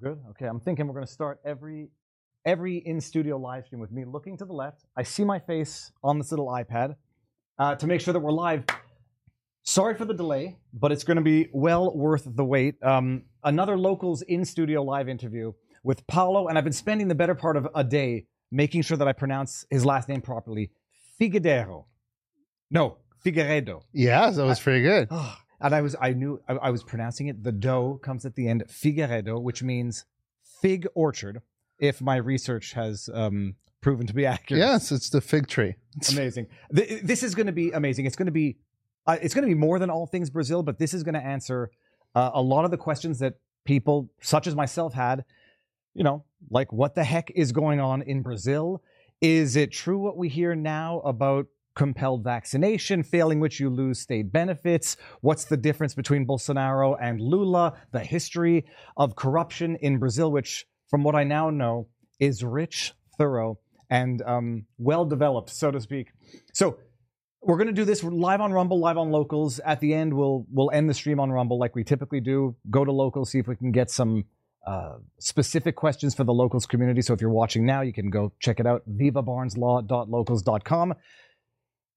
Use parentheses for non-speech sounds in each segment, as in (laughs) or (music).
We're good. Okay, I'm thinking we're going to start every every in studio live stream with me looking to the left. I see my face on this little iPad uh, to make sure that we're live. Sorry for the delay, but it's going to be well worth the wait. Um, another locals in studio live interview with Paulo, and I've been spending the better part of a day making sure that I pronounce his last name properly. Figueiredo. No, Figueiredo. Yeah, that was pretty good. Oh, and I was I knew I, I was pronouncing it. The dough comes at the end, Figueiredo, which means fig orchard. If my research has um, proven to be (laughs) accurate, Yes, it's the fig tree. (laughs) amazing. Th- This is going to be amazing. It's going to be uh, it's going to be more than all things Brazil, but this is going to answer uh, a lot of the questions that people such as myself had. You know, like what the heck is going on in Brazil? Is it true what we hear now about compelled vaccination, failing which you lose state benefits? What's the difference between Bolsonaro and Lula? The history of corruption in Brazil, which, from what I now know, is rich, thorough, and um, well developed, so to speak. So we're going to do this live on Rumble, live on Locals. At the end, we'll we'll end the stream on Rumble like we typically do. Go to Locals, see if we can get some uh, specific questions for the Locals community. So if you're watching now, you can go check it out. VivaBarneslaw.locals.com.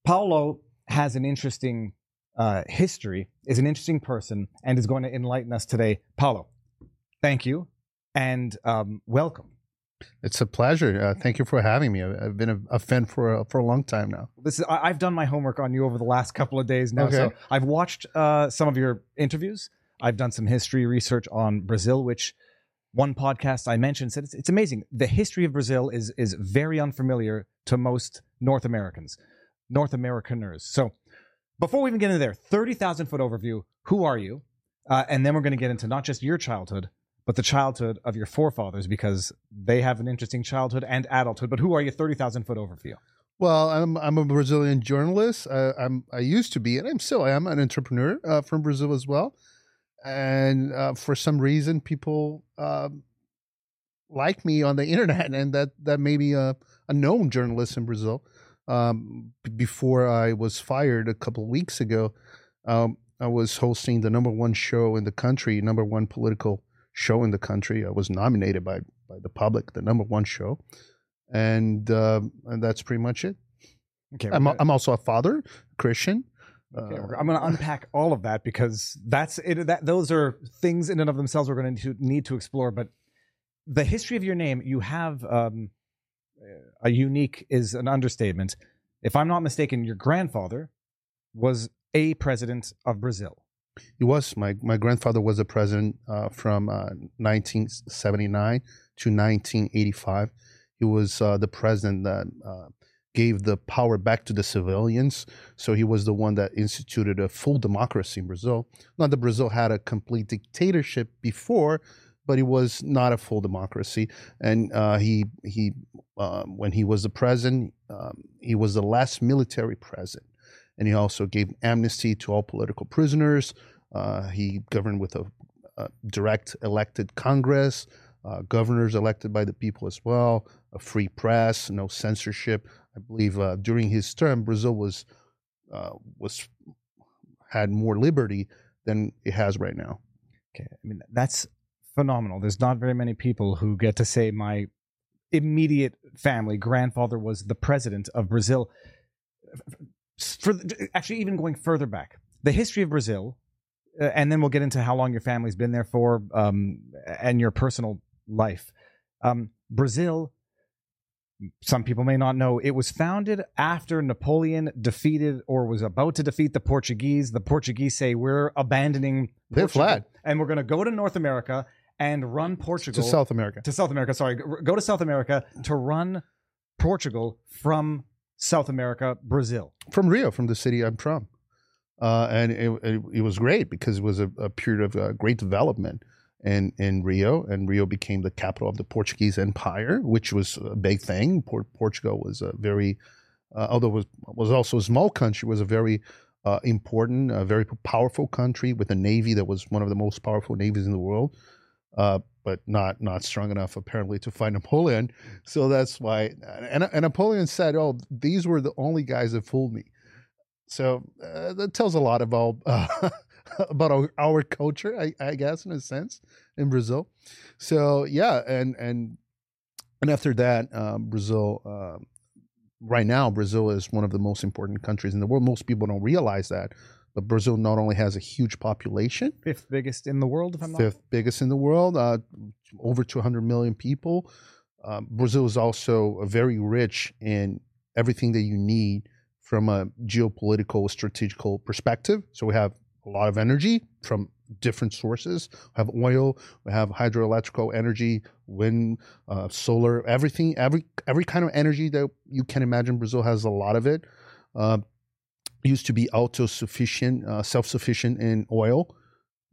Paulo has an interesting uh, history, is an interesting person, and is going to enlighten us today. Paulo, thank you and um, welcome. It's a pleasure. Uh, thank you for having me. I've been a, a fan for a, for a long time now. This is I, I've done my homework on you over the last couple of days now. So Okay. I've watched uh, some of your interviews. I've done some history research on Brazil, which one podcast I mentioned said it's, it's amazing. The history of Brazil is is very unfamiliar to most North Americans, North Americaners. So before we even get into there, thirty thousand foot overview. Who are you? Uh, and then we're going to get into not just your childhood, but the childhood of your forefathers because they have an interesting childhood and adulthood. But who are you? Thirty thousand foot overview. Well, I'm I'm a Brazilian journalist. I, I'm I used to be, and I'm still I am an entrepreneur uh, from Brazil as well. And uh, for some reason, people um, like me on the (laughs) internet, and that that made me a, a known journalist in Brazil. Um, before I was fired a couple of weeks ago, um, I was hosting the number one show in the country, number one political show in the country. I was nominated by by the public, the number one show, and um and that's pretty much it. Okay, I'm, I'm also a father, Christian. Okay, Uh, I'm going (laughs) to unpack all of that because that's it. That those are things in and of themselves we're going to need to explore. But the history of your name, you have um, a unique is an understatement. If I'm not mistaken, your grandfather was a president of Brazil. He was my my grandfather was a president uh, from uh, 1979 to 1985. He was uh, the president that uh, gave the power back to the civilians. So he was the one that instituted a full democracy in Brazil. Not that Brazil had a complete dictatorship before, but it was not a full democracy. And uh, he he uh, when he was the president, um, he was the last military president and he also gave amnesty to all political prisoners. Uh, he governed with a, a direct elected Congress, uh, governors elected by the people as well, a free press, no censorship. I believe uh, during his term, Brazil was uh, was had more liberty than it has right now. Okay, I mean that's phenomenal. There's not very many people who get to say my immediate family grandfather was the president of Brazil. For actually, even going further back, the history of Brazil, uh, and then we'll get into how long your family's been there for, um, and your personal life. Um, Brazil. Some people may not know it was founded after Napoleon defeated or was about to defeat the Portuguese. The Portuguese say we're abandoning They're flat. and we're going to go to North America and run Portugal To South America. to South America. Sorry, go to South America to run Portugal from South America, Brazil. from Rio, from the city I'm from. Uh, and it, it, it was great because it was a, a period of uh, great development in, in Rio, and Rio became the capital of the Portuguese Empire, which was a big thing. Port- Portugal was a very, uh, although it was, was also a small country, was a very uh, important, a very powerful country with a navy that was one of the most powerful navies in the world, uh, but not not strong enough apparently to fight (laughs) Napoleon. So that's why. And, and Napoleon said, "Oh, these were the only guys that fooled me." So uh, that tells a lot about uh, (laughs) about our, our culture, I, I guess, in a sense, in Brazil. So yeah, and and and after that, um, Brazil. Uh, right now, Brazil is one of the most important countries in the world. Most people don't realize that, but Brazil not only has a huge population, Fifth biggest in the world, if I'm not. fifth biggest in the world, uh, over 200 million people. Um, Brazil is also uh, very rich in everything that you need from a geopolitical, strategical perspective. So we have a lot of energy from different sources. We have oil, we have hydroelectrical energy, wind, uh, solar, everything, every every kind of energy that you can imagine. Brazil has a lot of it. Uh, used to be auto-sufficient, uh, self-sufficient in oil.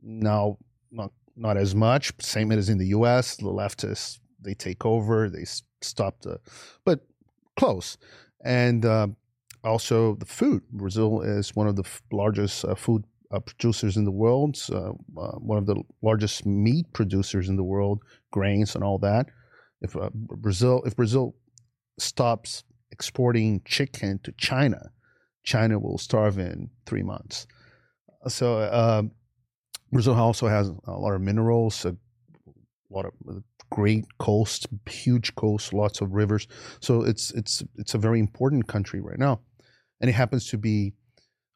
Now, not not as much. Same as in the U.S. The leftists they take over, they stop the, but close. And uh, also the food. Brazil is one of the f- largest uh, food uh, producers in the world. Uh, one of the largest meat producers in the world, grains and all that. If uh, Brazil, if Brazil stops exporting chicken to China, China will starve in three months. So uh, Brazil also has a lot of minerals, a lot of great coasts, huge coasts, lots of rivers. So it's it's it's a very important country right now, and it happens to be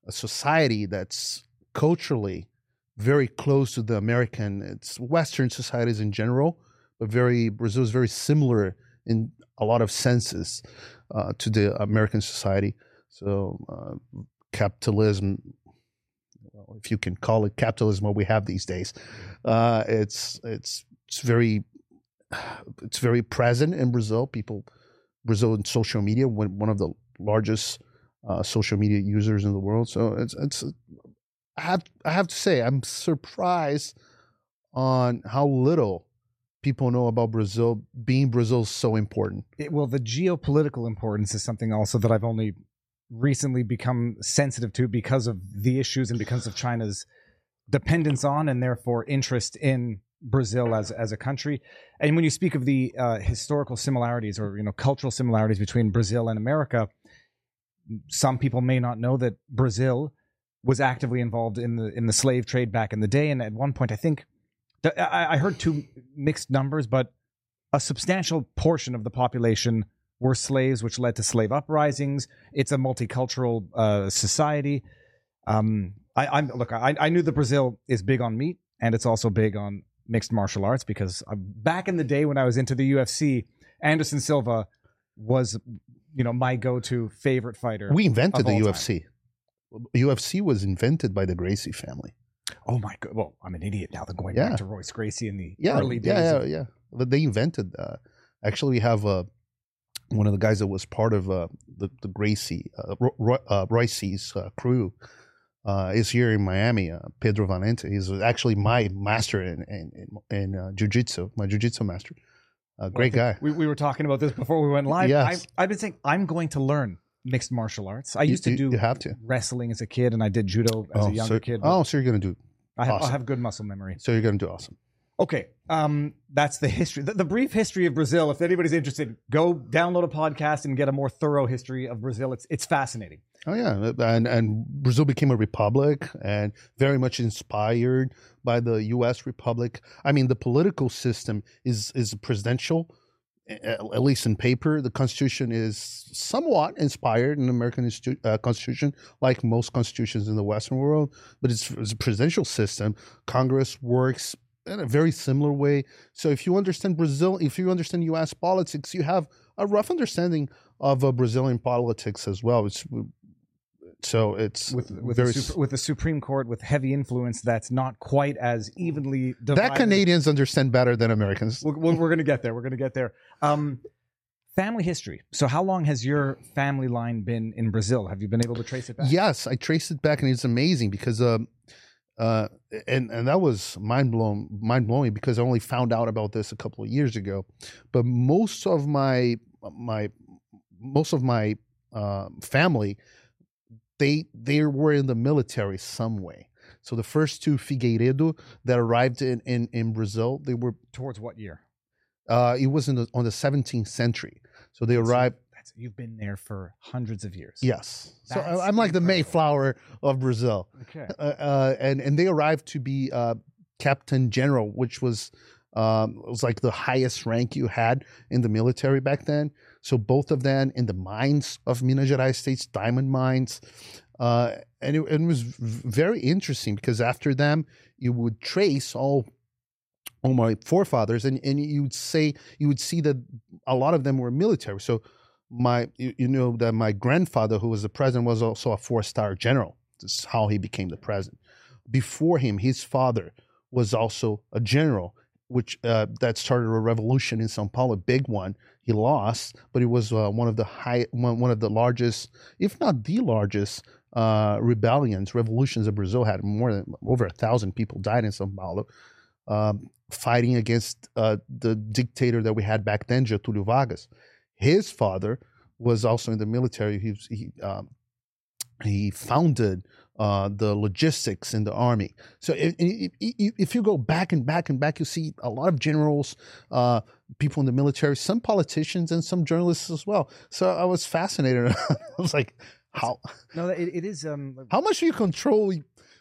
a society that's culturally very close to the American, it's Western societies in general, but very Brazil is very similar in a lot of senses uh, to the American society. So uh, capitalism, well, if you can call it capitalism, what we have these days, uh, it's it's it's very it's very present in Brazil. People, Brazil in social media, one of the largest uh, social media users in the world. So it's it's I have I have to say I'm surprised on how little people know about Brazil being Brazil so important. It, well, the geopolitical importance is something also that I've only recently become sensitive to because of the issues and because of China's dependence on and therefore interest in Brazil as as a country. And when you speak of the uh, historical similarities or you know cultural similarities between Brazil and America, some people may not know that Brazil was actively involved in the in the slave trade back in the day. And at one point, I think I, I heard two mixed numbers, but a substantial portion of the population were slaves, which led to slave uprisings. It's a multicultural uh, society. Um, I, I'm look. I, I knew that Brazil is big on meat, and it's also big on mixed martial arts because uh, back in the day when I was into the UFC, Anderson Silva was, you know, my go-to favorite fighter. We invented the all time. UFC. UFC was invented by the Gracie family. oh my god! Well, I'm an idiot now. They're going Yeah. back to Royce Gracie in the Yeah, early days. yeah, yeah, of- yeah. But They invented. Uh, actually, we have uh, one of the guys that was part of uh, the the Gracie uh, Ro- Ro- uh, Royce's uh, crew. Uh, is here in Miami. Uh, Pedro Valente. He's actually my master in in in, in uh, jujitsu. My jujitsu master. Uh, great guy. We, we were talking about this before we went live. Yes. I, I've been saying I'm going to learn mixed martial arts. I You- used to do to. wrestling as a kid, and I did judo as oh, a younger so, kid. Oh, so you're gonna do. I have, I awesome. have good muscle memory. So you're gonna do awesome. Okay, um, that's the history, the, the brief history of Brazil. If anybody's interested, go download a podcast and get a more thorough history of Brazil. It's it's fascinating. Oh yeah, and and Brazil became a republic and very much inspired by the U.S. republic. I mean, the political system is is presidential, at least in paper. The constitution is somewhat inspired in the American uh, constitution, like most constitutions in the Western world. But it's, it's a presidential system. Congress works in a very similar way. So if you understand Brazil, if you understand U.S. politics, you have a rough understanding of uh, Brazilian politics as well. It's so it's With with very the, super, with the Supreme Court with heavy influence, that's not quite as evenly divided. that Canadians understand better than Americans. We're, we're, we're going to get there. We're going to get there. Um, family history. So, how long has your family line been in Brazil? Have you been able to trace it back? Yes, I traced it back, and it's amazing because, um, uh, and and that was mind blown, mind blowing because I only found out about this a couple of years ago. But most of my my most of my uh, family, they they were in the military some way. So the first two Figueiredo that arrived in in, in Brazil, they were Towards what year? uh, it was in the, on the 17th century. So they arrived. Right. You've been there for hundreds of years. Yes. So That's I- I'm like the incredible. Mayflower of Brazil. Okay. uh, uh, and and they arrived to be uh, captain general, which was um, was like the highest rank you had in the military back then. So both of them in the mines of Minas Gerais states, diamond mines, uh, and it, it was very interesting because after them you would trace all all my forefathers, and and you'd say you would see that a lot of them were military. So my you, you know that my grandfather who was the president was also a four star general. This is how he became the president. Before him his father was also a general which uh, that started a revolution in sao paulo a big one. He lost but it was uh, one of the high one, one of the largest if not the largest uh, rebellions revolutions that brazil had. More than over a thousand people died in sao paulo um, fighting against uh, the dictator that we had back then getulio vargas his father was also in the military. He was- he um, he founded uh, the logistics in the army. So if, if, if you go back and back and back, you see a lot of generals, uh, people in the military, some politicians, and some journalists as well. So I was fascinated. (laughs) I was like, how No, it, it is. Um, how much do you control?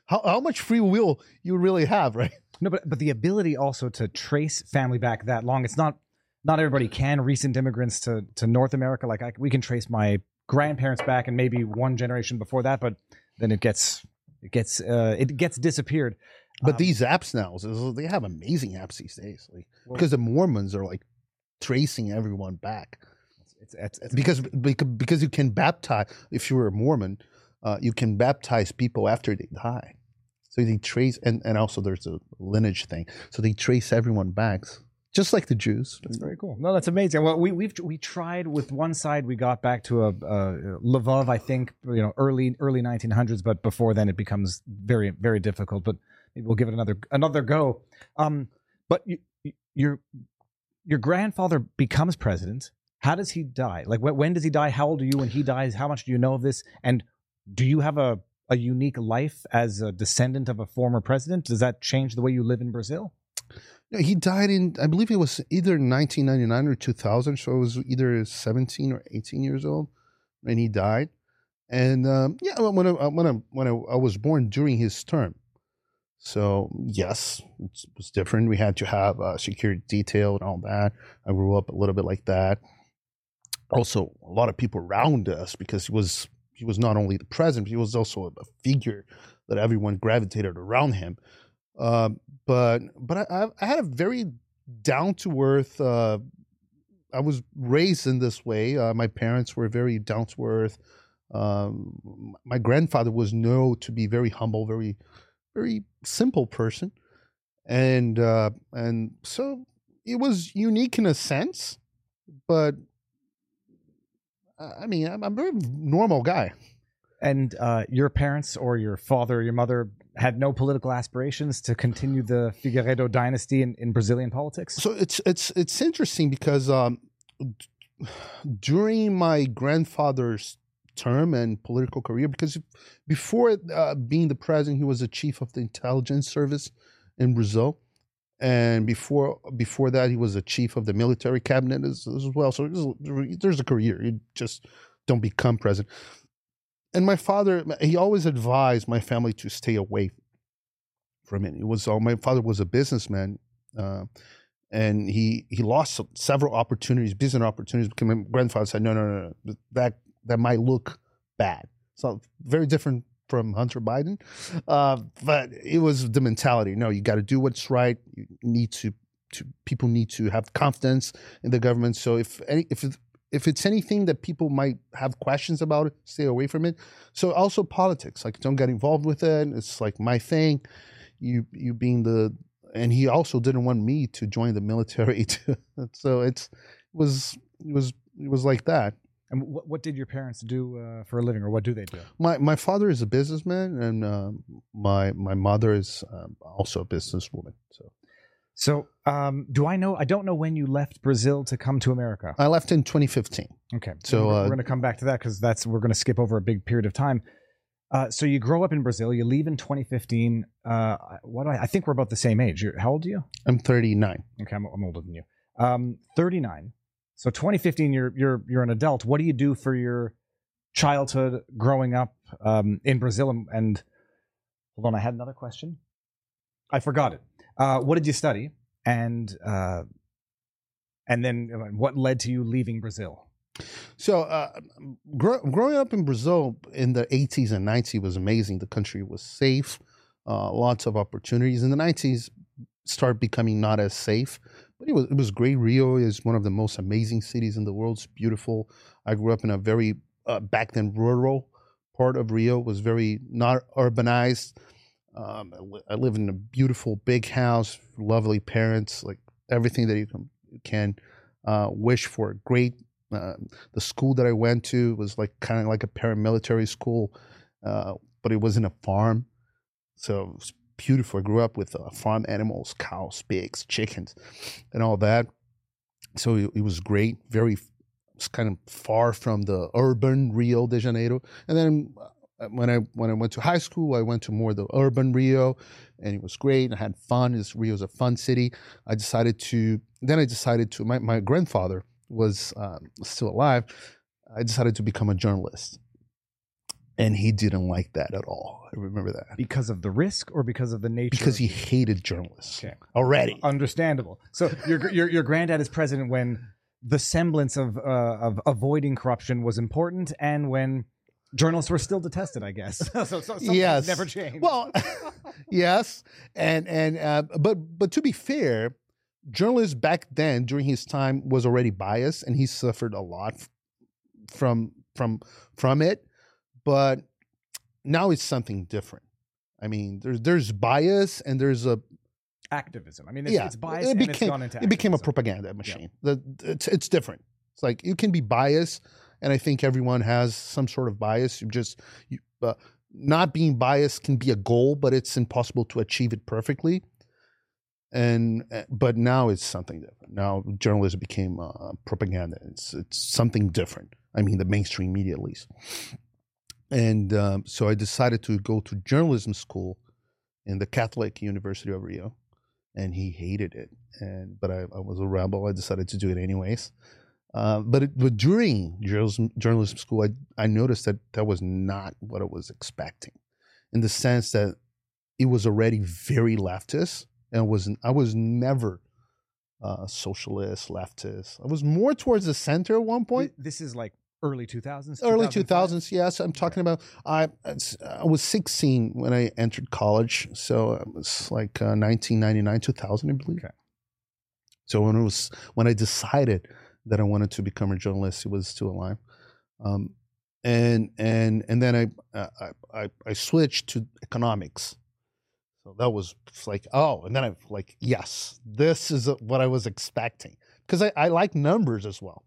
How how much free will you really have, right? no, but but the ability also to trace family back that long. It's not not everybody can. Recent immigrants to to North America, like I, we can trace my grandparents back and maybe one generation before that, but then it gets it gets uh, it gets disappeared. But Um, these apps now, they have amazing apps these days, like Well- because the Mormons are like tracing everyone back. It's, it's, it's because because because you can baptize if you were a Mormon, uh, you can baptize people after they die. So they trace and and also there's a lineage thing. So they trace everyone back, just like the Jews. That's very cool. No, that's amazing. Well, we we've we tried with one side. We got back to a, a Lvov, I think, you know, early early 1900s. But before then, it becomes very very difficult. But we'll give it another another go. Um, but you, you- your your grandfather becomes president. How does he die? Like when does he die? How old are you when he dies? How much do you know of this? And do you have a a unique life as a descendant of a former president? Does that change the way you live in Brazil? No, He died in I believe it was either 1999 or 2000. So it was either 17 or 18 years old when he died. And um, yeah, when I, when I, when I, I was born during his term. So yes, it was different. We had to have uh, security detail and all that. I grew up a little bit like that. Also, a lot of people around us because he was he was not only the president, he was also a figure that everyone gravitated around him. Um, but but I, I- had a very down to earth. Uh, I was raised in this way. Uh, my parents were very down to earth. Um, my grandfather was known to be very humble, very very simple person, and uh, and so it was unique in a sense. But uh, I mean, I'm, I'm a very normal guy. And uh, your parents or your father or your mother had no political aspirations to continue the Figueiredo dynasty in, in Brazilian politics? So it's it's it's interesting because um, d- during my grandfather's term and political career, because before uh, being the president, he was the chief of the intelligence service in Brazil, and before before that, he was the chief of the military cabinet as, as well. So there's, there's a career. You just don't become president. And my father, he always advised my family to stay away from it. It was all my father was a businessman. Uh, and he he lost several opportunities, business opportunities, because my grandfather said, "No, no, no, that that might look bad." So very different from Hunter Biden, uh, but it was the mentality. No, you got to do what's right. You need to to people need to have confidence in the government. So if any if if it's anything that people might have questions about, it, stay away from it. So also politics, like don't get involved with it. It's like my thing. You you being the and he also didn't want me to join the military. (laughs) Too. so it's it was it was it was like that. And what, what did your parents do uh, for a living, or what do they do? My my father is a businessman, and uh, my my mother is um, also a businesswoman. So So, um, do I know? I don't know when you left Brazil to come to America. I left in 2015. Okay, So, we're, uh, we're going to come back to that because that's we're going to skip over a big period of time. Uh, so you grow up in Brazil. You leave in 2015. Uh, what do I, I think we're about the same age. You're, how old are you? I'm 39. Okay, I'm, I'm older than you. Um, 39. So 2015, you're you're you're an adult. What do you do for your childhood growing up um, in Brazil? And, and hold on, I had another question. I forgot it. Uh, what did you study? And uh, and then uh, what led to you leaving Brazil? So, uh, grow, growing up in Brazil in the 80s and 90s was amazing. The country was safe, uh, lots of opportunities. In the 90s, started becoming not as safe, but it was it was great. Rio is one of the most amazing cities in the world. It's beautiful. I grew up in a very uh, back then rural part of Rio. It was very not urbanized. Um, I live in a beautiful big house, lovely parents, like everything that you can can uh, wish for. Great uh, the school that I went to was like kind of like a paramilitary school, uh, but it wasn't a farm, so it was beautiful. I grew up with uh, farm animals, cows, pigs, chickens, and all that. So it, it was great. Very, it's kind of far from the urban Rio de Janeiro. And then uh, when I when I went to high school, I went to more the urban Rio, and it was great. I had fun. This Rio's a fun city. I decided to. Then I decided to. My my grandfather was um, still alive, I decided to become a journalist. And he didn't like that at all. I remember that. Because of the risk or because of the nature? Because he hated journalists Okay. already. Understandable. So your your your granddad is president when the semblance of uh, of avoiding corruption was important, and when journalists were still detested. I guess. (laughs) so, so Yes. never changed. Well, (laughs) yes, and and uh, but but to be fair, journalists back then during his time was already biased, and he suffered a lot from from from it. But now it's something different. I mean, there's there's bias and there's a activism. I mean, it's, yeah, it's biased it and it's became gone into it became a propaganda machine. The, it's it's different. It's like you can be biased, and I think everyone has some sort of bias. You just you, uh, not being biased can be a goal, but it's impossible to achieve it perfectly. And uh, but now it's something different. Now journalism became uh, propaganda. It's it's something different. I mean, the mainstream media at least. And um, so I decided to go to journalism school in the Catholic University of Rio and he hated it. And but I, I was a rebel. I decided to do it anyways. Uh, but, it, but during journalism, journalism school, I I noticed that that was not what I was expecting, in the sense that it was already very leftist, and was I was never uh, socialist, leftist. I was more towards the center at one point This is like early 2000s. early 2000s yes i'm talking about i i was 16 when i entered college so it was like uh, 1999 2000 i believe Okay. so when it was when i decided that i wanted to become a journalist he was still alive um, and and and then I, I i i switched to economics so that was like oh and then I'm like yes this is what i was expecting because I, I like numbers as well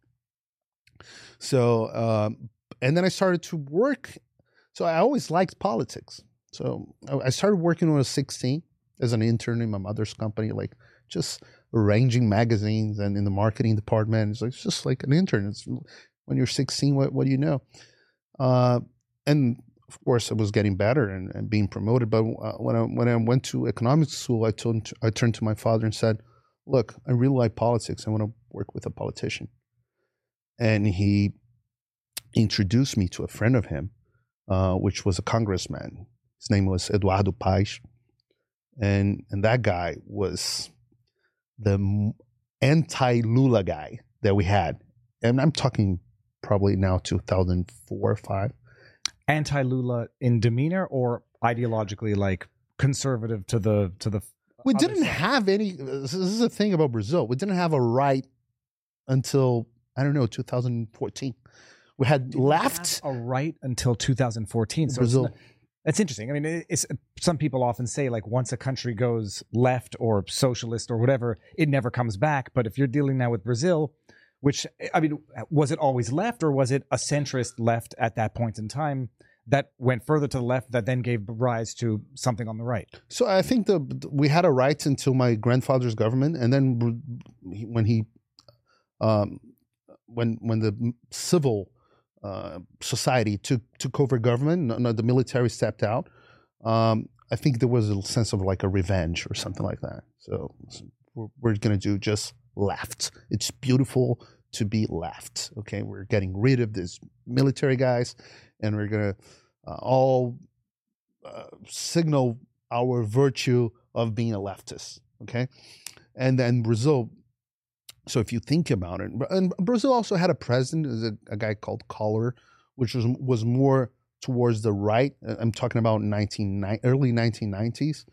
so, um, and then I started to work. So I always liked politics. So I- I started working when I was 16 as an intern in my mother's company, like just arranging magazines and in the marketing department. It's, like, it's just like an intern. It's, when you're 16, what, what do you know? Uh, and of course, I was getting better and, and being promoted. But uh, when I when I went to economics school, I told I turned to my father and said, "Look, I really like politics. I want to work with a politician." and he introduced me to a friend of him, uh, which was a congressman. His name was Eduardo Paes, and and that guy was the anti-Lula guy that we had, and I'm talking probably now 2004 or five. Anti Lula in demeanor or ideologically like conservative to the to the We didn't side? have any. Uh, this is the thing about Brazil. We didn't have a right until I don't know 2014. We had left a right until 2014. So it's Brazil. not- that's interesting. I mean, it's some people often say like once a country goes left or socialist or whatever, it never comes back. But if you're dealing now with Brazil, which I mean, was it always left or was it a centrist left at that point in time that went further to the left that then gave rise to something on the right? So I think the we had a right until my grandfather's government, and then when he, um, when when the civil uh, society took took over government, no, the military stepped out. Um, I think there was a sense of like a revenge or something like that. So we're, we're gonna do just left. It's beautiful. to be left. Okay, we're getting rid of these military guys, and we're gonna uh, all uh, signal our virtue of being a leftist. Okay, and then Brazil. So if you think about it, and Brazil also had a president, is a, a guy called Collor, which was was more towards the right. Uh, I'm talking about 19 early 1990s.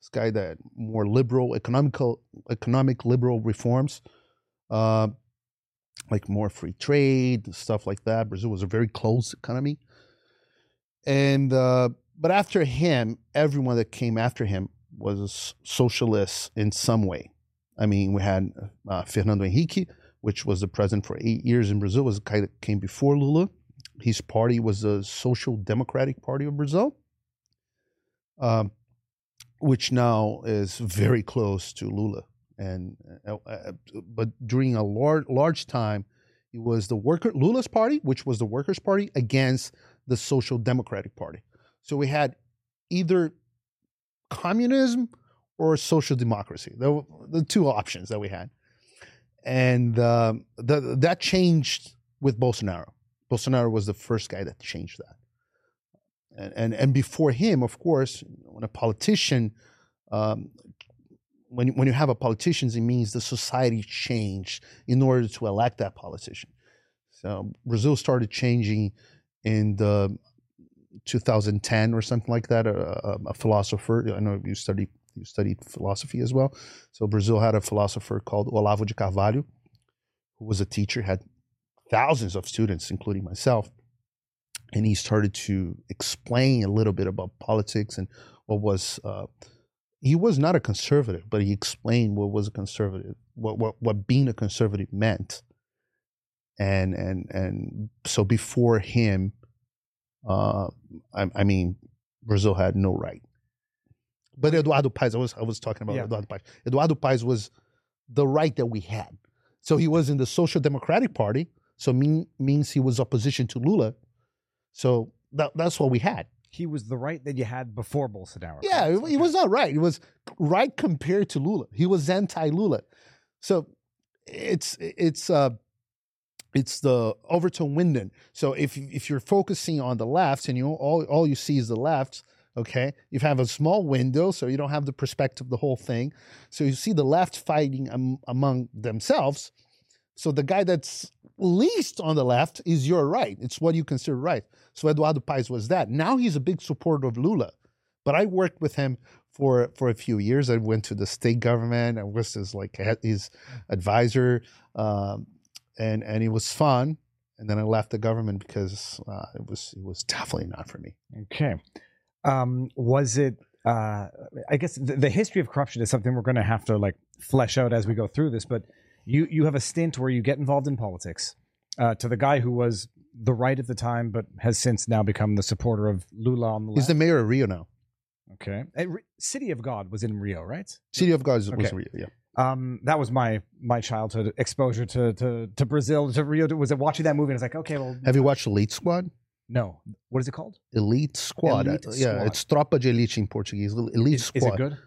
This guy that more liberal economical economic liberal reforms, uh, like more free trade stuff like that. Brazil was a very closed economy, and uh, but after him, everyone that came after him was socialist in some way. I mean, we had uh, Fernando Henrique, which was the president for eight years in Brazil, was guy that came before Lula. His party was the Social Democratic Party of Brazil, um, which now is very close to Lula. And uh, uh, but during a large large time, it was the worker Lula's party, which was the Workers' Party, against the Social Democratic Party. So we had either communism or social democracy. Were the two options that we had, and um, the, that changed with Bolsonaro. Bolsonaro was the first guy that changed that. And, and, and before him, of course, when a politician, um, when, when you have a politician, it means the society changed in order to elect that politician. So Brazil started changing in the 2010 or something like that. A, a, philosopher, I know you studied studied philosophy as well. So Brazil had a philosopher called Olavo de Carvalho, who was a teacher, had thousands of students, including myself. And he started to explain a little bit about politics and what was. Uh, he was not a conservative, but he explained what was a conservative, what what what being a conservative meant. And and and so before him, uh, I, I mean, Brazil had no right. But Eduardo Paes, I was I was talking about yeah. Eduardo Paes. Eduardo Paes was the right that we had. So he was in the Social Democratic Party, so mean, means he was opposition to Lula. So that, that's what we had. He was the right that you had before Bolsonaro. Yeah, he was not right. He was right compared to Lula. He was anti-Lula. So it's it's uh it's the Overton window. So if if you're focusing on the left and you all all you see is the left, okay, you have a small window, so you don't have the perspective of the whole thing. So you see the left fighting am, among themselves. So the guy that's least on the left is your right. It's what you consider right. So Eduardo Paes was that. Now he's a big supporter of Lula. But I worked with him for for a few years. I went to the state government. I was his like his advisor, um, and and it was fun. And then I left the government because uh, it was it was definitely not for me. Okay, um, was it? Uh, I guess the, the history of corruption is something we're going to have to like flesh out as we go through this, but you you have a stint where you get involved in politics. Uh, to the guy who was the right at the time, but has since now become the supporter of Lula on the left. He's the mayor of Rio now. Okay, City of God was in Rio, right? City of God was okay. Rio. Yeah. Um, that was my my childhood exposure to to to Brazil to Rio. Was it watching that movie? And I was like, okay, well. Have you watched Elite Squad? No. What is it called? Elite Squad. Elite uh, yeah, it's Tropa de Elite in Portuguese. Elite is, Squad. Is it good?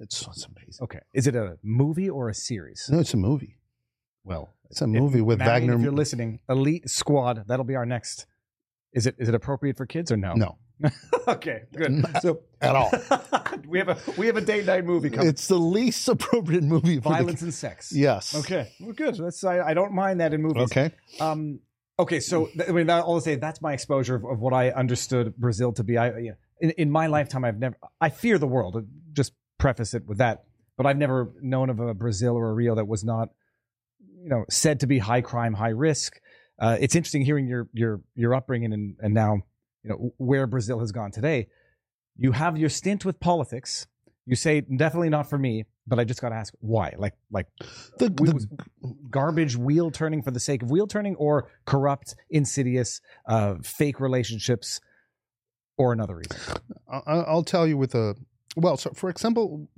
It's, it's amazing. Okay. Is it a movie or a series? No, it's a movie. Well, it's a movie with Wagner. If you're listening, Elite Squad. That'll be our next. Is it is it appropriate for kids or no? No. (laughs) okay, good. Not so at all. (laughs) we have a we have a date night movie coming. It's the least appropriate movie. Violence the, and sex. Yes. Okay. Well, good. That's I, I don't mind that in movies. Okay. Um. Okay. So I mean, I'll say that's my exposure of, of, what I understood Brazil to be. I you know, in, in my lifetime, I've never. I fear the world. Just preface it with that. But I've never known of a Brazil or a Rio that was not you know said to be high crime, high risk. Uh, it's interesting hearing your your your upbringing and and now you know where Brazil has gone today. You have your stint with politics. You say definitely not for me, but I just got to ask why. Like like the, the, garbage wheel turning for the sake of wheel turning, or corrupt, insidious, uh, fake relationships, or another reason. I'll tell you with a well. So for example,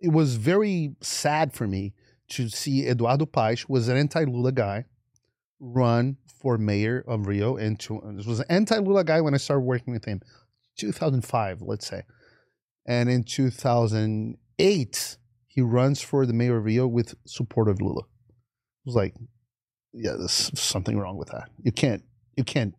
it was very sad for me to see Eduardo Paes was an anti-Lula guy run for mayor of Rio and to, this was an anti-Lula guy when I started working with him 2005 let's say and in 2008 he runs for the mayor of Rio with support of Lula it was like yeah, there's something wrong with that. You can't you can't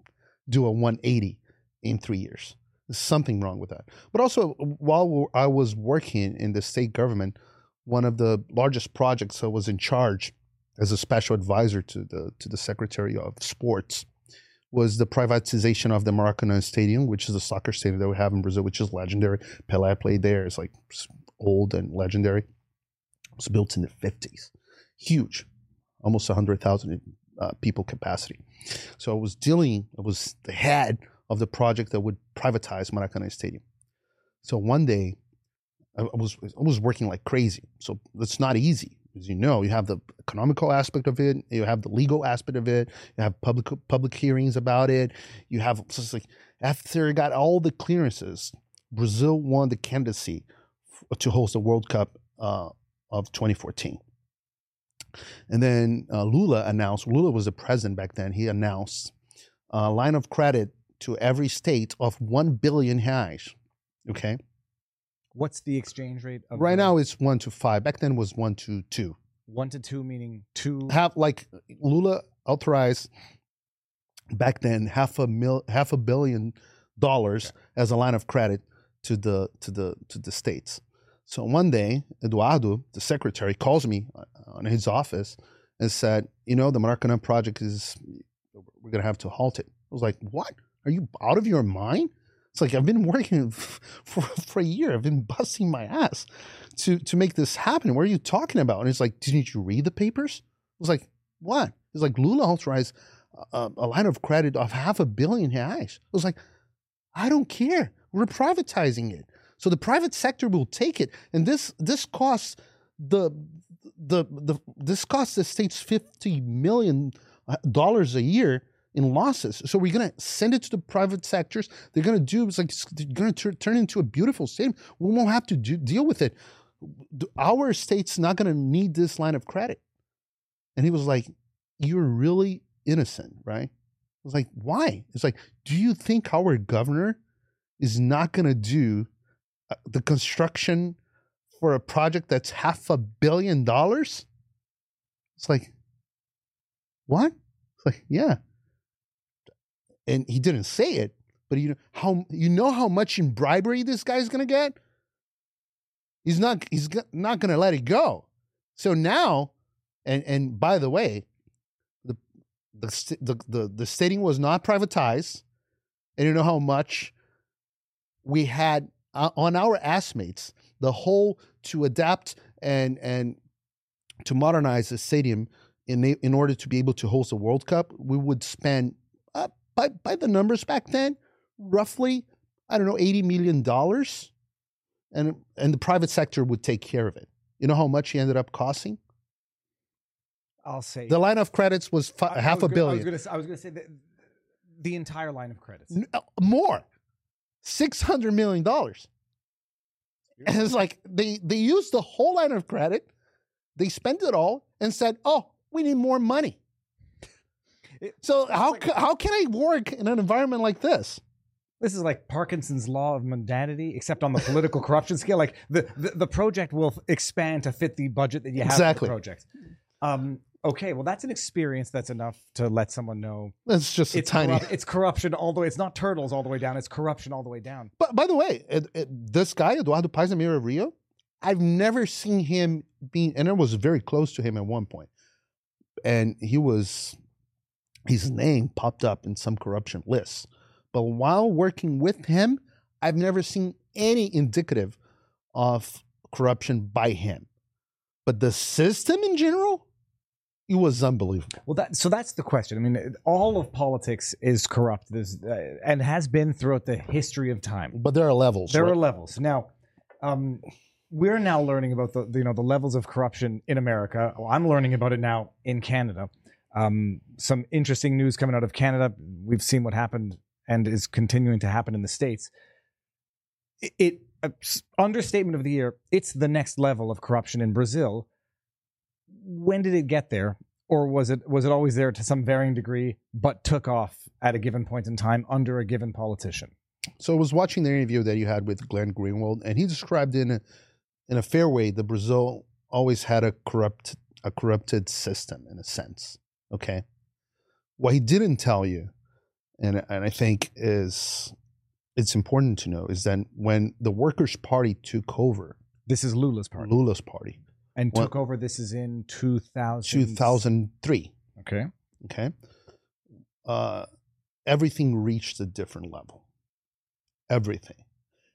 do a 180 in three years. There's something wrong with that. But also, while I was working in the state government, one of the largest projects I was in charge as a special advisor to the to the Secretary of Sports was the privatization of the Maracanã Stadium, which is a soccer stadium that we have in Brazil, which is legendary. Pelé played there. It's like old and legendary. Was built in the 50s. Huge, almost 100,000 uh, people capacity. So I was dealing, I was the head of the project that would privatize Maracanã Stadium. So one day, I was I was working like crazy. So it's not easy, as you know. You have the economical aspect of it, you have the legal aspect of it, you have public public hearings about it. You have just like after it got all the clearances, Brazil won the candidacy to host the World Cup uh, of 2014. And then uh, Lula announced, Lula was the president back then, he announced a line of credit to every state of 1 billion reais. Okay. What's the exchange rate? Of Right the- now it's 1 to 5. Back then was 1 to 2. one to two, meaning two. Have like Lula authorized back then half a mil, half a billion dollars as a line of credit to the to the to the states. So one day, Eduardo, the secretary, calls me uh, on his office and said, "You know, the Maracanã project is we're gonna have to halt it." I was like, "What? Are you out of your mind?" It's like I've been working (laughs) for for a year. I've been busting my ass to to make this happen. What are you talking about? And it's like, didn't you read the papers? I was like, what? It's like Lula authorized a, a line of credit of half a billion reais. I was like, I don't care. We're privatizing it. So the private sector will take it. And this this costs the the the this costs the states fifty million uh, dollars a year in losses. So we're gonna send it to the private sectors. They're gonna do it's like it's gonna tur- turn into a beautiful stadium. We won't have to do, deal with it. Our state's not gonna need this line of credit. And he was like, "You're really innocent, right?" I was like, "Why?" It's like, "Do you think our governor is not gonna do Uh, the construction for a project that's half a billion dollars?" It's like, what? It's like, yeah. And he didn't say it, but you know how you know how much in bribery this guy's gonna get. He's not. He's not gonna let it go. So now, and and by the way, the the the the, the stadium was not privatized, and you know how much we had uh, on our estimates the whole to adapt and and to modernize the stadium in in order to be able to host a World Cup, we would spend uh, by by the numbers back then, roughly I don't know eighty million dollars, and and the private sector would take care of it. You know how much he ended up costing? I'll say The line of credits was fi- I- I half was a billion, gonna, I was going to say the, the entire line of credits. N- uh, more, six hundred million dollars. And it's like they they used the whole line of credit, they spent it all, and said, "Oh, we need more money." It- so how like- how can I work in an environment like this? This is like Parkinson's law of mundanity, except on the political (laughs) corruption scale. Like the, the, the project will expand to fit the budget that you have Exactly. for the project. Um, okay, well, that's an experience that's enough to let someone know It's just a it's tiny. corrupt- it's corruption all the way. It's not turtles all the way down. It's corruption all the way down. But by the way, it, it, this guy Eduardo Paes Amira Rio, I've never seen him being, and I was very close to him at one point, and he was, his name popped up in some corruption lists. But while working with him, I've never seen any indicative of corruption by him. But the system in general, it was unbelievable. Well, that so that's the question. I mean, all of politics is corrupt, uh, and has been throughout the history of time. But there are levels. There right? are levels. Now, um, we're now learning about the you know the levels of corruption in America. Well, I'm learning about it now in Canada. Um, some interesting news coming out of Canada. We've seen what happened and is continuing to happen in the states. It, it understatement of the year. It's the next level of corruption in Brazil. When did it get there, or was it was it always there to some varying degree, but took off at a given point in time under a given politician? So I was watching the interview that you had with Glenn Greenwald, and he described in a, in a fair way that Brazil always had a corrupt a corrupted system in a sense. Okay. What he didn't tell you, and and I think is it's important to know is that when the Workers' Party took over, This is Lula's party. Lula's party, and Well- took over. This is in 2000. 2003. Okay. Okay. Uh, everything reached a different level. Everything.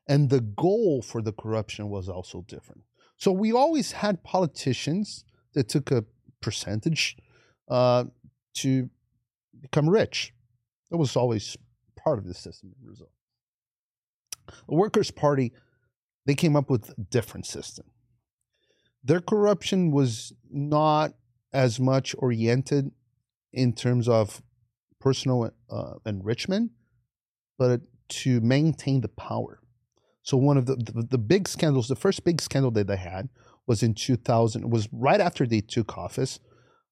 And the goal for the corruption was also different. So we always had politicians that took a percentage uh, to become rich. That was always part of the system in Brazil. The Workers' Party, they came up with a different system. Their corruption was not as much oriented in terms of personal uh, enrichment, but to maintain the power. So one of the, the the big scandals, the first big scandal that they had was in 2000. It Was right after they took office.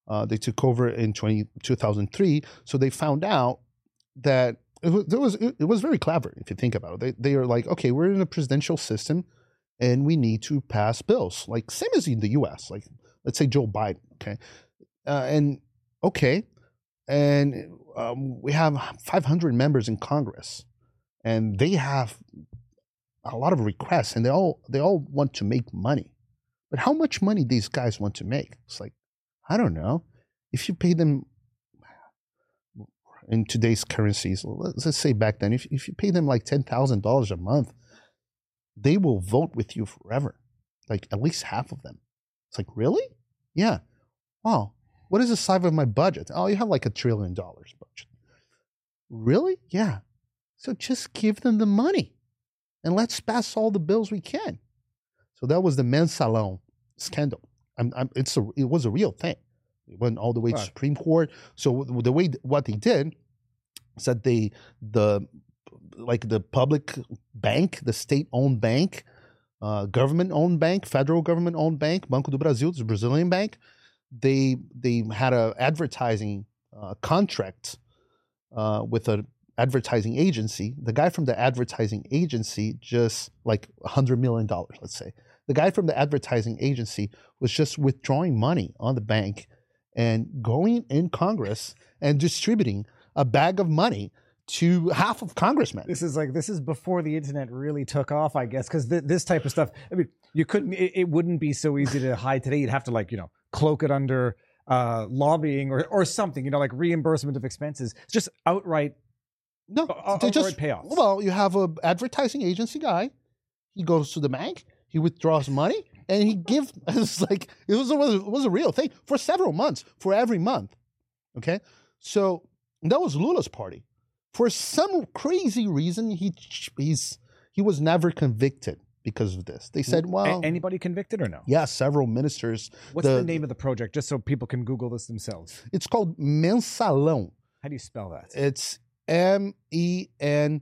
Uh, they took over in 20, 2003. So they found out that it was, it was it was very clever if you think about it. They they are like, okay, we're in a presidential system, and we need to pass bills like same as in the U.S. Like let's say Joe Biden, okay, uh, and okay, and um, we have 500 members in Congress, and they have a lot of requests, and they all they all want to make money, but how much money these guys want to make? It's like I don't know. If you pay them in today's currencies, let's say back then, if if you pay them like ten thousand dollars a month, they will vote with you forever, like at least half of them. It's like really, yeah. Wow, what is the size of my budget? Oh, you have like a trillion dollars budget. Really? Yeah. So just give them the money and let's pass all the bills we can. So that was the Mensalão scandal. I'm, I'm, it's a, it was a real thing. It went all the way to Right. Supreme Court. So the way what they did is that they the like the public bank, the state-owned bank, uh, government-owned bank, federal government-owned bank, Banco do Brasil, the Brazilian bank, they they had a advertising uh, contract uh, with an advertising agency. The guy from the advertising agency just like hundred million dollars, let's say. The guy from the advertising agency was just withdrawing money on the bank and going in Congress and distributing a bag of money to half of congressmen. This is like this is before the internet really took off, I guess, because th- this type of stuff. I mean, you couldn't. It, it wouldn't be so easy to hide today. You'd have to like you know cloak it under uh, lobbying or or something. You know, like reimbursement of expenses. It's just outright. No, Uh, they outright just payoffs. well, you have a advertising agency guy. He goes to the bank. He withdraws money, and he gives. (laughs) It's like it was, a, it was a real thing for several months, for every month. Okay, so that was Lula's party. For some crazy reason, he he's he was never convicted because of this. They said, A- well, anybody convicted or no? yeah, several ministers. What's the- the, name of the project, just so people can Google this themselves? It's called Mensalão. How do you spell that? It's M E N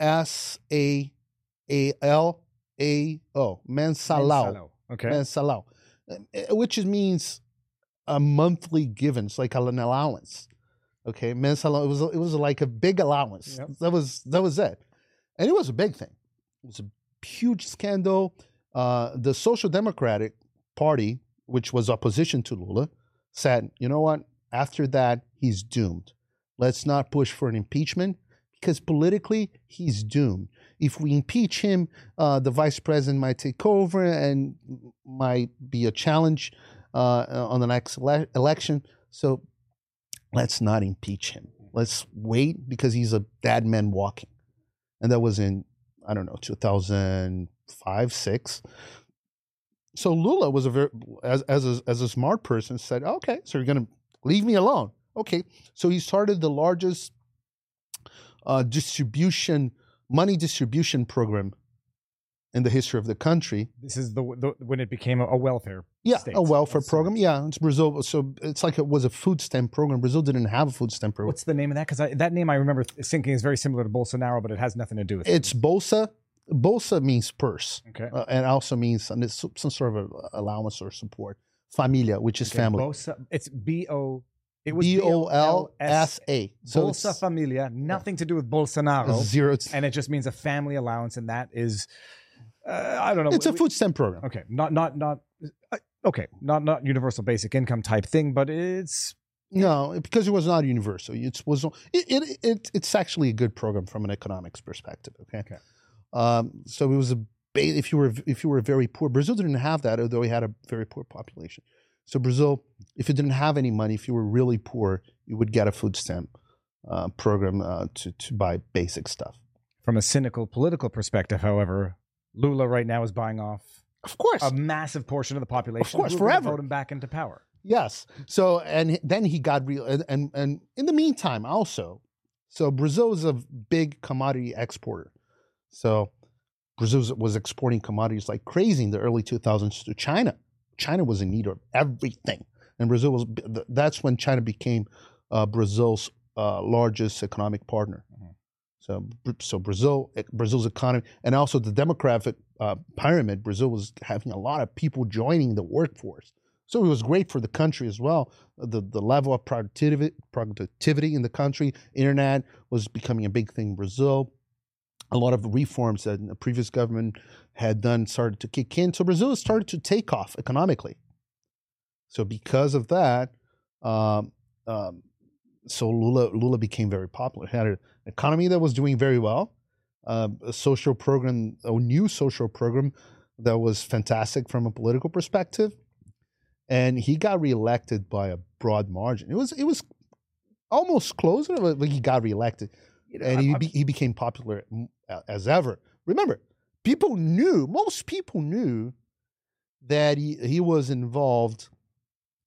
S A A L A O. Mensalão. Mensalão. Okay. Mensalão. Uh, Which means a monthly given. It's like an allowance. Okay. Mensalão. It was it was like a big allowance. Yep. That was that was it. And it was a big thing. It was a huge scandal. Uh, the Social Democratic Party, which was opposition to Lula, said, you know what? After that, he's doomed. Let's not push for an impeachment because politically, he's doomed. If we impeach him, uh, the vice president might take over and might be a challenge uh, on the next ele- election. So let's not impeach him. Let's wait because he's a dead man walking. And that was in, I don't know, 2005, six. So Lula was a very, as, as, a, as a smart person, said, okay, so you're going to leave me alone. Okay. So he started the largest uh, distribution, money distribution program in the history of the country. This is the, the when it became a, welfare. Yeah, States, a welfare program. Yeah, it's Brazil. So it's like it was a food stamp program. Brazil didn't have a food stamp program. What's the name of that? Because that name I remember thinking is very similar to Bolsonaro, but it has nothing to do with it. It's Bolsa. Bolsa means purse, okay. uh, and also means some, it's some sort of allowance or support. Familia, which is Okay, family. Bolsa, it's B O. It was B O L S A. So Bolsa Familia, nothing to do with Bolsonaro, zero. And it just means a family allowance, and that is, uh, I don't know. it's a food stamp program. Okay, not not not. Uh, okay, not not universal basic income type thing, but it's No, because it was not universal. It was it, it, it it's actually a good program from an economics perspective. Okay. Okay. Um, so it was a if you were if you were very poor, Brazil didn't have that, although we had a very poor population. So Brazil, if you didn't have any money, if you were really poor, you would get a food stamp uh, program uh, to to buy basic stuff. From a cynical political perspective, however, Lula right now is buying off Of course, a massive portion of the population. Of course, who are gonna forever. Vote him back into power. Yes. So and then he got real and, and and in the meantime also, so Brazil is a big commodity exporter. So Brazil was exporting commodities like crazy in the early 2000s to China. China was in need of everything, and Brazil was. That's when China became uh, Brazil's uh, largest economic partner. Mhm. So, so Brazil, Brazil's economy, and also the demographic uh, pyramid. Brazil was having a lot of people joining the workforce. So it was great for the country as well. The the level of productivity productivity in the country, internet was becoming a big thing in Brazil. A lot of reforms that the previous government had done started to kick in. So Brazil started to take off economically. So because of that, um, um, so Lula Lula became very popular. He had an economy that was doing very well, uh, a social program, a new social program that was fantastic from a political perspective and he got reelected by a broad margin. It was it was almost close, but he got reelected, You know, and I'm- he be, he became popular as ever. Remember, people knew most people knew that he, he was involved.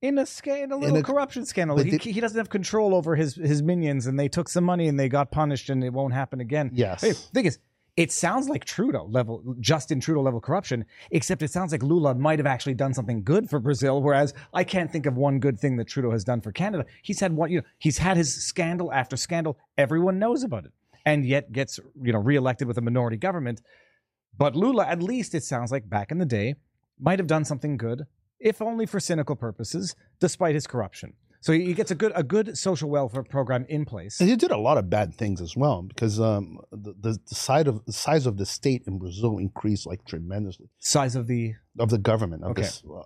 In a sca- in a little a- corruption scandal. He, he doesn't have control over his his minions, and they took some money and they got punished, and it won't happen again. Yes, Hey, thing is, it sounds like Trudeau level, Justin Trudeau level corruption, except it sounds like Lula might have actually done something good for Brazil. Whereas I can't think of one good thing that Trudeau has done for Canada. He's had one, you know, he's had his scandal after scandal. Everyone knows about it, and yet gets you know reelected with a minority government. But Lula, at least it sounds like back in the day, might have done something good, if only for cynical purposes, despite his corruption. So he gets a good a good social welfare program in place. and he did a lot of bad things as well because um, the, the the size of the size of the state in Brazil increased like tremendously. Size of the of the government of Okay. this. Uh,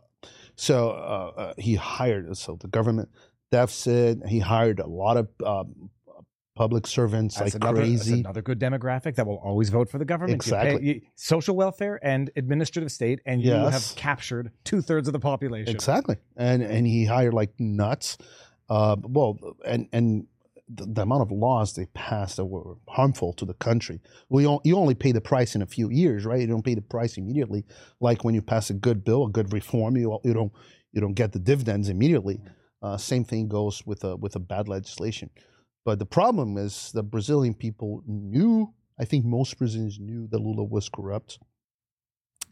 so uh, uh, he hired so the government deficit. He hired a lot of um, public servants That's like another, that's crazy. another good demographic that will always vote for the government. You pay- Exactly. you- social welfare and administrative state, and you Yes. have captured two thirds of the population. Exactly, and and he hired like nuts. Uh, well, and and the, the amount of laws they passed that were harmful to the country. We on, you only pay the price in a few years, right? You don't pay the price immediately. Like when you pass a good bill, a good reform, you you don't you don't get the dividends immediately. Uh, same thing goes with a with a bad legislation. But the problem is the Brazilian people knew. I think most Brazilians knew that Lula was corrupt,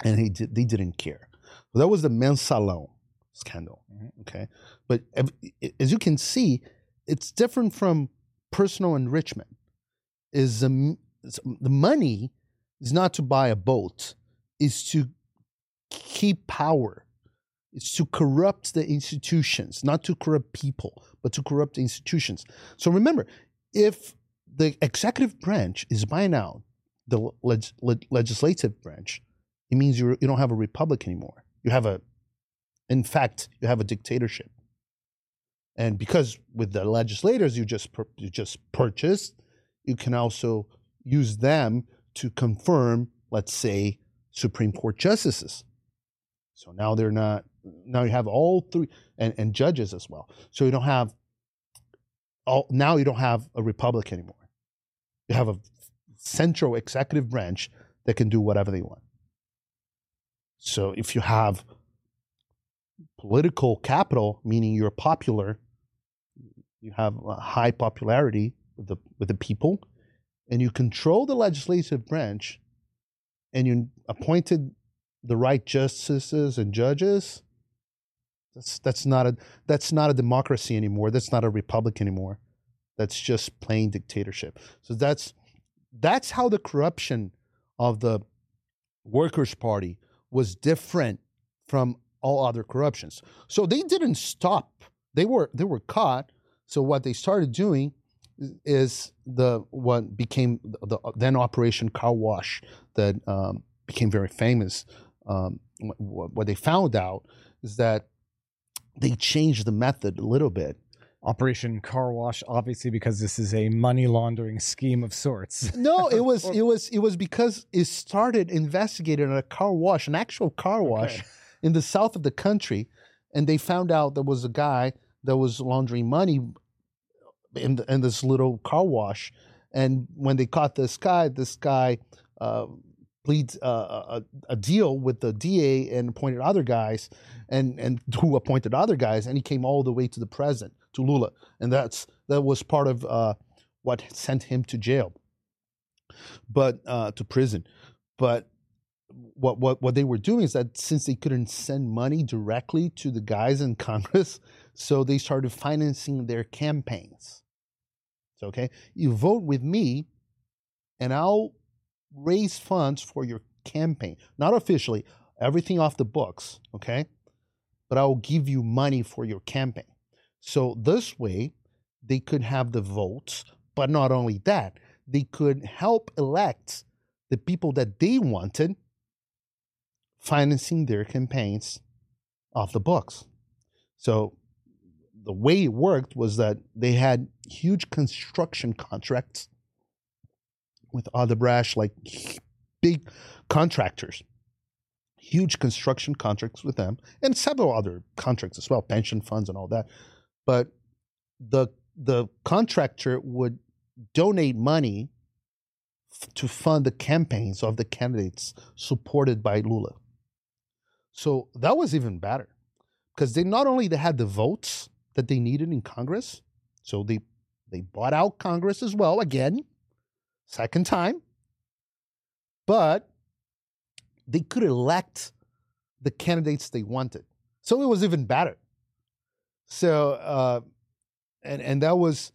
and he did, they didn't care. So that was the mensalão scandal. Mhm. Okay, but as you can see, it's different from personal enrichment. Is the the money is not to buy a boat, is to keep power. It's to corrupt the institutions, not to corrupt people, but to corrupt institutions. So remember, if the executive branch is buying out the leg- leg- legislative branch, it means you're, you don't have a republic anymore. You have a, in fact, you have a dictatorship. And because with the legislators you just you just purchased, you can also use them to confirm, let's say, Supreme Court justices. So now they're not. Now you have all three and, and judges as well. So you don't have. All now you don't have a republic anymore. You have a central executive branch that can do whatever they want. So if you have political capital, meaning you're popular, you have a high popularity with the with the people, and you control the legislative branch, and you appointed the right justices and judges. That's that's not a that's not a democracy anymore. That's not a republic anymore. That's just plain dictatorship. So that's that's how the corruption of the Workers' Party was different from all other corruptions. So they didn't stop. They were they were caught. So what they started doing is the what became the, the then Operation Car Wash that um, became very famous. Um, what, what they found out is that they changed the method a little bit, Operation Car Wash, obviously because this is a money laundering scheme of sorts. (laughs) No, it was (laughs) it was it was because it started investigating a car wash, an actual car wash Okay. in the south of the country, and they found out there was a guy that was laundering money in the, in this little car wash, and when they caught this guy, this guy uh, pleads uh, a, a deal with the DA and appointed other guys, and and who appointed other guys, and he came all the way to the president to Lula, and that's that was part of uh, what sent him to jail, but uh, to prison, but. What, what what they were doing is that since they couldn't send money directly to the guys in (laughs) Congress, so they started financing their campaigns. So, okay, you vote with me, and I'll raise funds for your campaign. Not officially, everything off the books, okay? But I will give you money for your campaign. So this way, they could have the votes, but not only that, they could help elect the people that they wanted, financing their campaigns off the books. So the way it worked was that they had huge construction contracts with Odebrecht like big contractors, huge construction contracts with them, and several other contracts as well, pension funds and all that. But the the contractor would donate money to fund the campaigns of the candidates supported by Lula. So that was even better because they not only they had the votes that they needed in Congress, so they they bought out Congress as well again, second time, but they could elect the candidates they wanted. So it was even better. So uh, and and that was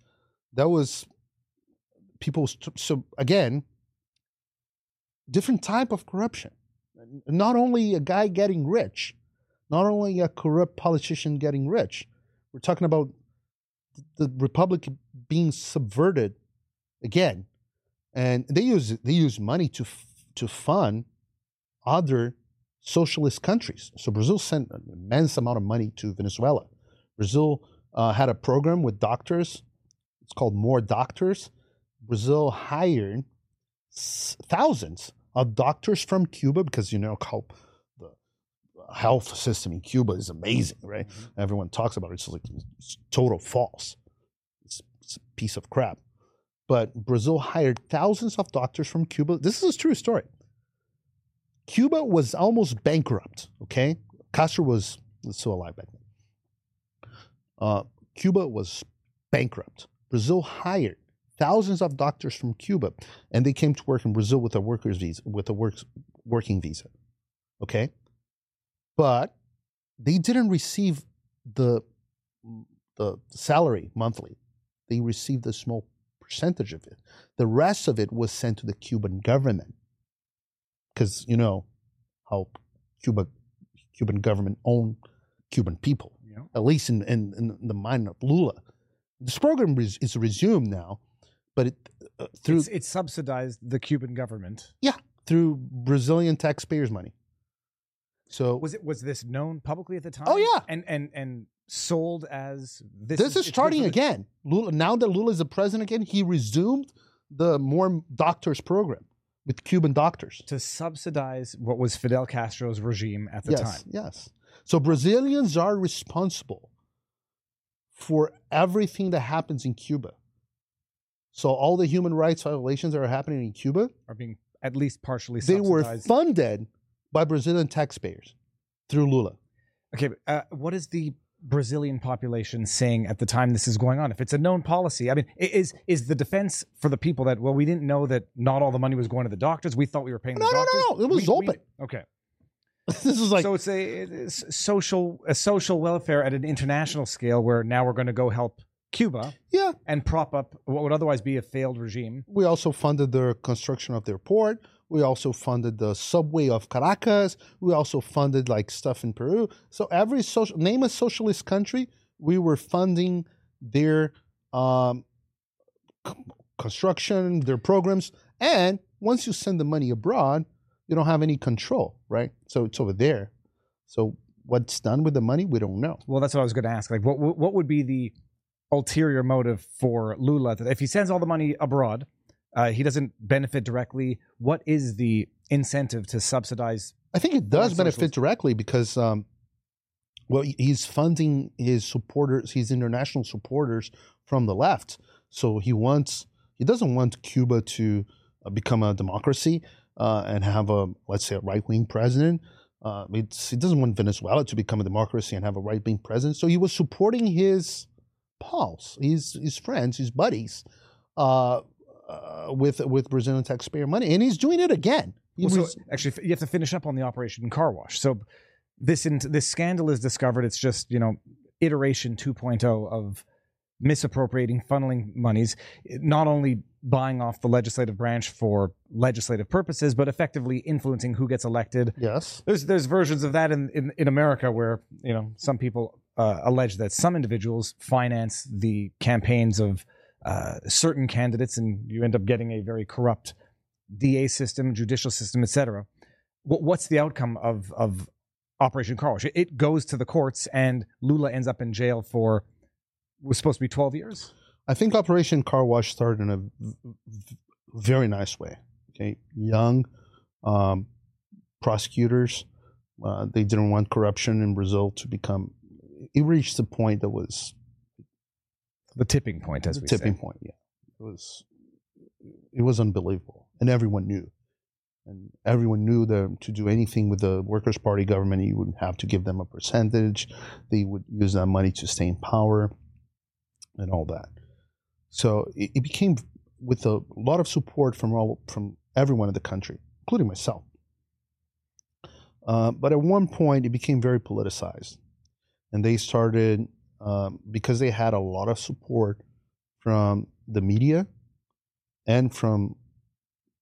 that was people. So again, different type of corruption. Not only a guy getting rich, not only a corrupt politician getting rich. We're talking about the republic being subverted again, and they use they use money to f- to fund other socialist countries. So Brazil sent an immense amount of money to Venezuela. Brazil uh, had a program with doctors. It's called More Doctors. Brazil hired s- thousands of doctors from Cuba because you know how the health system in Cuba is amazing, right? Everyone talks about it. It's like it's total false. It's, it's a piece of crap. But Brazil hired thousands of doctors from Cuba. This is a true story. Cuba was almost bankrupt. Okay, Castro was still alive back then. Uh, Cuba was bankrupt. Brazil hired thousands of doctors from Cuba, and they came to work in Brazil with a workers visa, with a works working visa. Okay, but they didn't receive the the salary monthly. They received a small percentage of it. The rest of it was sent to the Cuban government because you know how Cuba Cuban government own Cuban people, know? at least in, in, in the mind of Lula. This program is, is resumed now, but it, uh, through It's, it subsidized the Cuban government. Yeah, through Brazilian taxpayers' money. So Was it was this known publicly at the time? Oh, yeah. and and and sold as this. this, is good starting again. Lula, now that Lula is the president again, he resumed the more doctors program with Cuban doctors. to subsidize what was Fidel Castro's regime at the yes, time. yes. So Brazilians are responsible for everything that happens in Cuba. So all the human rights violations that are happening in Cuba, Are being at least partially subsidized. they were funded by Brazilian taxpayers through Lula. Okay, but, uh, what is the Brazilian population saying at the time this is going on? If it's a known policy, I mean, is is the defense for the people that well, we didn't know that not all the money was going to the doctors. We thought we were paying No, the no, no, doctors. no, it was We- we- open. okay, (laughs) this is like so it's a it's social a social welfare at an international scale where now we're going to go help Cuba yeah. and prop up what would otherwise be a failed regime. We also funded the construction of their port. We also funded the subway of Caracas. We also funded like stuff in Peru. So every social name a socialist country, we were funding their um, construction, their programs. And once you send the money abroad, you don't have any control, right? So it's over there. So what's done with the money, we don't know. Well, that's what I was going to ask. Like, what what would be the ulterior motive for Lula if he sends all the money abroad, uh, he doesn't benefit directly. What is the incentive to subsidize? I think it does benefit directly because, um, well, he's funding his supporters, his international supporters from the left. So he wants, he doesn't want Cuba to uh, become a democracy uh, and have a, let's say, a right wing president. Uh, it's, he doesn't want Venezuela to become a democracy and have a right wing president. So he was supporting his pals, his his friends, his buddies, uh, uh, with with Brazilian taxpayer money, and he's doing it again. He Well, so actually, you have to finish up on the Operation Car Wash. So this in, this scandal is discovered. It's just you know iteration 2.0 of misappropriating, funneling monies, not only buying off the legislative branch for legislative purposes, but effectively influencing who gets elected. yes. There's there's versions of that in in, in America where you know some people uh, allege that some individuals finance the campaigns of uh, certain candidates, and you end up getting a very corrupt DA system, judicial system, etc. What, what's the outcome of of Operation Car Wash? It, goes to the courts, and Lula ends up in jail for was supposed to be 12 years. I think Operation Car Wash started in a very nice way. Okay, young um, prosecutors. Uh, they didn't want corruption in Brazil to become. It reached a point that was The tipping point, as the we tipping say. point. Yeah, it was. It was unbelievable, and everyone knew, and everyone knew that to do anything with the Workers' Party government, you would have to give them a percentage. They would use that money to stay in power, and all that. So it, it became with a lot of support from all from everyone in the country, including myself. Uh, but at one point, it became very politicized, and they started um, because they had a lot of support from the media and from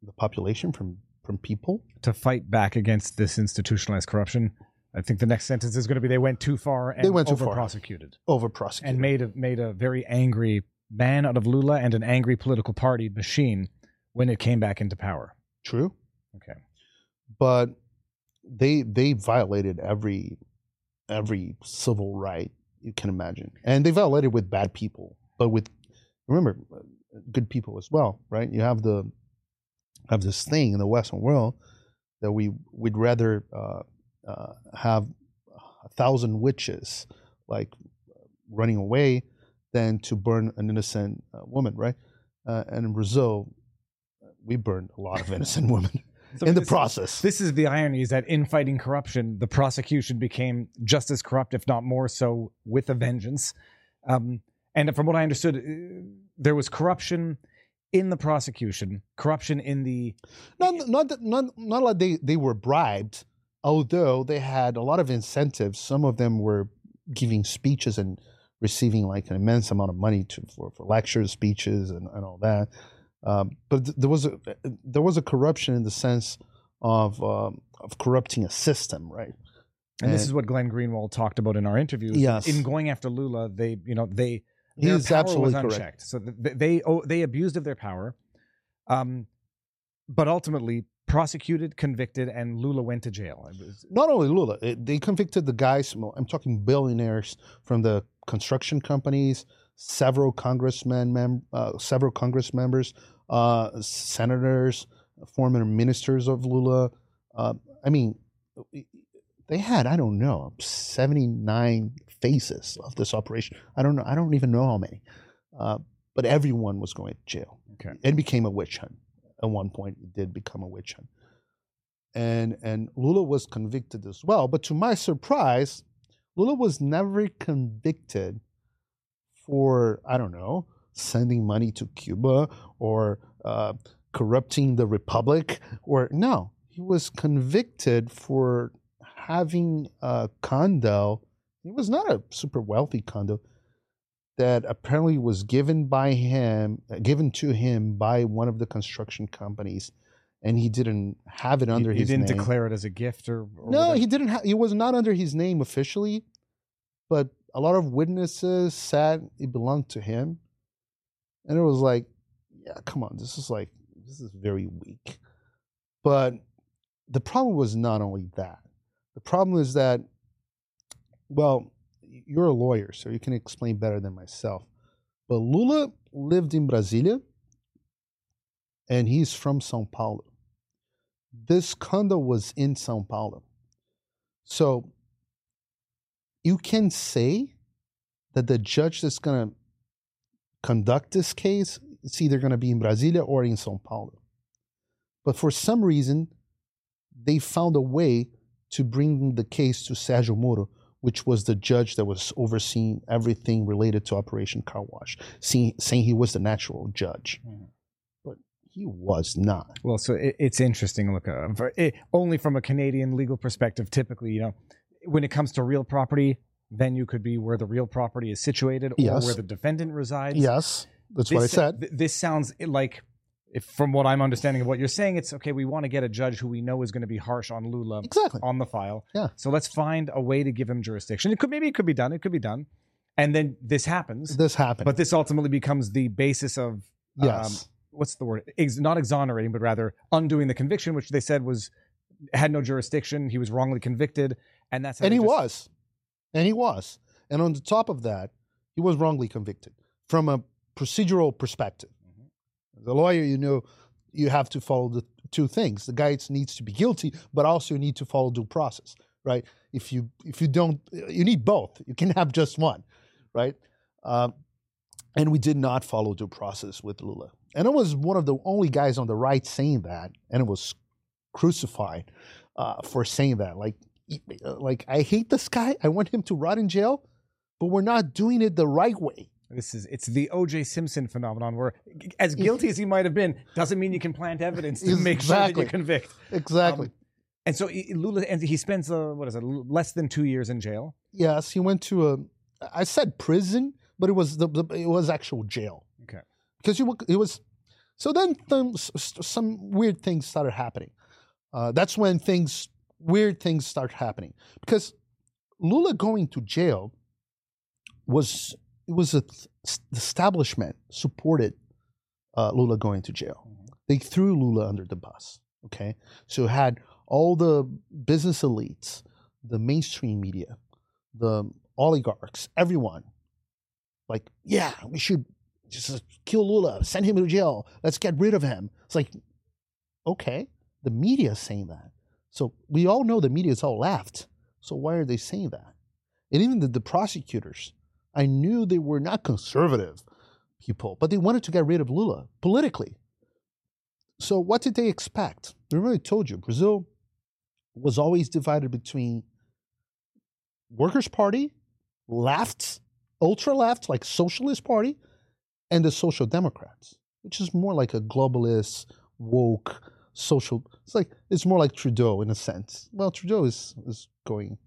the population, from from people. to fight back against this institutionalized corruption. I think the next sentence is going to be they went too far and They went too over prosecuted over prosecuted. and made a made a very angry man out of Lula and an angry political party machine when it came back into power. True. Okay. But they they violated every every civil right you can imagine, and they violated with bad people, but with remember good people as well, right? You have the have this thing in the Western world that we would rather uh, uh, have a thousand witches like running away than to burn an innocent uh, woman, right? Uh, and in Brazil, we burned a lot of (laughs) innocent women So in the process. This is the irony: is that in fighting corruption, the prosecution became just as corrupt, if not more so, with a vengeance. Um, and from what I understood, uh, there was corruption in the prosecution, corruption in the not not that- not not like they they were bribed, although they had a lot of incentives. Some of them were giving speeches and receiving like an immense amount of money to for, for lectures, speeches, and, and all that. Um, but th- there was a there was a corruption in the sense of um, of corrupting a system, right? And this is what Glenn Greenwald talked about in our interviews. Yes. In going after Lula, they, you know, they He their is power absolutely was correct. unchecked. So th- th- they oh, they abused of their power, um, but ultimately prosecuted, convicted, and Lula went to jail. Was- not only Lula, it, they convicted the guys. I'm talking billionaires from the construction companies, several congressmen, mem- uh, several Congress members, uh, senators, former ministers of Lula. Uh, I mean, they had I don't know 79 phases of this operation. I don't know. I don't even know how many. Uh, but everyone was going to jail. Okay. It became a witch hunt. At one point, it did become a witch hunt and and Lula was convicted as well. But to my surprise, Lula was never convicted for I don't know sending money to Cuba or uh, corrupting the republic or no, he was convicted for having a condo. It was not a super wealthy condo that apparently was given by him, given to him by one of the construction companies and he didn't have it under he, he his didn't name. declare it as a gift or, or no, whatever. he didn't. Ha- he was not under his name officially, but a lot of witnesses said it belonged to him, and it was like, yeah, come on, this is like this is very weak. But the problem was not only that. The problem is that, well, you're a lawyer, so you can explain better than myself. But Lula lived in Brasilia and he's from Sao Paulo. This condo was in Sao Paulo. So you can say that the judge that's going to conduct this case it's either going to be in Brasilia or in Sao Paulo. But for some reason, they found a way to bring the case to Sergio Moro, which was the judge that was overseeing everything related to Operation Car Wash, saying, saying he was the natural judge. Mhm. But he was not. Well, so it, it's interesting. Look, uh, for, it, only from a Canadian legal perspective, typically, you know, when it comes to real property, venue could be where the real property is situated or Yes. where the defendant resides. Yes, that's what I said. th- This sounds like, if from what I'm understanding of what you're saying, it's okay. We want to get a judge who we know is going to be harsh on Lula Exactly. on the file. Yeah. So let's find a way to give him jurisdiction. It could maybe it could be done. It could be done, and then this happens. This happens. But this ultimately becomes the basis of um, yes. what's the word? Ex- not exonerating, but rather undoing the conviction, which they said was had no jurisdiction. He was wrongly convicted, and that's and he just- was. And he was. And on the top of that, he was wrongly convicted from a procedural perspective. Mhm. As a lawyer, you know, you have to follow the two things. The guy needs to be guilty, but also you need to follow due process, right? If you if you don't, you need both. You can have just one, right? Um, and we did not follow due process with Lula. And I was one of the only guys on the right saying that, and it was crucified uh, for saying that. Like, like I hate this guy. I want him to rot in jail, but we're not doing it the right way. This is it's the O.J. Simpson phenomenon, where as guilty as he might have been, doesn't mean you can plant evidence to make sure that you convict. Exactly. Um, and so Lula, and he spends uh, what is it, less than two years in jail. yes, he went to a. I said prison, but it was the, the it was actual jail. Okay. because you it was so then some, some weird things started happening uh, that's when things weird things start happening because lula going to jail was it was a th- establishment supported uh, lula going to jail they threw lula under the bus okay so had all the business elites the mainstream media the oligarchs everyone like yeah we should just kill Lula, send him to jail, let's get rid of him. It's like, okay, the media is saying that. So we all know the media is all left. So why are they saying that? And even the, the prosecutors, I knew they were not conservative people, but they wanted to get rid of Lula politically. So what did they expect? Remember, I told you, Brazil was always divided between Workers' Party, left, ultra left, like Socialist Party, and the Social Democrats, which is more like a globalist, woke, social. It's like it's more like Trudeau in a sense. Well, Trudeau is is going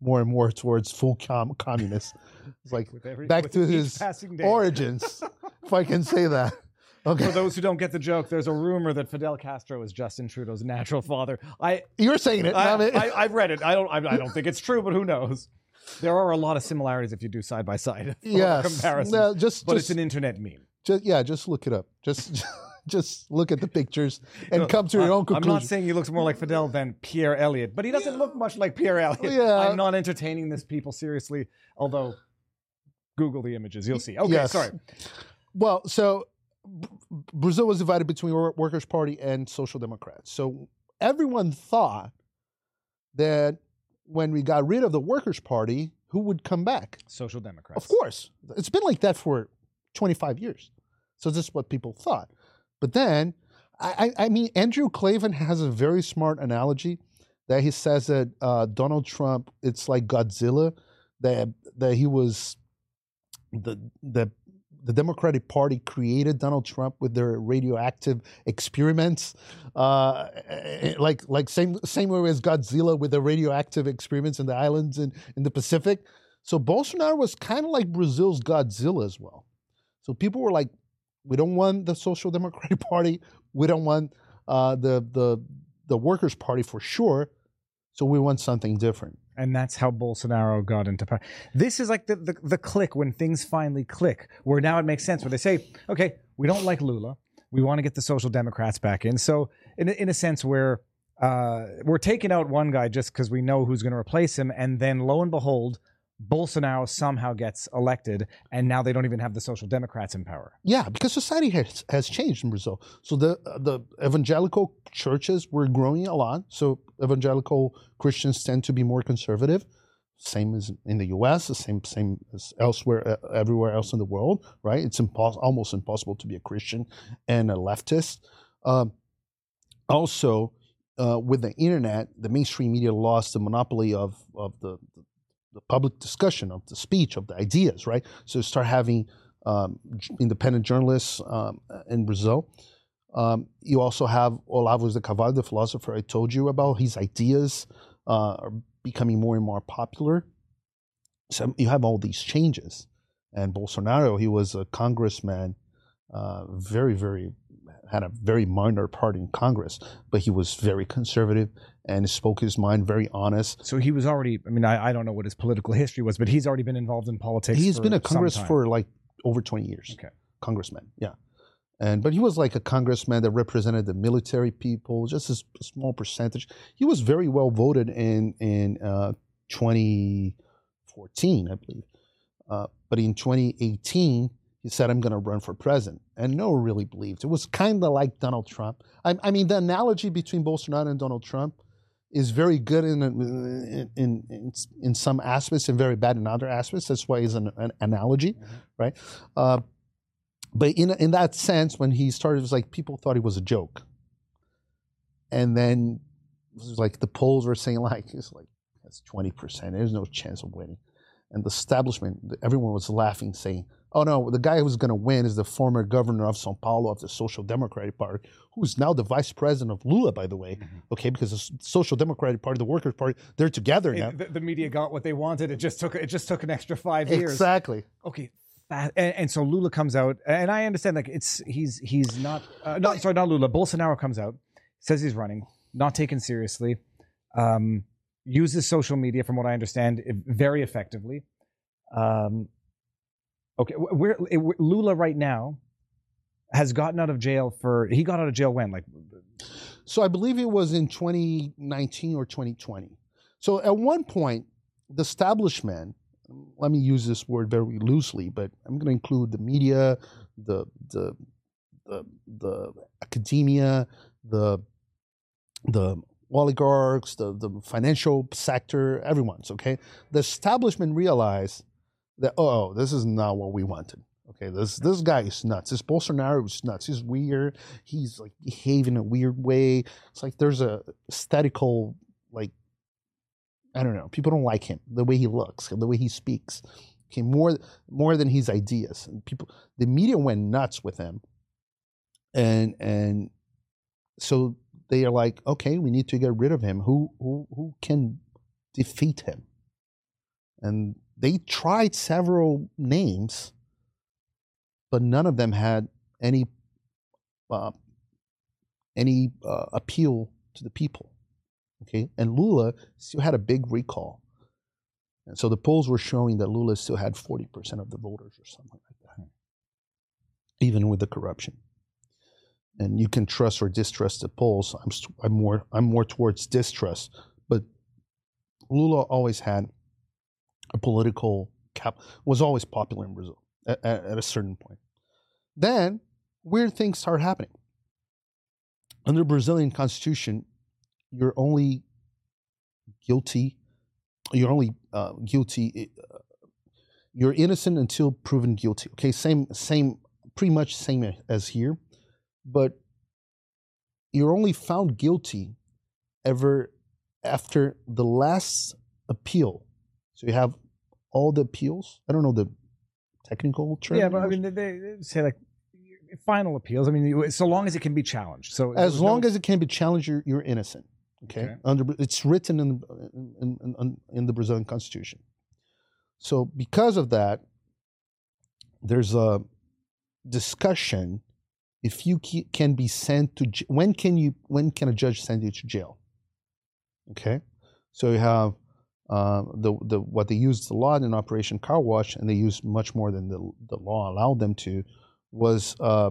more and more towards full com- communist. It's like every, Back to his origins, if I can say that. (laughs) Okay, For those who don't get the joke, there's a rumor that Fidel Castro is Justin Trudeau's natural father. I, you're saying it. I, me. I, have read it. I don't. I, I don't think it's true, but who knows? There are a lot of similarities if you do side by side (laughs) yes, comparisons. No, just but just, it's an internet meme. just yeah, just look it up. Just (laughs) just look at the pictures and come to your own conclusion. I'm not saying he looks more like Fidel than Pierre Elliott, but he doesn't look much like Pierre Elliott. (laughs) Yeah. I'm not entertaining this people seriously, although Google the images, you'll see. Okay, Yes. sorry. Well, so Brazil was divided between Workers' Party and Social Democrats. So everyone thought that when we got rid of the Workers' Party, who would come back? Social Democrats. Of course, it's been like that for 25 years. So this is what people thought. But then, I, I, mean, Andrew Klavan has a very smart analogy that he says that uh, Donald Trump, it's like Godzilla, that that he was the the the Democratic Party created Donald Trump with their radioactive experiments, uh, like like same same way as Godzilla with the radioactive experiments in the islands in, in the Pacific. So Bolsonaro was kind of like Brazil's Godzilla as well. So people were like, we don't want the Social Democratic (laughs) Party, we don't want uh, the the the Workers' Party for sure. So we want something different. and that's how Bolsonaro got into power. This is like the, the the click when things finally click, where now it makes sense. Where they say, okay, we don't like Lula, we want to get the Social Democrats back in. So in in a sense, where uh, we're taking out one guy just because we know who's going to replace him, and then lo and behold, Bolsonaro somehow gets elected, and now they don't even have the Social Democrats in power. Yeah, because society has, has changed in Brazil. So the the evangelical churches were growing a lot. So evangelical Christians tend to be more conservative, same as in the U.S., the same same as elsewhere, uh, everywhere else in the world. Right? It's impos- almost impossible to be a Christian and a leftist. Um, also, uh, with the internet, the mainstream media lost the monopoly of of the, the public discussion of the speech of the ideas, right? So start having um, independent journalists um, in Brazil. Um, you also have Olavo de Carvalho, the philosopher I told you about. His ideas uh, are becoming more and more popular. So you have all these changes. And Bolsonaro, he was a congressman, uh, very, very had a very minor part in Congress, but he was very conservative and spoke his mind, very honest. So he was already. I mean, I, I don't know what his political (laughs) history was, but he's already been involved in politics. He's been a Congress for like over 20 years. Okay. Congressman, yeah. And but he was like a congressman that represented the military people, just a small percentage. He was very well voted in in uh, 2014, I believe. Uh, but in 2018, he said, "I'm going to run for president," and no one really believed. It was kind of like Donald Trump. I, I mean, the analogy between Bolsonaro and Donald Trump is very good in in in, in, some aspects and very bad in other aspects. That's why it's an, an analogy, right? Uh, but in in that sense, when he started, it was like people thought he was a joke, and then it was like the polls were saying like it's like that's twenty percent. There's no chance of winning, and the establishment, everyone was laughing, saying. Oh no! The guy who's going to win is the former governor of São Paulo of the Social Democratic Party, who's now the vice president of Lula, by the way. Okay, because the Social Democratic Party, the Workers' Party, they're together now. The, the media got what they wanted. It just took. It just took an extra five years. Exactly. Okay. And, and so Lula comes out, and I understand like it's he's he's not uh, not sorry not Lula. Bolsonaro comes out, says he's running, not taken seriously, um, uses social media from what I understand very effectively. Um, okay, eh, wh- Lula right now has gotten out of jail for he got out of jail when like So I believe it was in 2019 or 2020. So at one point, the establishment, let me use this word very loosely, but I'm going to include the media, the the the, the academia, the the oligarchs, the, the financial sector, everyone's okay. The establishment realized that oh, this is not what we wanted. Okay, this this guy is nuts. This Bolsonaro is nuts. He's weird. He's like behaving a weird way. It's like there's a aesthetical like I don't know. People don't like him the way he looks, the way he speaks. Okay, more more than his ideas. And people, the media went nuts with him, and and so they are like, okay, we need to get rid of him. Who who who can defeat him? And they tried several names, but none of them had any uh, any uh, appeal to the people. Okay, and Lula still had a big recall, and so the polls were showing that Lula still had forty percent of the voters or something like that, even with the corruption. And you can trust or distrust the polls. I'm I'm more I'm more towards distrust, but Lula always had political cap was always popular in Brazil at, at, a certain point. Then weird things start happening. Under Brazilian constitution, you're only guilty. You're only uh, guilty. Uh, you're innocent until proven guilty. Okay, same, same, pretty much same as here, but you're only found guilty ever after the last appeal. So you have all the appeals. I don't know the technical term. yeah, but I mean they, they say like final appeals. I mean you- so long as it can be challenged. So as long as it can be challenged, you're, you're innocent. Okay, Okay. under it's written in, in in in in the Brazilian constitution. So because of that, there's a discussion if you can be sent to when can you when can a judge send you to jail? Okay, so you have uh, the the what they used a lot in Operation Car Wash, and they used much more than the the law allowed them to, was uh,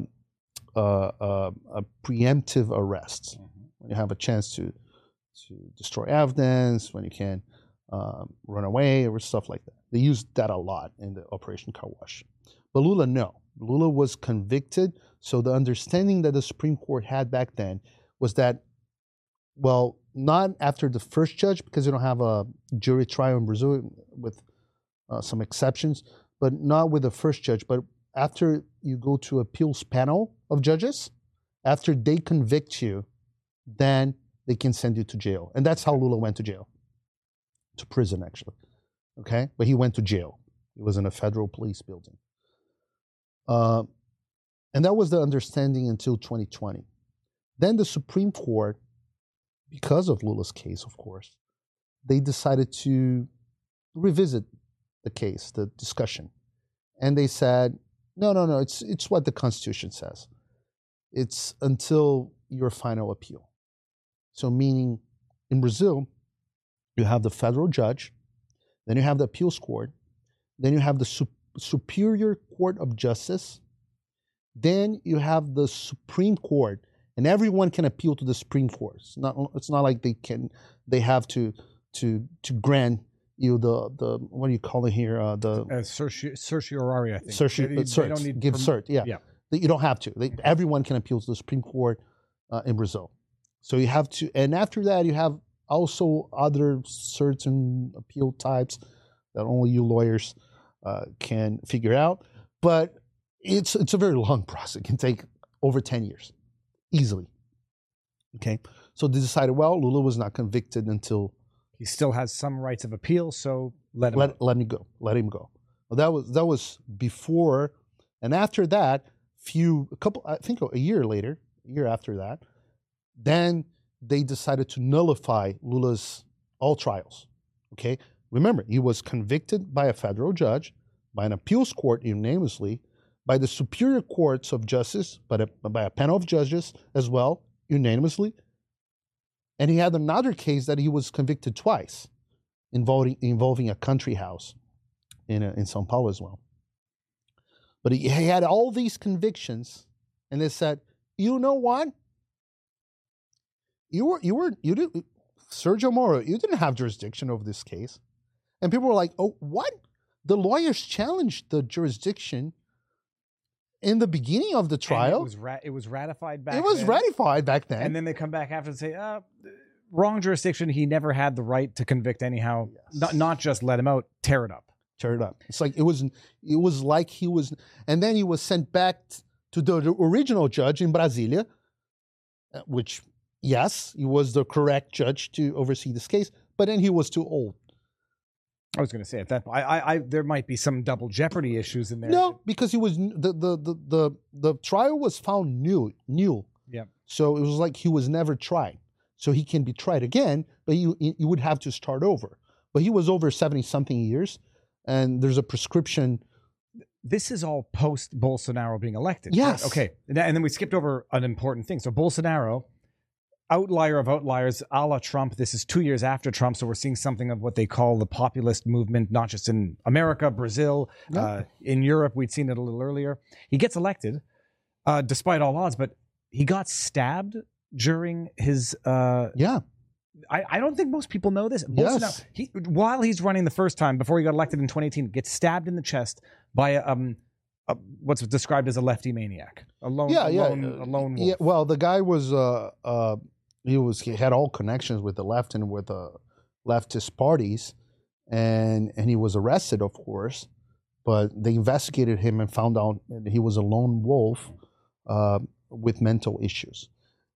uh, uh, a preemptive arrest when you have a chance to to destroy evidence, when you can um, run away or stuff like that. They used that a lot in the Operation Car Wash. But Lula, no. Lula was convicted. So the understanding that the Supreme Court had back then was that, well, not after the first judge, because you don't have a jury trial in Brazil with uh, some exceptions, but not with the first judge, but after you go to appeals panel of judges, after they convict you, then they can send you to jail. And that's how Lula went to jail, to prison actually. Okay, but he went to jail. He was in a federal police building. Uh, and that was the understanding until 2020. Then the Supreme Court, because of Lula's case, of course, they decided to revisit the case, the discussion. And they said, no, no, no, it's, it's what the Constitution says. It's until your final appeal. So, meaning in Brazil, you have the federal judge, then you have the appeals court, then you have the su- Superior Court of Justice, then you have the Supreme Court, and everyone can appeal to the Supreme Court. It's not, it's not like they can, they have to, to, to grant you the, the what do you call it here? Uh, the Uh, certi- certiorari, I think. certi- They- uh, they cert, don't need to give cert, yeah. yeah. That You don't have to. They, everyone can appeal to the Supreme Court uh, in Brazil. So you have to, and after that, you have also other certain appeal types that only you lawyers uh, can figure out. But it's it's a very long (laughs) process. It can take over ten years, easily. Okay, so they decided. Well, Lula was not convicted until He still has some rights of appeal, so let him. let out. let me go, let him go. Well, that was that was before, and after that, few a couple, I think a year later, a year after that, then they decided to nullify Lula's all trials. Okay, remember he was convicted by a federal judge, by an appeals court unanimously, by the superior courts of justice, but by a panel of judges as well unanimously, and he had another case that he was convicted twice involving involving a country house in uh, in São Paulo as well. But he, he had all these convictions, and they said, "You know what? You were you were you did Sergio Moro. You didn't have jurisdiction over this case." And people were like, "Oh, what? The lawyers challenged the jurisdiction in the beginning of the And trial. it was ra- it was ratified back. It was then, ratified back then. and then they come back after and say, uh, "Wrong jurisdiction. He never had the right to convict anyhow. Yes. Not not just let him out, tear it up." tear it up. It's like it was it was like he was and then he was sent back to the original judge in Brasilia, uh, which yes, he was the correct judge to oversee this case, but then he was too old. I was going to say at that point, I, I, I, there might be some double jeopardy issues in there. No, because he was the the the the, the trial was found new new. Yep. So it was like he was never tried. So he can be tried again, but you you would have to start over. But he was over 70 something years and there's a prescription This is all post Bolsonaro being elected. Yes. Okay. And then we skipped over an important thing. So Bolsonaro, outlier of outliers, a la Trump. This is two years after Trump, so we're seeing something of what they call the populist movement, not just in America, Brazil, Yeah. uh, in Europe. We'd seen it a little earlier. He gets elected, uh, despite all odds, but he got stabbed during his. Uh, yeah I, I don't think most people know this. Yes. He, while he's running the first time before he got elected in 2018, gets stabbed in the chest by a, um, a, what's described as a lefty maniac, a lone, yeah, a yeah, lone, a lone wolf. Yeah, well, the guy was uh uh he was he had all connections with the left and with uh leftist parties, and and he was arrested, of course, but they investigated him and found out that he was a lone wolf, uh, with mental issues.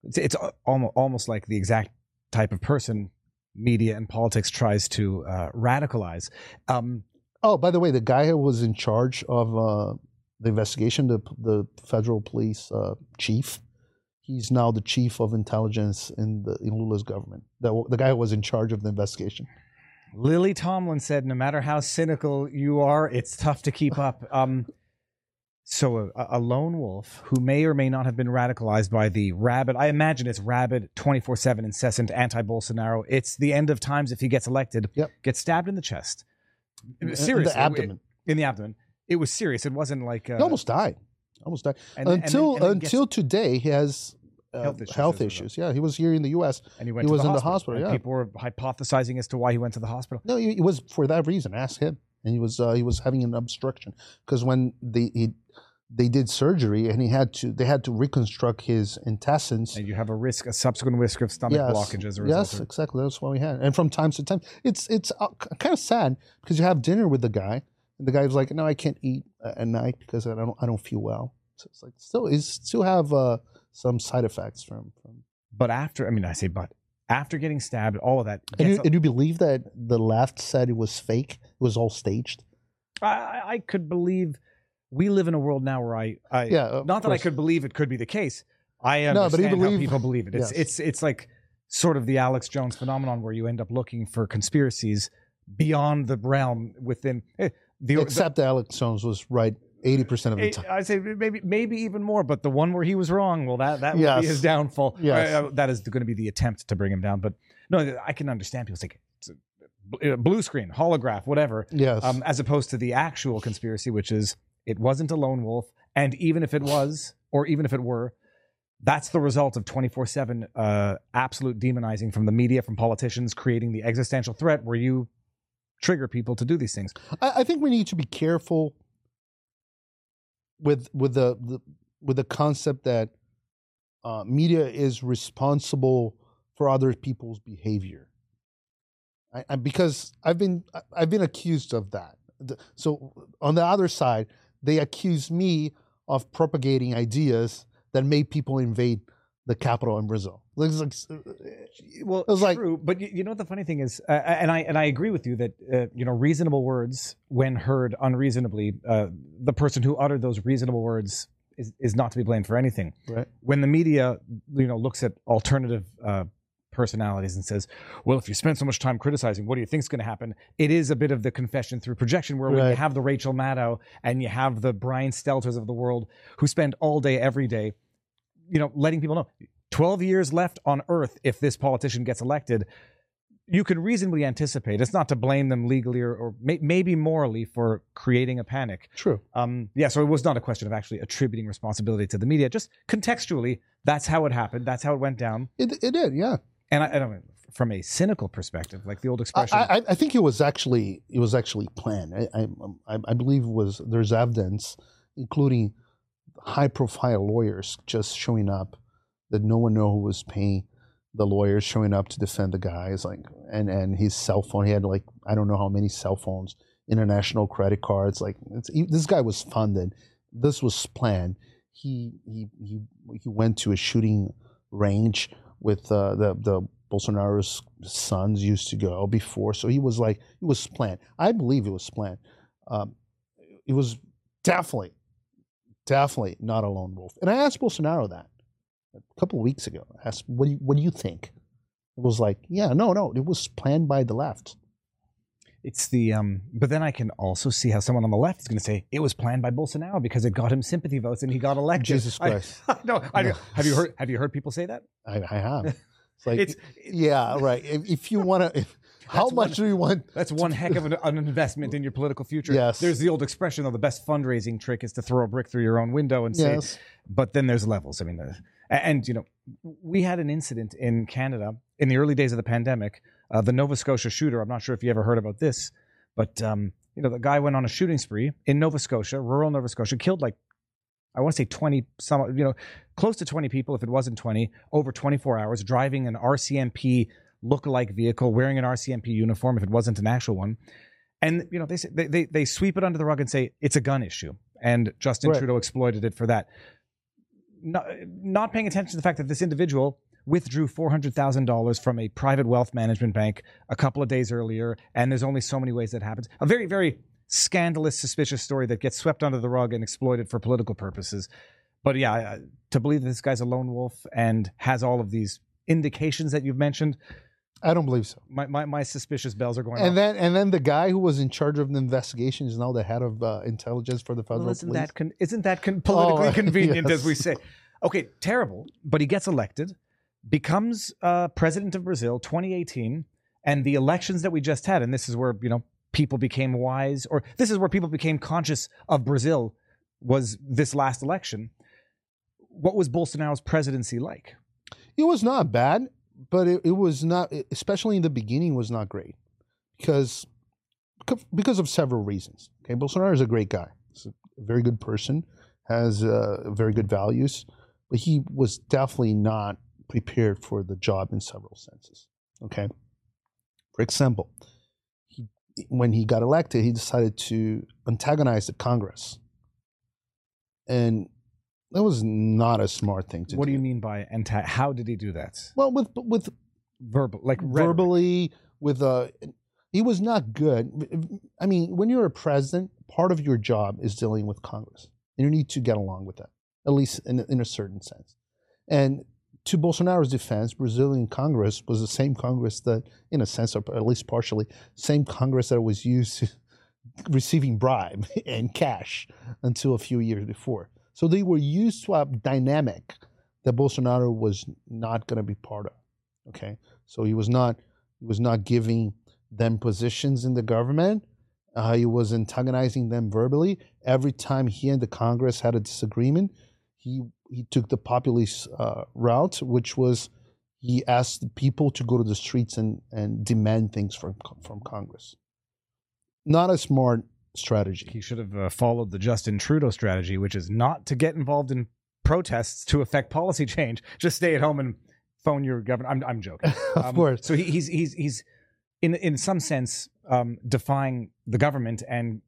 It's, it's almost almost like the exact type of person media and politics tries to uh, radicalize. Um, Oh, by the way, the guy who was in charge of uh, the investigation, the the federal police uh, chief, he's now the chief of intelligence in the in Lula's government. The, the guy who was in charge of the investigation. Lily Tomlin said, "No matter how cynical you are, it's tough to keep up." (laughs) Um, so a, a lone wolf who may or may not have been radicalized by the rabid, I imagine it's rabid, twenty four seven, incessant anti-Bolsonaro. It's the end of times if he gets elected. Yep. Gets stabbed in the chest. Seriously, In the abdomen. In the abdomen. It was serious. It wasn't like uh, he almost died. Almost died. and and then- until and then until today, he has uh, Health health issues issues. as well. Yeah, he was here in the U.S. and he went he to was the in the hospital. yeah. people were hypothesizing as to why he went to the hospital. No, it was for that reason. Ask him. and he was uh, he was having an obstruction because when they he, they did surgery and he had to they had to reconstruct his intestines. And you have a risk, a subsequent risk of stomach Yes. blockage as a result. Yes, exactly. That's what we had. And from time to time, it's it's uh, kind of sad because you have dinner with the guy, and the guy was like, "No, I can't eat at night because I don't I don't feel well." So it's like still is still have uh, some side effects from from. But after, I mean, I say, but after getting stabbed, all of that. And you, and you believe that the left said it was fake? It was all staged. I, I- could believe. We live in a world now where I, I Yeah, not that I could believe it could be the case. I No, understand but you how people believe it. It's yes. it's it's like sort of the Alex Jones phenomenon where you end up looking for conspiracies beyond the realm within eh, the. Except Alex Jones was right eighty percent of the the time. I say maybe maybe even more, but the one where he was wrong, well, that that would be his downfall. Yes. Uh, uh, that is going to be the attempt to bring him down. But no, I can understand people say it's a uh, blue screen, holograph, whatever. Yes. um, as opposed to the actual conspiracy, which is it wasn't a lone wolf, and even if it was, or even if it were, that's the result of twenty four seven absolute demonizing from the media, from politicians, creating the existential threat where you trigger people to do these things. I, I think we need to be careful with with the, the with the concept that uh, media is responsible for other people's behavior. I, I, because I've been I've been accused of that. So on the other side, they accuse me of propagating ideas that made people invade the capital in Brazil. It's like, Well, It was like- true, but you, you know what the funny thing is, uh, and I and I agree with you that uh, you know reasonable words, when heard unreasonably, uh, the person who uttered those reasonable words is, is not to be blamed for anything. right? When the media, you know, looks at alternative uh, personalities and says, "Well, if you spend so much time criticizing, what do you think is going to happen?" It is a bit of the confession through projection, where when you have the Rachel Maddow and you have the Brian Stelters of the world who spend all day, every day, you know, letting people know 12 years left on earth if this politician gets elected. You can reasonably anticipate. It's not to blame them legally or, or may, maybe morally for creating a panic. True. Um, yeah, so it was not a question of actually attributing responsibility to the media. Just contextually, that's how it happened. That's how it went down. It it did, yeah. And I, I don't from a cynical perspective, like the old expression. I, I think it was actually it was actually planned. I, I, I I believe was there's evidence, including high profile lawyers just showing up that no one know who was paying the lawyers showing up to defend the guys like and and his cell phone he had like I don't know how many cell phones international credit cards like he, this guy was funded this was planned he he he he went to a shooting range with uh, the the Bolsonaro's sons used to go before. So he was like, it was planned. I believe it was planned. Um, it was definitely, definitely not a lone wolf. And I asked Bolsonaro that a couple of weeks ago. I asked, what do you, what do you think? It was like, yeah, no, no, it was planned by the left. It's the um, but then I can also see how someone on the left is going to say it was planned by Bolsonaro because it got him sympathy votes and he got elected. Jesus (laughs) I- Christ. no, (laughs) I, No. (laughs) have you heard? Have you heard people say that? I, I have. It's like, It's yeah, right. If, if you want to, how much do you want? that's one heck of an, an investment in your political future. Yes. There's the old expression though: the best fundraising trick is to throw a brick through your own window and say. Yes. But then there's levels. I mean, uh, and you know, we had an incident in Canada in the early days of the pandemic. Uh, the Nova Scotia shooter. I'm not sure if you ever heard about this, but um, you know, the guy went on a shooting spree in Nova Scotia, rural Nova Scotia, killed like I want to say 20 some you know close to 20 people if it wasn't 20 over 24 hours driving an RCMP look-alike vehicle wearing an RCMP uniform if it wasn't an actual one. And you know they say, they, they they sweep it under the rug and say it's a gun issue. And Justin Right. Trudeau exploited it for that. Not, not paying attention to the fact that this individual withdrew $400,000 from a private wealth management bank a couple of days earlier and there's only so many ways that happens. A very very scandalous suspicious story that gets swept under the rug and exploited for political purposes. But yeah to believe that this guy's a lone wolf and has all of these indications that you've mentioned I don't believe so. my, my, my suspicious bells are going And off. then, and then the guy who was in charge of the investigation is now the head of uh, intelligence for the federal Well, isn't police. that con- isn't that con- politically Oh, (laughs) convenient yes. as we say? Okay, terrible. But he gets elected, becomes uh, president of Brazil, 2018, and the elections that we just had, and this is where you know people became wise, or this is where people became conscious of Brazil, was this last election. What was Bolsonaro's presidency like? It was not bad, but it, it was not, especially in the beginning, was not great because because of several reasons. Okay, Bolsonaro is a great guy. He's a very good person, has uh, very good values, but he was definitely not prepared for the job in several senses. Okay, for example, he, when he got elected, he decided to antagonize the Congress, and that was not a smart thing to What do. What do you mean by anti? How did he do that? Well, with with Verbal, like rhetoric. verbally with a he was not good i mean when you're a president part of your job is dealing with congress and you need to get along with that at least in, in a certain sense and to bolsonaro's defense brazilian congress was the same congress that in a sense or at least partially same congress that was used to (laughs) receiving bribe (laughs) and cash until a few years before so they were used to a dynamic that bolsonaro was not going to be part of okay so he was not he was not giving them positions in the government. Uh, he was antagonizing them verbally. Every time he and the Congress had a disagreement, he he took the populist uh, route, which was he asked the people to go to the streets and, and demand things from from Congress. Not a smart strategy. He should have uh, followed the Justin Trudeau strategy, which is not to get involved in protests to affect policy (laughs) change. Just stay at home and phone your governor. I'm, I'm joking. (laughs) of Um, course. So he, he's he's he's in in some sense um, defying the government and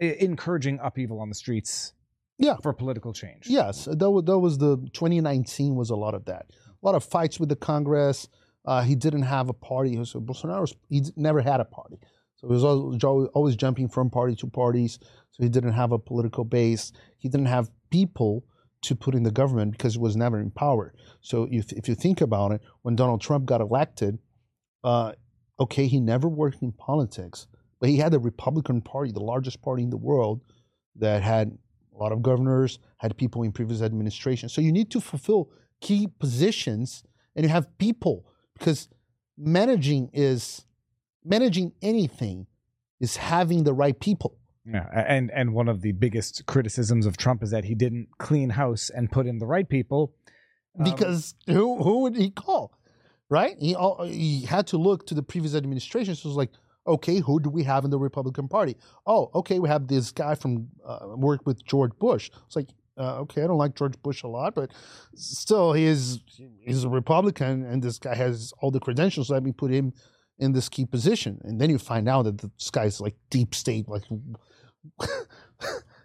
I- encouraging upheaval on the streets. Yeah. For political change. Yes, that was, that was the 2019 was a lot of that. A lot of fights with the Congress. Uh, he didn't have a party. So Bolsonaro, he never had a party. So he was always, always jumping from party to parties. So he didn't have a political base. He didn't have people to put in the government because he was never in power. So if, if you think about it, when Donald Trump got elected, uh, okay, he never worked in politics, but he had the Republican Party, the largest party in the world, that had a lot of governors, had people in previous administrations. So you need to fulfill key positions and you have people because managing is managing anything is having the right people. Yeah, and and one of the biggest criticisms of Trump is that he didn't clean house and put in the right people. Um, because who who would he call? Right? He he had to look to the previous administration. So it was like, okay, who do we have in the Republican Party? Oh, okay, we have this guy from uh, worked with George Bush. It's like, uh, okay, I don't like George Bush a lot, but still, he is he's a Republican, and this guy has all the credentials. Let me put him in this key position, and then you find out that this guy's like deep state, like. (laughs)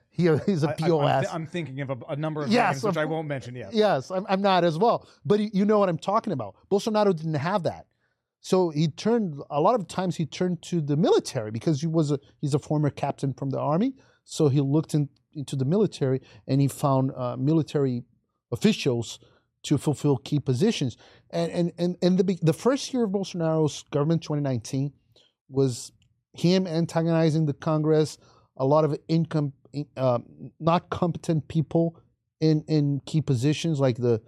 he, he's a POS. I'm, thi- I'm thinking of a, a number of Yes, names which of I won't mention yet. Yes, I'm, I'm not as well. But you know what I'm talking about. Bolsonaro didn't have that. So he turned a lot of times he turned to the military because he was a he's a former captain from the army. So he looked in, into the military and he found uh, military officials to fulfill key positions. And and and, and the the first year of Bolsonaro's government, 2019, was him antagonizing the Congress, a lot of income, uh, not competent people in in key positions like the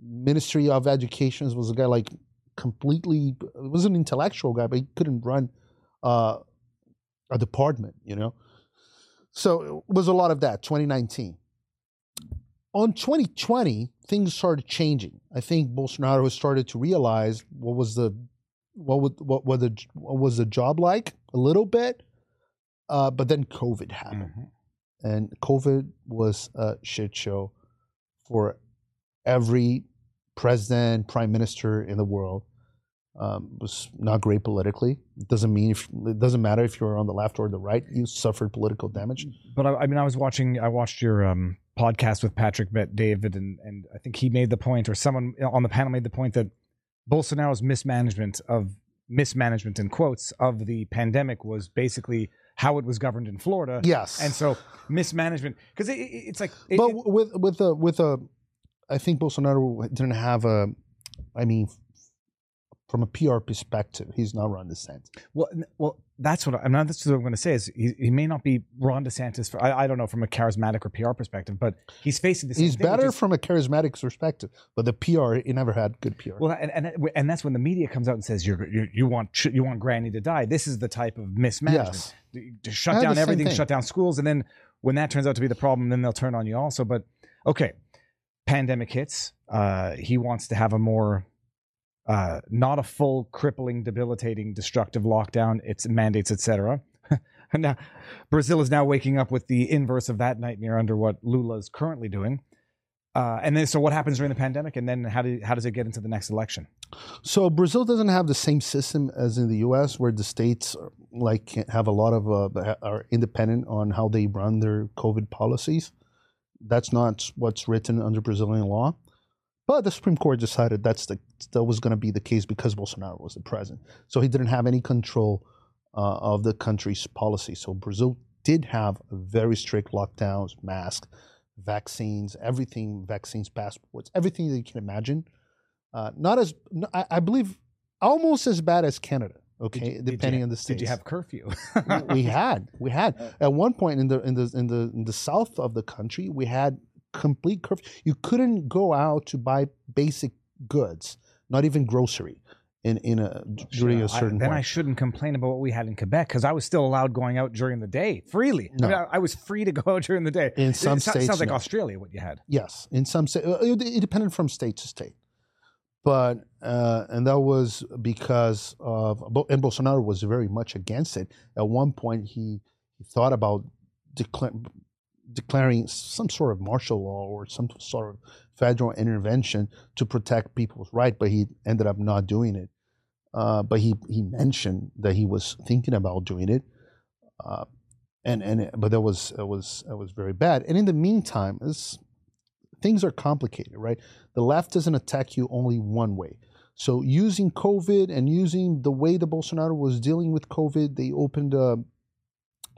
Ministry of Education was a guy like completely it was an intellectual guy, but he couldn't run uh, a department, you know. So it was a lot of that. 2019. On 2020, things started changing. I think Bolsonaro started to realize what was the what would what, what, the, what was the job like a little bit, uh, but then COVID happened Mhm. and COVID was a shit show for every president, prime minister in the world. Um, was not great politically. It doesn't mean if it doesn't matter if you're on the left or the right. You suffered political damage. But I, I mean, I was watching. I watched your um, podcast with Patrick Bet David, and and I think he made the point, or someone on the panel made the point that Bolsonaro's mismanagement of mismanagement in quotes of the pandemic was basically how it was governed in Florida. Yes, And so mismanagement, because it, it- it's like, it, but with with a with a, I think Bolsonaro didn't have a. I mean, from a PR perspective, he's not Ron DeSantis. well, well, that's what I'm not. That's what I'm going to say is he, he may not be Ron DeSantis. For, I, I don't know from a charismatic or PR perspective, but he's facing the same He's better is- from a charismatic perspective, but the PR he never had good PR. Well, and, and and that's when the media comes out and says you're, you you want you want Granny to die. This is the type of mismanagement yes. to shut down everything, shut down schools, and then when that turns out to be the problem, then they'll turn on you also. But okay, pandemic hits. Uh, he wants to have a more uh, not a full crippling, debilitating, destructive lockdown. It's mandates, etc. (laughs) now, Brazil is now waking up with the inverse of that nightmare under what Lula is currently doing. Uh, and then, so what happens during the pandemic, and then how do how does it get into the next election? So Brazil doesn't have the same system as in the U.S., where the states like have a lot of uh, are independent on how they run their COVID policies. That's not what's written under Brazilian law. But the Supreme Court decided that's the that was going to be the case because Bolsonaro was the president, so he didn't have any control uh, of the country's policy. So Brazil did have very strict lockdowns, masks, vaccines, everything, vaccines, passports, everything that you can imagine. Uh, not as I, I, believe almost as bad as Canada. Okay, you, depending you, on the state. Did you have curfew? we (laughs) had, we had at one point in the in the in the in the south of the country, we had complete curfew. You couldn't go out to buy basic goods, not even grocery in in a during a certain. I, then point. I shouldn't complain about what we had in Quebec because I was still allowed going out during the day freely. No. I, mean, I, I, was free to go out (laughs) during the day. In some it, states, sounds like no. Australia. What you had? Yes, in some states, uh, it, it depended from state to state, but uh, and that was because of and Bolsonaro was very much against it. At one point, he he thought about declaring declaring some sort of martial law or some sort of federal intervention to protect people's right, but he ended up not doing it. Uh, but he he mentioned that he was thinking about doing it, uh, and and but that was it was it was very bad. And in the meantime, things are complicated, right? The left doesn't attack you only one way. So using COVID and using the way the Bolsonaro was dealing with COVID, they opened a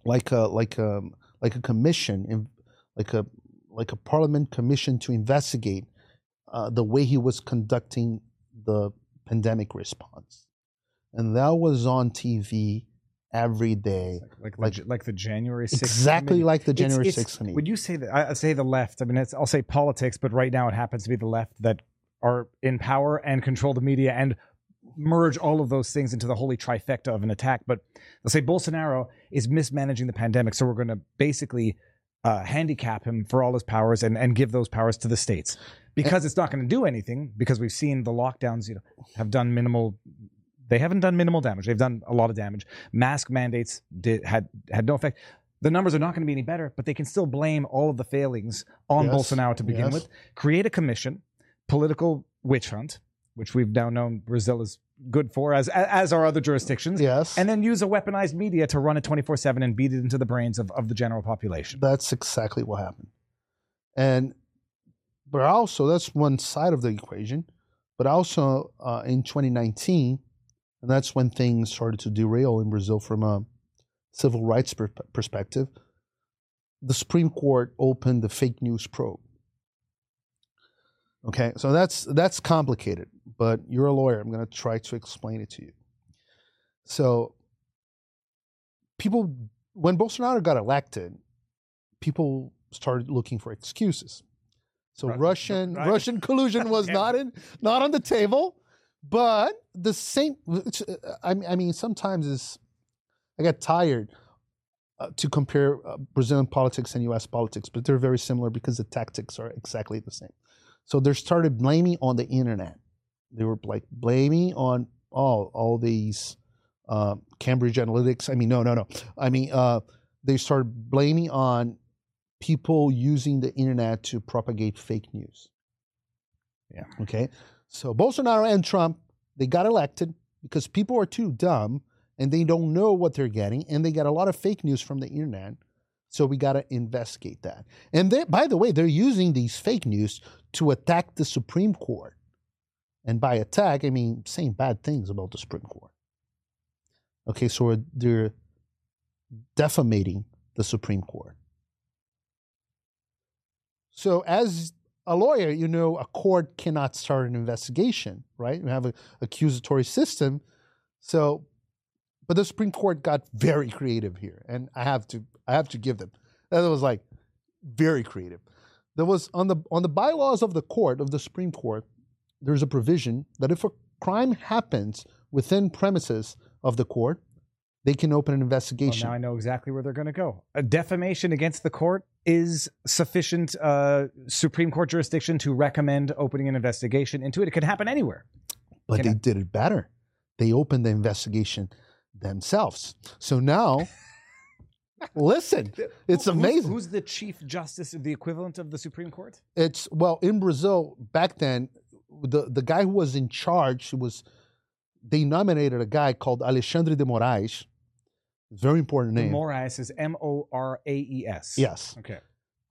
like a like a like a commission, like a like a parliament commission to investigate uh, the way he was conducting the pandemic response, and that was on TV every day, like like, like, like the January 6th exactly committee. like the January it's- sixth. Would you say that? I I say the left. I mean, it's, I'll say politics, but right now it happens to be the left that are in power and control the media and merge all of those things into the holy trifecta of an attack. But let's say Bolsonaro is mismanaging the pandemic, so we're going to basically uh, handicap him for all his powers and, and give those powers to the states because it's not going to do anything. Because we've seen the lockdowns, you know, have done minimal. They haven't done minimal damage. They've done a lot of damage. Mask mandates did had had no effect. The numbers are not going to be any better, but they can still blame all of the failings on Yes, Bolsonaro to begin yes. with. Create a commission, political witch hunt, which we've now known Brazil is good for, as as are other jurisdictions, yes, and then use a weaponized media to run it twenty four seven and beat it into the brains of, of the general population. That's exactly what happened. And but also that's one side of the equation. But also uh, in 2019, and that's when things started to derail in Brazil from a civil rights per- perspective. The Supreme Court opened the fake news probe. Okay, so that's that's complicated, but you're a lawyer. I'm going to try to explain it to you. So, people, when Bolsonaro got elected, people started looking for excuses. So Right, Russian right. Russian collusion (laughs) was Yeah. not in not on the table, but the same. I mean, I mean, sometimes it's I get tired uh, to compare uh, Brazilian politics and U.S. politics, but they're very similar because the tactics are exactly the same. So they started blaming on the internet. They were like blaming on all all these uh, Cambridge Analytics. I mean, no, no, no. I mean, uh, they started blaming on people using the internet to propagate fake news. Yeah. Okay. So Bolsonaro and Trump, they got elected because people are too dumb and they don't know what they're getting, and they got a lot of fake news from the internet. So we got to investigate that. And they, by the way, they're using these fake news to attack the Supreme Court. And by attack, I mean saying bad things about the Supreme Court. Okay, so they're defamating the Supreme Court. So, as a lawyer, you know a court cannot start an investigation, right? You have an accusatory system. So, but the Supreme Court got very creative here, and I have to, I have to give them. That was like very creative. There was on the on the bylaws of the court of the Supreme Court. There's a provision that if a crime happens within premises of the court, they can open an Well, investigation. now I know exactly where they're going to go. A defamation against the court is sufficient uh, Supreme Court jurisdiction to recommend opening an investigation into it. It could happen anywhere. but they I- did it better. They opened the investigation themselves. So now (laughs) Listen, it's Who- who's- amazing. Who's, the chief justice, the equivalent of the Supreme Court? It's well in Brazil back then. The the guy who was in charge was they nominated a guy called Alexandre de Moraes. Very important name. Moraes is M O R A E S. yes, Okay.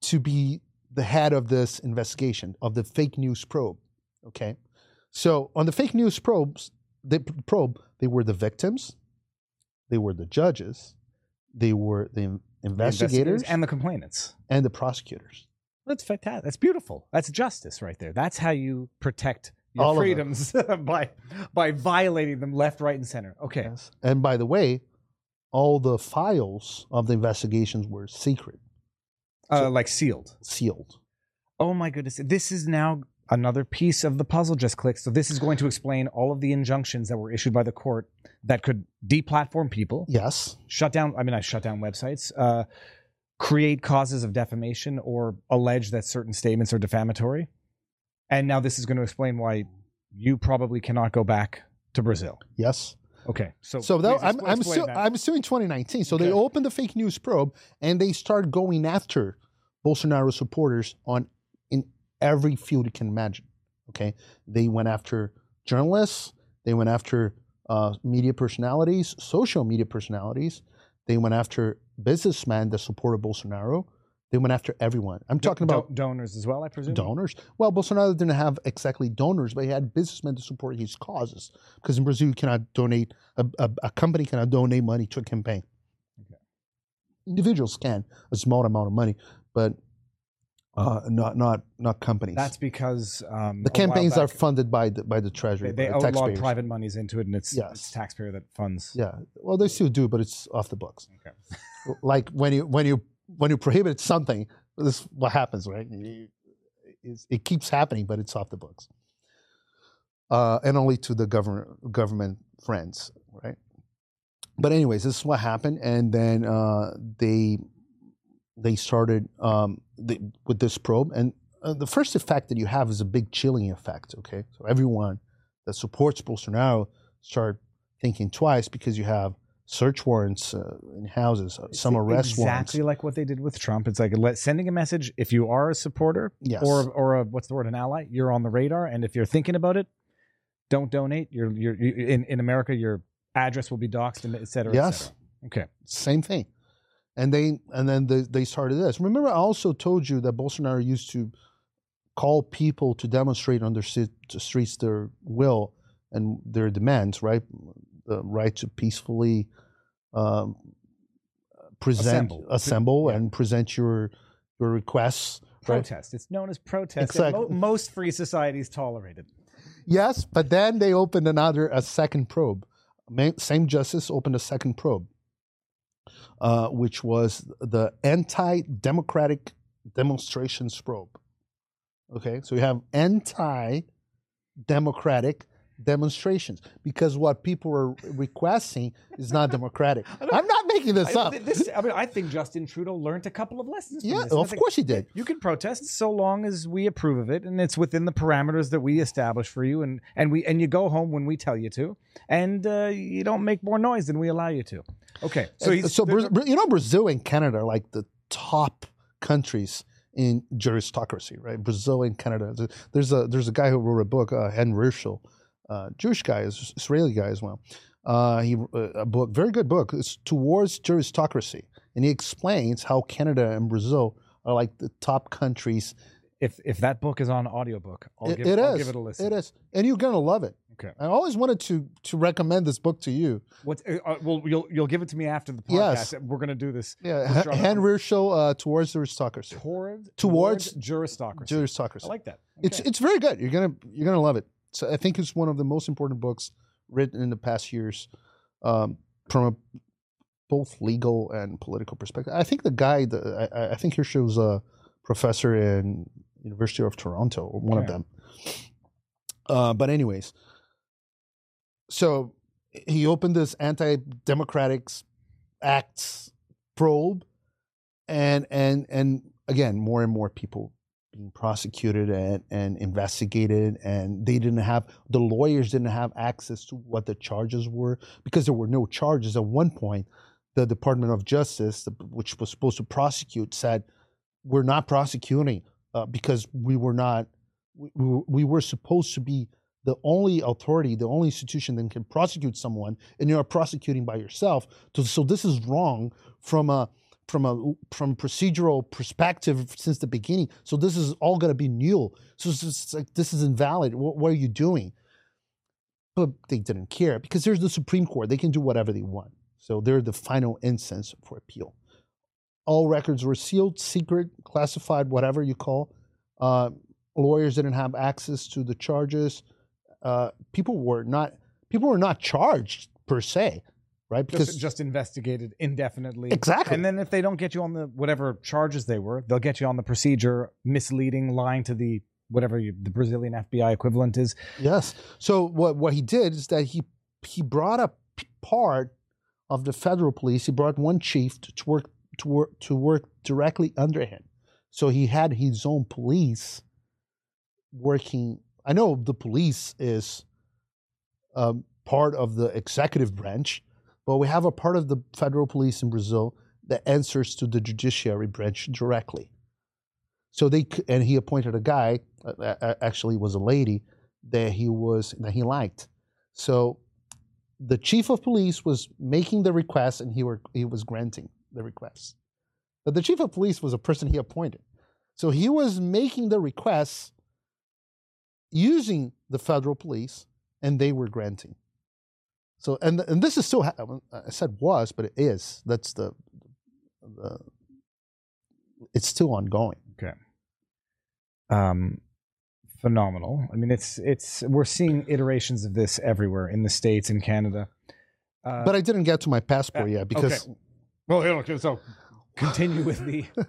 to be the head of this investigation of the fake news probe. Okay, so on the fake news probes, the probe, they were the victims, they were the judges, they were the in- The investigators, and the complainants. and the prosecutors. That's fantastic. That's beautiful. That's justice right there. That's how you protect your All freedoms (laughs) by by violating them left, right, and center. Okay. Yes. And by the way, all the files of the investigations were secret, Uh, like sealed. sealed. Oh my goodness. This is now another piece of the puzzle just clicked. So this is going to explain all of the injunctions that were issued by the court that could deplatform people, Yes. shut down, I mean, I shut down websites, uh, create causes of defamation or allege that certain statements are defamatory. And now this is going to explain why you probably cannot go back to Brazil. Yes. Okay. So, So that, I'm I'm, su- that. I'm suing 2019. So they Okay. opened the fake news probe and they start going after Bolsonaro supporters on in every field you can imagine. Okay, they went after journalists. They went after uh, media personalities, social media personalities. They went after businessmen that supported Bolsonaro. They went after everyone. I'm talking about do- donors as well, I presume. donors. Well, Bolsonaro didn't have exactly donors, but he had businessmen to support his causes. Because in Brazil, you cannot donate, a, a, a company cannot donate money to a campaign. Okay. Individuals can, a small amount of money, but uh, not not not companies. That's because um, the campaigns are funded by the by the treasury, They, they the outlawed private monies into it, and it's, Yes. it's taxpayer that funds. Yeah, well, they still do, but it's off the books. Okay. (laughs) like when you when you when you prohibit something, this is what happens, right? It keeps happening, but it's off the books, uh, and only to the government government friends, right? But anyways, this is what happened, and then uh, they they started um, the, with this probe, and uh, the first effect that you have is a big chilling effect. Okay, so everyone that supports Bolsonaro start thinking twice because you have search warrants uh, in houses, uh, some arrest exactly warrants. Exactly like what they did with Trump. It's like let, sending a message. If you are a supporter Yes. or or a, what's the word, an ally, you're on the radar. And if you're thinking about it, don't donate. You're you're you, in in America. Your address will be doxxed, and et cetera, et Yes. cetera. Okay. Same thing. And they and then they, they started this. Remember, I also told you that Bolsonaro used to call people to demonstrate on their the streets their will and their demands, right? The right to peacefully um, present, Assemble. assemble, Yeah. and present your your requests. Right? Protest. It's known as protest. Exactly. Mo- most free societies tolerate it. Yes, but then they opened another, a second probe. Same justice opened a second probe, uh, which was the anti-democratic demonstrations probe. Okay, so you have anti-democratic demonstrations because what people are requesting is not democratic. (laughs) I'm not making this I, up. this, I mean, I think Justin Trudeau learned a couple of lessons. From Yeah. Of think course he did. You can protest so long as we approve of it, and it's within the parameters that we establish for you, and and we and you go home when we tell you to, and uh, you don't make more noise than we allow you to. Okay, so So, he's, so Bra- you know, Brazil and Canada are like the top countries in juristocracy, right? Brazil and Canada. There's a there's a guy who wrote a book, uh, Ran Hirschl, uh, Jewish guy, is Israeli guy as well. Uh, he uh, a book, very good book. It's towards juristocracy, and he explains how Canada and Brazil are like the top countries. if if that book is on audiobook, I'll, It- give, it I'll is. give it a listen. It is, and you're gonna love it. Okay. I always wanted to to recommend this book to you. What's uh, uh, well, you'll you'll give it to me after the podcast. Yes. We're gonna do this Yeah, sure. Ran Hirschl, uh, towards juristocracy. towards Towards juristocracy. Juristocracy. I like that. It's it's very good. You're gonna you're gonna love it. So I think it's one of the most important books written in the past years, um, from a both legal and political perspective. I think the guy, the, I, I think here shows a professor in University of Toronto, or one of them. Uh, but anyways, so he opened this anti-democratic acts probe, and and and again, more and more people being prosecuted and, and investigated and they didn't have the lawyers didn't have access to what the charges were because there were no charges at one point the Department of Justice, which was supposed to prosecute, said we're not prosecuting uh, because we were not we, we were- we were supposed to be the only authority, the only institution that can prosecute someone, and you are prosecuting by yourself. So, so this is wrong from a from a from procedural perspective since the beginning. So this is all going to be new. So it's like this is invalid. What, what are you doing? But they didn't care because there's the Supreme Court. They can do whatever they want. So they're the final instance for appeal. All records were sealed, secret, classified, whatever you call. Uh, lawyers didn't have access to the charges. Uh, people were not people were not charged per se, right? Because Just, just investigated indefinitely. exactly. And then if they don't get you on the whatever charges they were, they'll get you on the procedure, misleading, lying to the whatever you, the Brazilian FBI equivalent is. Yes. So what what he did is that he he brought a part of the federal police. He brought one chief to, to work to work to work directly under him. So he had his own police working. I know the police is um, part of the executive branch, but we have a part of the federal police in Brazil that answers to the judiciary branch directly. So they and he appointed a guy, actually was a lady that he was that he liked. So the chief of police was making the request and he were he was granting the request. But the chief of police was a person he appointed. So he was making the requests using the federal police and they were granting. So and and this is still ha- I said was but it is. That's the the it's still ongoing. Okay. Um, phenomenal. I mean, it's it's we're seeing iterations of this everywhere in the states in Canada. Uh, But I didn't get to my passport yet because okay. well, here, okay, so continue with the (laughs)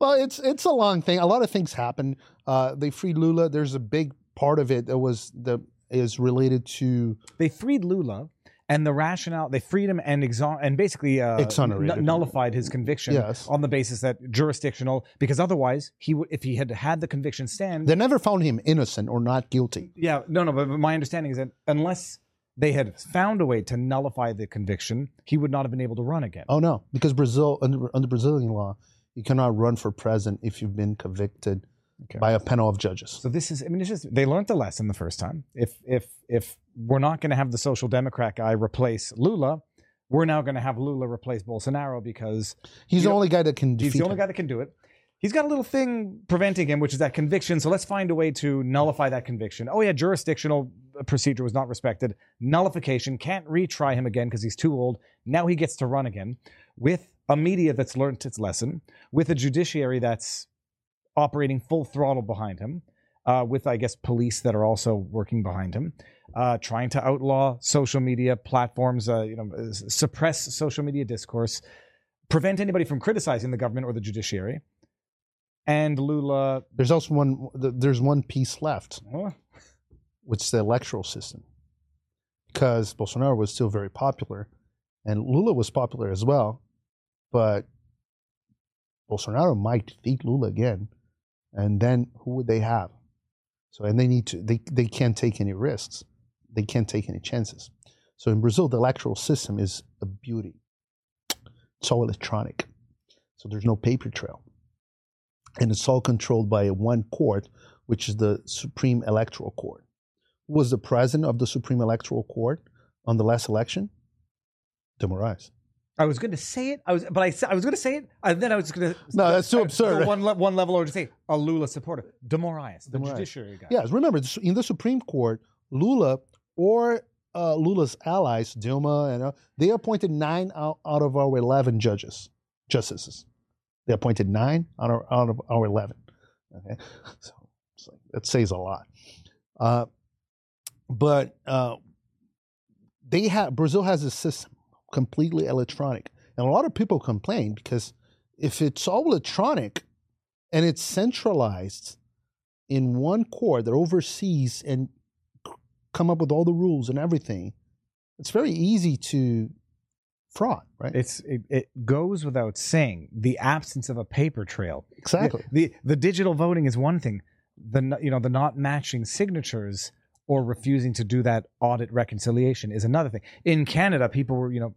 Well, it's it's a long thing. A lot of things happen. Uh, they freed Lula. There's a big part of it that was the is related to they freed Lula. And the rationale, they freed him and exon- and basically uh, Exonerated. nu- nullified his conviction yes. on the basis that jurisdictional, because otherwise he would, if he had had the conviction stand, They never found him innocent or not guilty. Yeah, no, no, but, but my understanding is that unless they had found a way to nullify the conviction, he would not have been able to run again. Oh no, because Brazil under under Brazilian law, you cannot run for president if you've been convicted Okay. by a panel of judges. So this is, I mean, it's just they learned the lesson the first time. If if if we're not going to have the social democrat guy replace Lula, we're now going to have Lula replace Bolsonaro because He's the know, only guy that can defeat he's the only him. guy that can do it. He's got a little thing preventing him, which is that conviction. So let's find a way to nullify that conviction. Oh yeah, jurisdictional procedure was not respected. Nullification can't retry him again because he's too old. Now he gets to run again with a media that's learned its lesson, with a judiciary that's operating full throttle behind him, uh, with I guess police that are also working behind him, uh, trying to outlaw social media platforms, uh, you know, suppress social media discourse, prevent anybody from criticizing the government or the judiciary. And Lula, There's also one. There's one piece left, oh, which is the electoral system, because Bolsonaro was still very popular, and Lula was popular as well, but Bolsonaro might defeat Lula again, and then who would they have? So, and they need to. They they can't take any risks. They can't take any chances. So in Brazil, the electoral system is a beauty. It's all electronic, so there's no paper trail, and it's all controlled by one court, which is the Supreme Electoral Court. Who was the president of the Supreme Electoral Court on the last election? De Moraes. I was going to say it. I was, but I, I was going to say it, and then I was going to. No, that's too absurd. One, le- one level over to say a Lula supporter, De Moraes, the judiciary guy. Yes, remember in the Supreme Court, Lula or uh, Lula's allies, Dilma, and uh, they appointed nine out, out of our eleven judges, justices. They appointed nine out of, out of our eleven. Okay, so, so that says a lot. Uh, but uh, they have Brazil has a system completely electronic, and a lot of people complain because if it's all electronic and it's centralized in one court that oversees and come up with all the rules and everything, it's very easy to fraud, right? It's it, it goes without saying the absence of a paper trail. exactly. The the digital voting is one thing. The you know the not matching signatures or refusing to do that audit reconciliation is another thing. In Canada, people were you know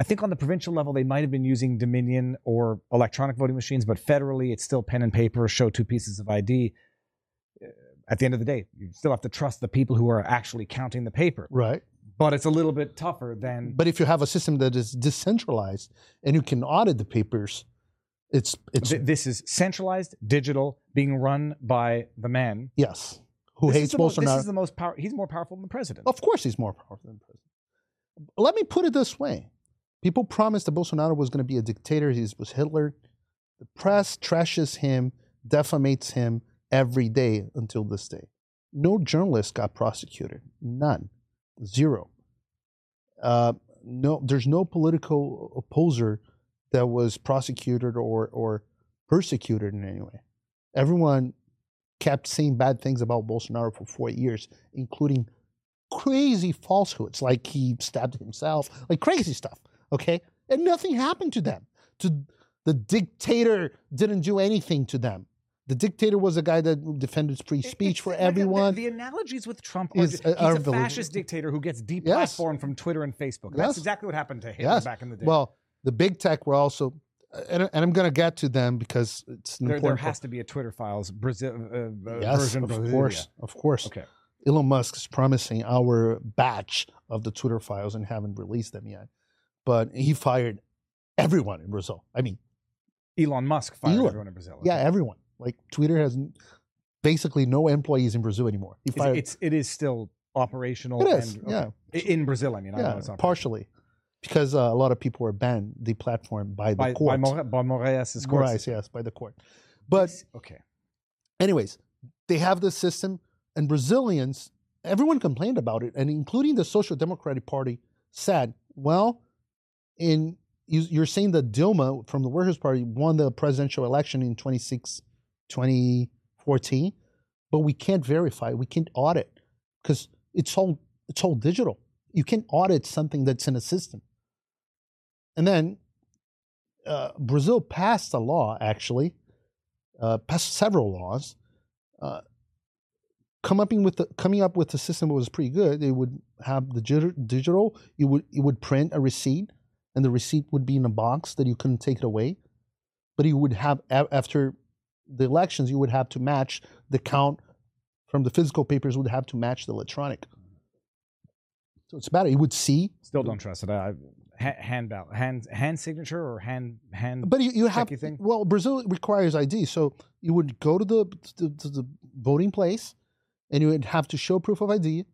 I think on the provincial level, they might have been using Dominion or electronic voting machines, but federally, it's still pen and paper, show two pieces of ID. At the end of the day, you still have to trust the people who are actually counting the paper. Right. But it's a little bit tougher than. But if you have a system that is decentralized and you can audit the papers, it's it's Th- this is centralized, digital, being run by the man yes. Who This hates mo- This Bolsonaro? is the most power. He's more powerful than the president. Of course, he's more powerful than the president. Let me put it this way: people promised that Bolsonaro was going to be a dictator. He was Hitler. The press trashes him, defamates him every day until this day. No journalist got prosecuted. None. Zero. Uh, no, there's no political opposer that was prosecuted or or persecuted in any way. Everyone kept saying bad things about Bolsonaro for four years, including crazy falsehoods, like he stabbed himself, like crazy stuff. Okay, and nothing happened to them. To the dictator didn't do anything to them. The dictator was a guy that defended free speech it's for a- the- everyone. The, analogies with Trump are, Is- are he's a fascist dictator who gets Yes. deplatformed from Twitter and Facebook. That's Yes. exactly what happened to him Yes. back in the day. Well, the big tech were also, and, and I'm going to get to them because it's an there, there important. has to be a Twitter files Brazil uh, uh, yes, version of Brasilia. course, of course. Okay. Elon Musk is promising our batch of the Twitter files and haven't released them yet. But he fired everyone in Brazil. I mean, Elon Musk fired Elon. everyone in Brazil. yeah, everyone. Like Twitter has basically no employees in Brazil anymore. He It's, fired. it's it is still operational. It is, and, yeah. In Brazil, I mean, I know yeah, it's partially because uh, a lot of people were banned, deplatformed by the by by, court. More, by Moraes' court Moraes, yes, by the court. But okay, anyways, they have this system, and Brazilians, everyone complained about it, and including the Social Democratic Party said, well, in you, you're saying that Dilma from the Workers' Party won the presidential election in 26, 2014, but we can't verify, we can't audit because it's all it's all digital. You can't audit something that's in a system. And then uh, Brazil passed a law, actually, uh, passed several laws, uh, come up with the, coming up with a system that was pretty good. They would have the digital. You would you would print a receipt, and the receipt would be in a box that you couldn't take it away. But you would have after the elections, you would have to match the count from the physical papers would have to match the electronic. So it's better. You would see, still don't trust it. I, hand ballot, hand hand signature or hand hand. but you, you have thing? well, Brazil requires ID, so you would go to the to, to the voting place, and you would have to show proof of ID.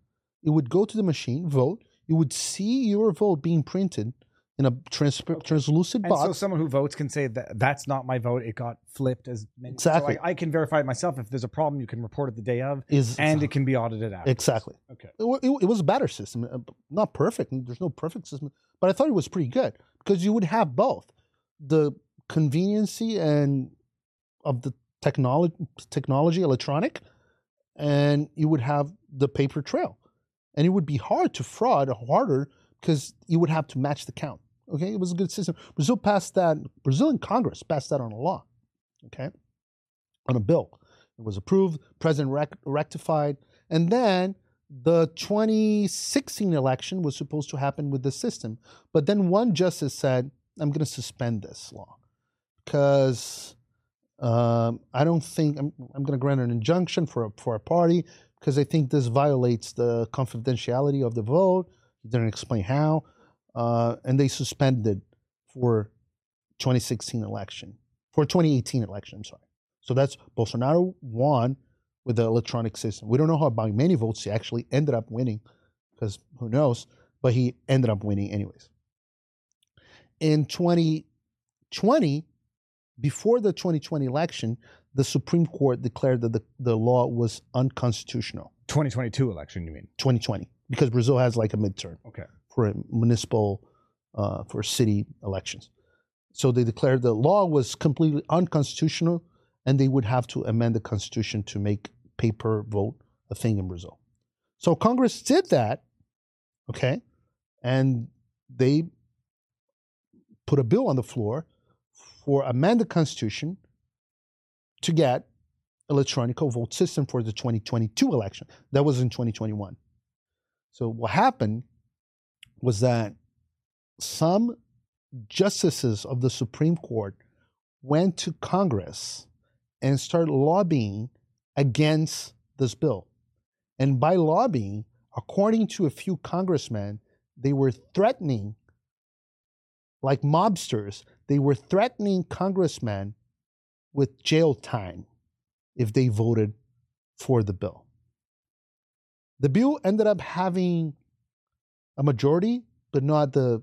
You would go to the machine, vote. You would see your vote being printed in a trans- translucent and box. so someone who votes can say that that's not my vote. It got flipped as many. Exactly. So I, I can verify it myself. If there's a problem, you can report it the day of, is and it can be audited out. exactly. Okay. It, it, it was a better system, uh, not perfect. There's no perfect system, but I thought it was pretty good because you would have both the conveniency and of the technology, technology, electronic, and you would have the paper trail, and it would be hard to fraud, harder because you would have to match the count. Okay, it was a good system. Brazil passed that. Brazilian Congress passed that on a law. Okay, on a bill. It was approved. President rec- rectified, and then the 2016 election was supposed to happen with the system. But then one justice said, I'm going to suspend this law because um, I don't think I'm, I'm going to grant an injunction for a, for a party because I think this violates the confidentiality of the vote. He didn't explain how. Uh, and they suspended for 2016 election, for 2018 election, I'm sorry. So that's Bolsonaro won with the electronic system. We don't know how by many votes he actually ended up winning, because who knows? But he ended up winning anyways. In 2020, before the 2020 election, the Supreme Court declared that the, the law was unconstitutional. 2022 election, you mean? 2020, because Brazil has like a midterm Okay. For municipal, uh, for city elections. So they declared the law was completely unconstitutional, and they would have to amend the constitution to make paper vote a thing in Brazil. So Congress did that, okay, and they put a bill on the floor for amend the constitution to get electronic vote system for the 2022 election. That was in 2021. So what happened was that some justices of the Supreme Court went to Congress and started lobbying against this bill. And by lobbying, according to a few congressmen, they were threatening, like mobsters, they were threatening congressmen with jail time if they voted for the bill. The bill ended up having a majority, but not the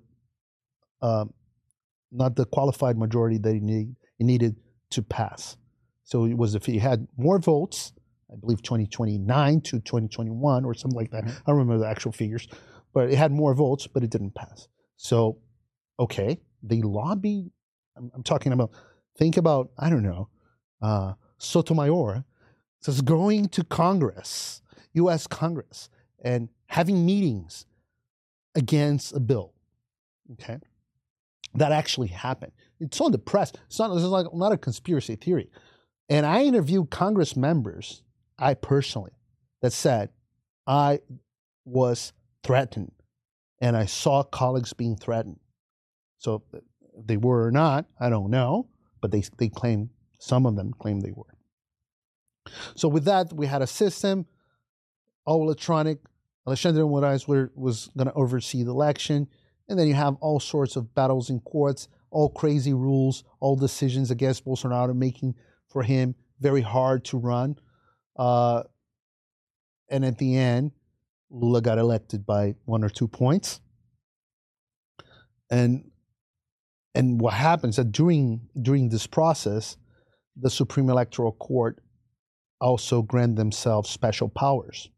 uh, not the qualified majority that he, need, it needed to pass. So it was if he had more votes, I believe 2029 to 2021 or something like that. Mhm. I don't remember the actual figures, but it had more votes, but it didn't pass. So, okay, the lobby. I'm, I'm talking about. Think about I don't know, uh, Sotomayor says going to Congress, U.S. Congress, and having meetings against a bill. Okay, that actually happened. It's on the press. It's not. Is like not a conspiracy theory. And I interviewed Congress members, I personally, that said I was threatened, and I saw colleagues being threatened. So they were or not, I don't know, but they they claim some of them claim they were. So with that, we had a system, all electronic. Alexandre Moraes were, was going to oversee the election, and then you have all sorts of battles in courts, all crazy rules, all decisions against Bolsonaro, making for him very hard to run. Uh, and at the end, Lula got elected by one or two points. And and what happens that during during this process, the Supreme Electoral Court also grant themselves special powers,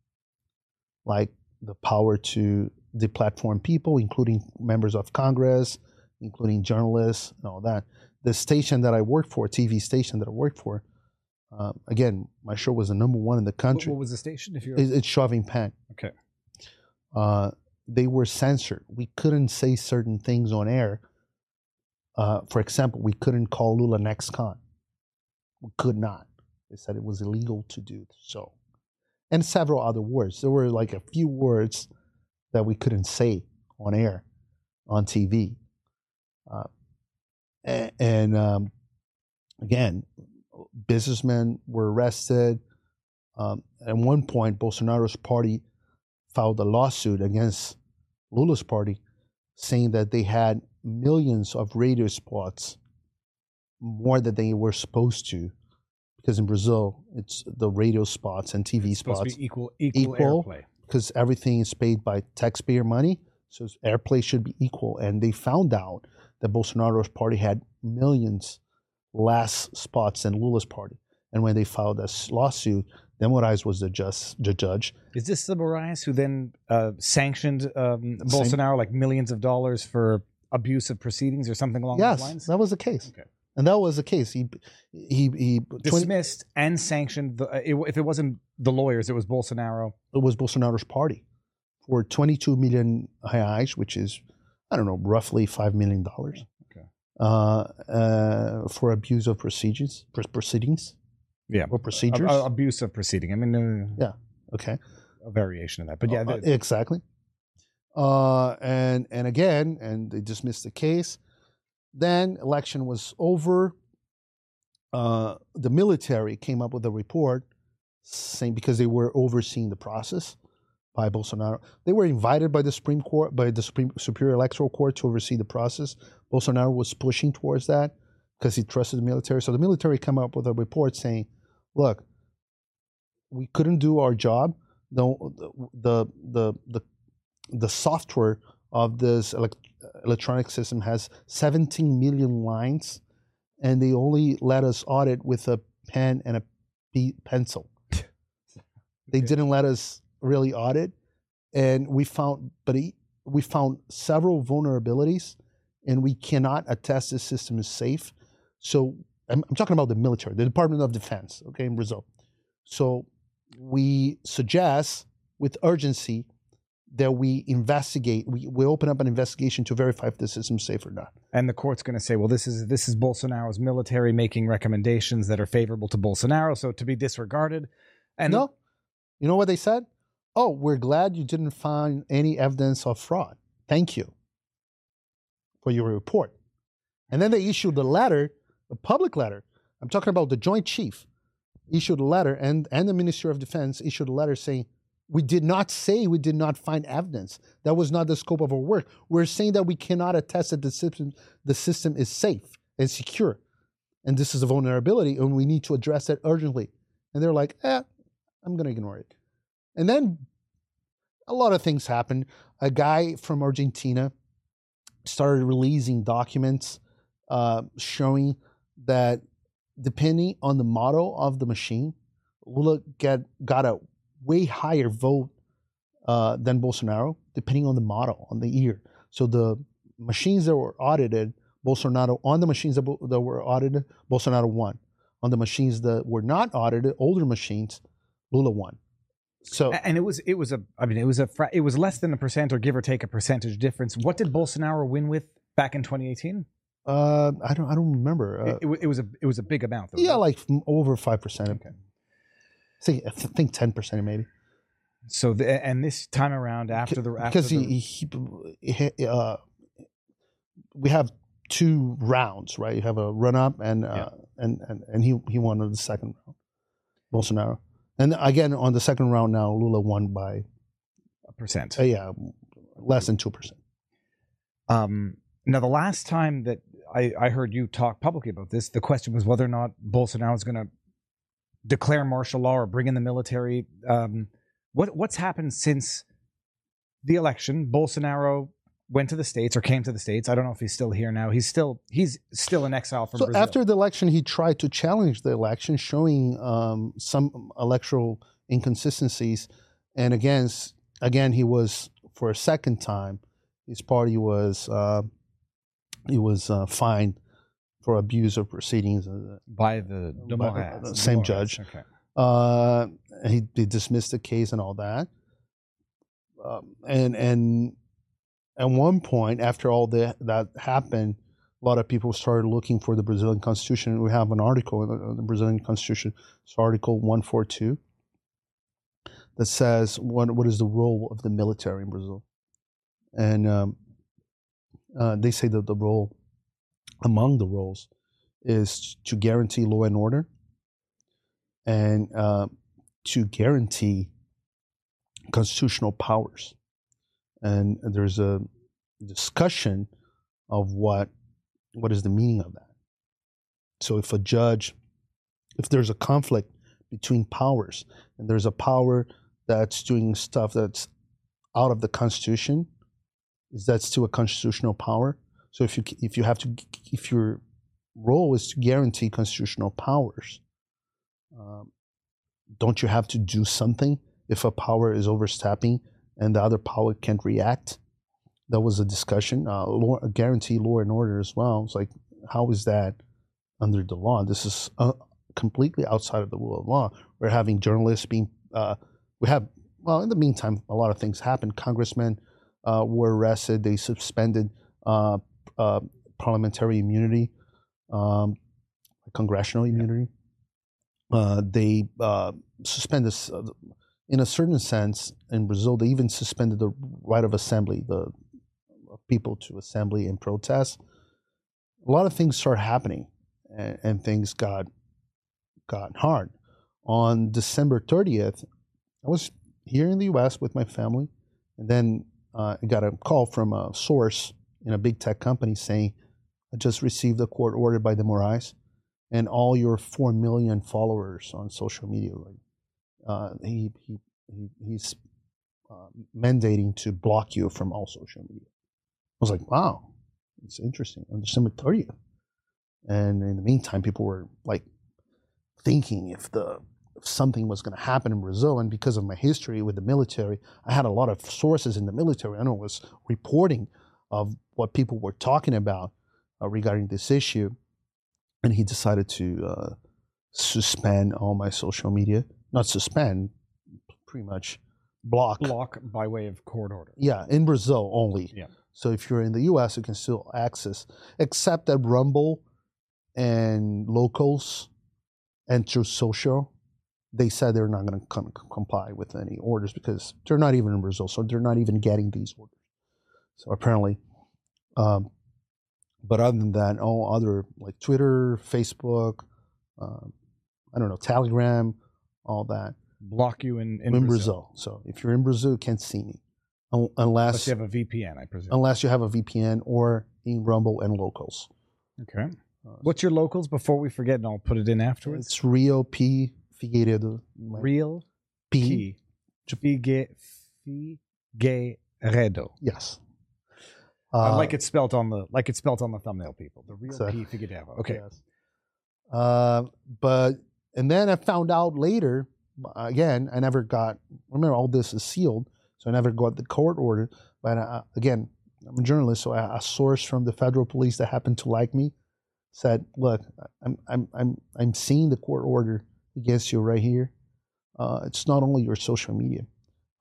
like the power to deplatform people, including members of Congress, including journalists, and all that. The station that I worked for, TV station that I worked for, uh, again, my show was the number one in the country. what was the station? If you're It's, it's Jovem Pan. Okay. Uh, they were censored. We couldn't say certain things on air. Uh, for example, we couldn't call Lula next con. We could not. They said it was illegal to do so. And several other words. There were like a few words that we couldn't say on air, on TV. Uh, and um, again, businessmen were arrested. Um, at one point, Bolsonaro's party filed a lawsuit against Lula's party, saying that they had millions of radio spots, more than they were supposed to, because in Brazil, it's the radio spots and TV it's spots equal equal, Equal. airplay. because everything is paid by taxpayer money. So airplay should be equal. And they found out that Bolsonaro's party had millions less spots than Lula's party. And when they filed this lawsuit, then Moraes was the, just, the judge. Is this the Moraes who then uh, sanctioned um. Bolsonaro like millions of dollars for abusive proceedings or something along yes, those lines? Yes, that was the case. Okay. And that was the case. He, he, he, 20, Dismissed and sanctioned. The, uh, it, if it wasn't the lawyers, it was Bolsonaro. it was Bolsonaro's party for 22 million reais, which is, I don't know, roughly $5 million. Okay. Uh, uh, for abuse of procedures, pr- proceedings Yeah. or procedures. A, a, abusive proceeding. I mean, uh, Yeah. okay. a variation of that. But yeah, Uh, exactly. Uh, and and again, and they dismissed the case. Then election was over. Uh, the military came up with a report saying because they were overseeing the process by Bolsonaro. They were invited by the Supreme Court, by the Supreme Superior Electoral Court to oversee the process. Bolsonaro was pushing towards that because he trusted the military. So the military came up with a report saying, "Look, we couldn't do our job. The the the the, the software of this elect- electronic system has 17 million lines, and they only let us audit with a pen and a pe- pencil. (laughs) They Okay. didn't let us really audit, and we found, but he, we found several vulnerabilities, and we cannot attest this system is safe. So I'm, I'm talking about the military, the Department of Defense, okay, in Brazil. So we suggest with urgency that we investigate, we, we open up an investigation to verify if the system's safe or not. and the court's going to say, well, this is this is Bolsonaro's military making recommendations that are favorable to Bolsonaro, so to be disregarded. And no, you know what they said? Oh, we're glad you didn't find any evidence of fraud. Thank you for your report. And then they issued a letter, a public letter. I'm talking about the Joint Chief issued a letter, and and the Ministry of Defense issued a letter saying we did not say we did not find evidence. That was not the scope of our work. We're saying that we cannot attest that the system the system is safe and secure, and this is a vulnerability, and we need to address it urgently. And they're like, eh, I'm gonna ignore it. And then a lot of things happened. A guy from Argentina started releasing documents uh, showing that depending on the model of the machine, Lula get got a way higher vote uh, than Bolsonaro, depending on the model on the year. So the machines that were audited, Bolsonaro on the machines that, that were audited, Bolsonaro won. On the machines that were not audited, older machines, Lula won. So and it was it was a I mean it was a fra- it was less than a percent or give or take a percentage difference. What did Bolsonaro win with back in 2018? uh, I don't I don't remember. Uh, it, it, it was a it was a big amount though. yeah, right? like over five percent. Okay. I th- think ten percent maybe. so the, and this time around after the after because the, he, he, uh, we have two rounds, right? You have a run up and uh, and, and and he he won the second round, Bolsonaro. And again on the second round now, Lula won by a percent. uh, yeah less than two percent. Um, now, the last time that I, I heard you talk publicly about this, the question was whether or not Bolsonaro is going to declare martial law or bring in the military. Um, what what's happened since the election? Bolsonaro went to the states or came to the states. I don't know if he's still here now. He's still he's still in exile from So Brazil. after the election, he tried to challenge the election, showing um, some electoral inconsistencies, and again, again he was for a second time, his party was uh, he was uh, fined for abuse of proceedings. Uh, by the By- the same judge. Okay. Uh, he, he dismissed the case and all that. Um, and and at one point, after all that that happened, a lot of people started looking for the Brazilian Constitution. We have an article in the, in the Brazilian Constitution, it's Article One Four Two, that says what what is the role of the military in Brazil, and um, uh, they say that the role among the roles is to guarantee law and order and uh, to guarantee constitutional powers. And there's a discussion of what what is the meaning of that. So if a judge, if there's a conflict between powers, and there's a power that's doing stuff that's out of the Constitution, is that still a constitutional power? So if you if you have to if your role is to guarantee constitutional powers, um, don't you have to do something if a power is overstepping and the other power can't react? That was a discussion. Uh, law, guarantee law and order as well. It's like, how is that under the law? This is uh, completely outside of the rule of law. We're having journalists being, uh, we have, well, in the meantime, a lot of things happened. Congressmen uh, were arrested. They suspended uh, uh, parliamentary immunity, um, congressional immunity. Uh, they uh, suspended, s- uh, in a certain sense, in Brazil, they even suspended the right of assembly, the of people to assembly and protest. A lot of things started happening, and, and things got got hard. On December thirtieth, I was here in the U.S. with my family, and then uh, I got a call from a source in a big tech company saying, "I just received a court order by the Moraes and all your four million followers on social media. Like, uh, he, he, he he's uh, mandating to block you from all social media. I was like, wow, it's interesting. On December 30th. And in the meantime, people were like thinking if the if something was going to happen in Brazil, and because of my history with the military, I had a lot of sources in the military. I know was reporting of what people were talking about regarding this issue and he decided to uh, suspend all my social media. Not suspend, pretty much block. Block by way of court order. Yeah, in Brazil only. Yeah. So if you're in the U.S., you can still access, except that Rumble and locals and through social, they said they're not going to com- comply with any orders because they're not even in Brazil, so they're not even getting these orders. So apparently, um, but other than that, all other like Twitter, Facebook, uh, I don't know, Telegram, all that Block you in, in, in, Brazil. Brazil. So if you're in Brazil, you can't see me Un- Unless unless you have a VPN, I presume. unless you have a VPN or in Rumble and locals. Okay. Uh, What's your locals before we forget, and I'll put it in afterwards? It's Real P Figueiredo. Real P. P. Figue, Figueiredo. Yes. I Uh, like it spelt on the like it's spelt on the thumbnail, people. The real So- P Figueiredo. Okay. Yes. Uh, but and then I found out later. Again, I never got. Remember, all this is sealed, so I never got the court order. But uh, again, I'm a journalist, so a, a source from the federal police that happened to like me said, "Look, I'm I'm I'm I'm seeing the court order against you right here. Uh, it's not only your social media.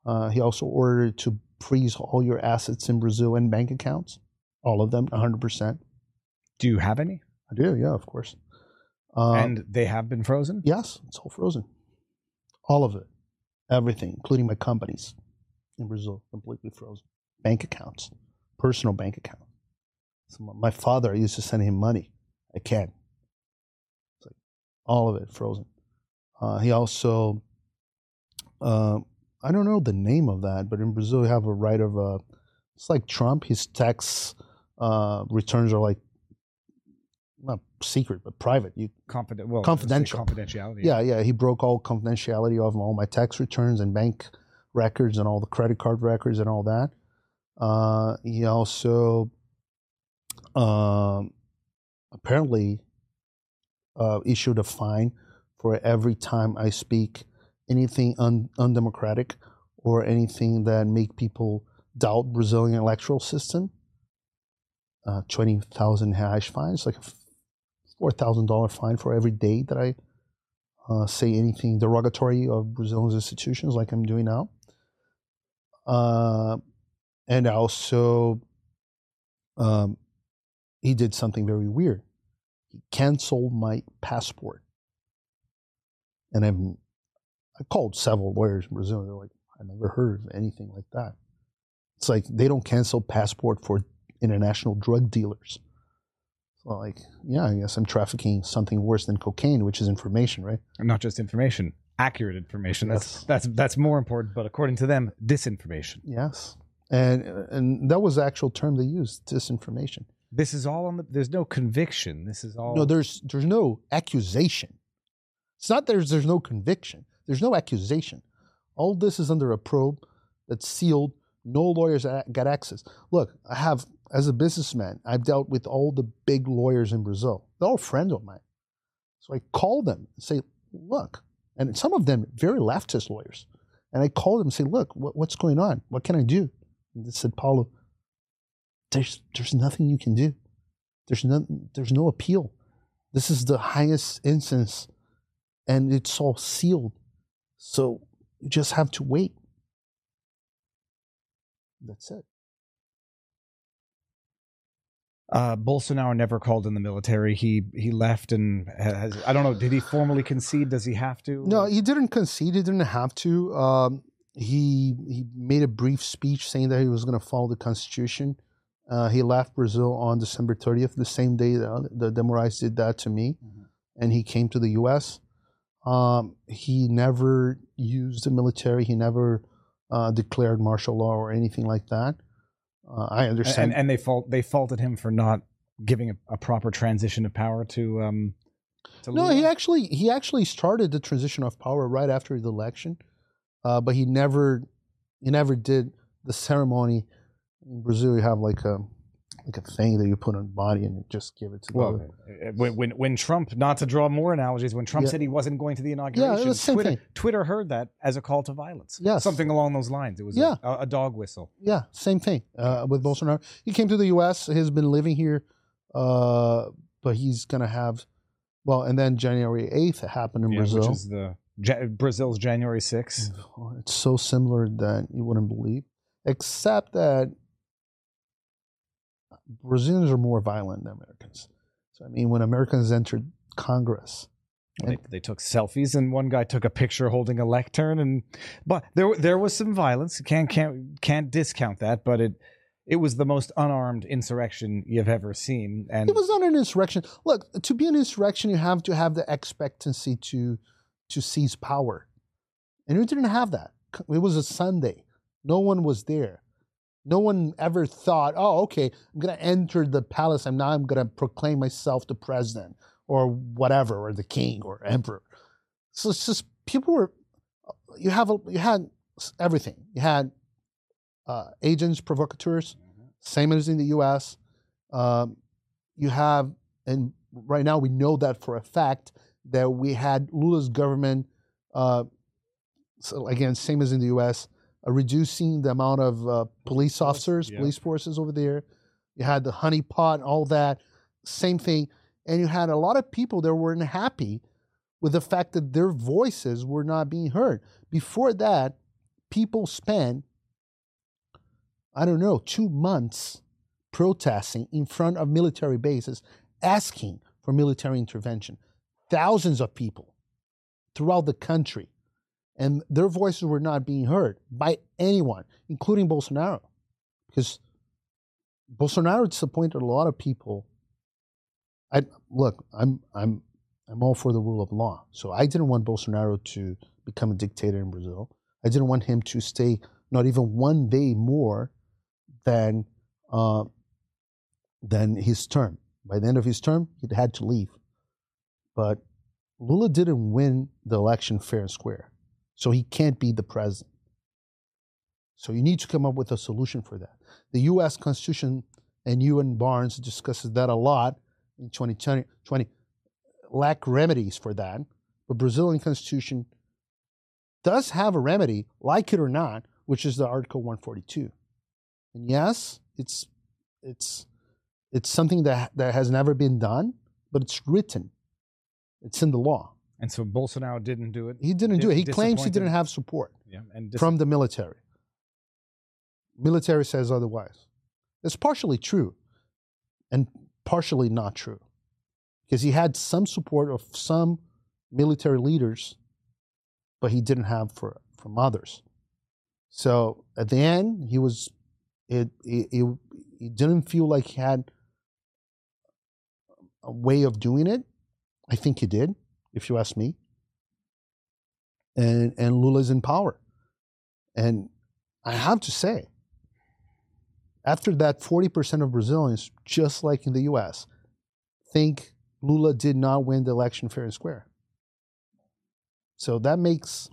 Uh, he also ordered to freeze all your assets in Brazil and bank accounts, all of them, 100 percent. Do you have any? I do, yeah, of course. Uh, and they have been frozen. yes, it's all frozen. All of it. Everything, including my companies in Brazil, completely frozen. Bank accounts, personal bank accounts. So my- father, I used to send him money. I can't. It's like all of it frozen. Uh, he also, uh, I don't know the name of that, but in Brazil, you have a right of, uh, it's like Trump. His tax uh, returns are like, not secret, but private. You Confident. Well, Confidential. Confidentiality. yeah, yeah. He broke all confidentiality of all my tax returns and bank records and all the credit card records and all that. Uh, he also um, apparently uh, issued a fine for every time I speak anything un- undemocratic or anything that make people doubt Brazilian electoral system. Uh, Twenty thousand hash fines, like a four thousand dollar fine for every day that I uh, say anything derogatory of Brazilian institutions, like I'm doing now. Uh, and also, um, he did something very weird. He canceled my passport, and I've I called several lawyers in Brazil. They're like, I never heard of anything like that. It's like they don't cancel passport for international drug dealers. So like, yeah, I guess I'm trafficking something worse than cocaine, which is information, right? And not just information, accurate information. That's Yes. that's that's more important. But according to them, disinformation. Yes. And and that was the actual term they used, disinformation. This is all on the. There's no conviction. This is all. No, there's there's no accusation. It's not there's there's no conviction. There's no accusation. All this is under a probe that's sealed. No lawyers got access. Look, I have as a businessman, I've dealt with all the big lawyers in Brazil. They're all friends of mine. So I call them and say, look, and some of them very leftist lawyers. And I call them and say, look, what, what's going on? What can I do? And they said, Paulo, there's there's nothing you can do. There's no there's no appeal. This is the highest instance, and it's all sealed. So you just have to wait. That's it. Uh, Bolsonaro never called in the military. He he left and has. I don't know. Did he formally concede? Does he have to? No, he didn't concede. He didn't have to. Um, he he made a brief speech saying that he was going to follow the constitution. Uh, he left Brazil on December 30th, the same day that the de Moraes did that to me, Mhm. and he came to the U.S. Um, he never used the military. He never uh, declared martial law or anything like that. Uh, I understand. and, and they fault they faulted him for not giving a, a proper transition of power to um. To No, Lula. he actually he actually started the transition of power right after the election, uh, but he never he never did the ceremony. In Brazil, you have like a like a thing that you put on body and just give it to Well, the. uh, when, when when Trump, not to draw more analogies, when Trump Yeah. said he wasn't going to the inauguration, Yeah, the Twitter. Twitter heard that as a call to violence. Yes. something along those lines. It was Yeah. a, a dog whistle. Yeah, same thing uh, with Bolsonaro. He came to the U.S. He's been living here, uh, but he's gonna have well, and then January eighth happened in Yeah, Brazil. which is the Ja- Brazil's January 6th. Oh, It's so similar that you wouldn't believe, except that Brazilians are more violent than Americans. So I mean, when Americans entered Congress, They, they took selfies, and one guy took a picture holding a lectern, and but there there was some violence. Can't can't can't discount that, but it it was the most unarmed insurrection you've ever seen. And It was not an insurrection. Look, to be an insurrection, you have to have the expectancy to to seize power, and we didn't have that. It was a Sunday. No one was there. No one ever thought, "Oh, okay, I'm going to enter the palace. I'm now I'm going to proclaim myself the president or whatever, or the king or emperor." So it's just people were. You have a, you had everything. You had uh, agents, provocateurs, same as in the U.S. Um, you have, and right now we know that for a fact that we had Lula's government, uh, so again, same as in the U.S., reducing the amount of uh, police officers, yeah. police forces over there. You had the honeypot, all that, same thing, and you had a lot of people that weren't happy with the fact that their voices were not being heard. Before that, people spent, I don't know, two months protesting in front of military bases, asking for military intervention. Thousands of people throughout the country. And their voices were not being heard by anyone, including Bolsonaro. Because Bolsonaro disappointed a lot of people. I look, I'm I'm I'm all for the rule of law. So I didn't want Bolsonaro to become a dictator in Brazil. I didn't want him to stay not even one day more than uh, than his term. By the end of his term, he had to leave. But Lula didn't win the election fair and square, so he can't be the president. So you need to come up with a solution for that. The U.S. Constitution and UN Barnes discusses that a lot in 2020. 20 lack remedies for that, but Brazilian Constitution does have a remedy, like it or not, which is the Article 142. And yes, it's it's it's something that that has never been done, but it's written. It's in the law. And so Bolsonaro didn't do it. He didn't do it. He claims he didn't have support Yeah, from the military. Military says otherwise. It's partially true and partially not true. Because he had some support of some military leaders, but he didn't have for from others. So at the end, he was it it, it, he didn't feel like he had a way of doing it. I think he did, if you ask me. And and Lula's in power. And I have to say, after that, 40% of Brazilians, just like in the US, think Lula did not win the election fair and square. So that makes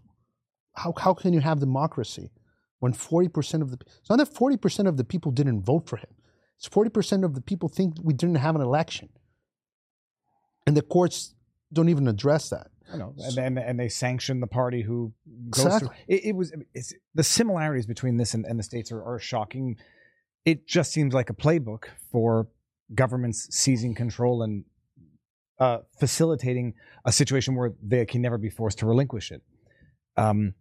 how how can you have democracy when 40% of the it's not that 40% of the people didn't vote for him. It's 40% of the people think we didn't have an election. And the courts don't even address that. you know, and, and and they sanction the party who goes Exactly. through. It, it was it's, the similarities between this and, and the states are, are shocking. It just seems like a playbook for governments seizing control and uh, facilitating a situation where they can never be forced to relinquish it. Um,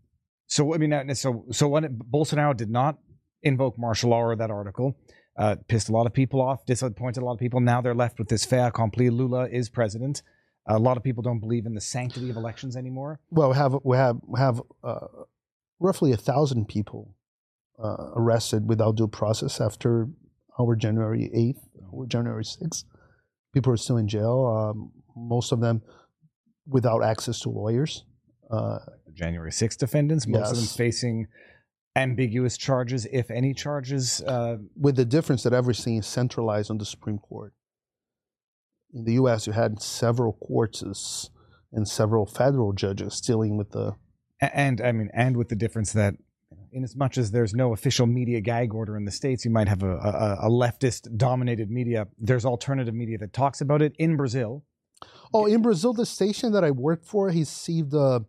so I mean, so so when it, Bolsonaro did not invoke martial law or that article, uh, pissed a lot of people off, disappointed a lot of people. Now they're left with this fait accompli. Lula is president. A lot of people don't believe in the sanctity of elections anymore. Well, we have we have we have uh, roughly a thousand people uh, arrested without due process after our January eighth or January sixth. People are still in jail. Um, most of them without access to lawyers. Uh, January 6th defendants, most of them facing ambiguous charges, if any charges. Uh, with the difference that everything is centralized on the Supreme Court. In the U.S., you had several courts and several federal judges dealing with the and I mean, and with the difference that, in as much as there's no official media gag order in the states, you might have a, a, a leftist-dominated media. There's alternative media that talks about it in Brazil. Oh, in Brazil, the station that I worked for, he received a,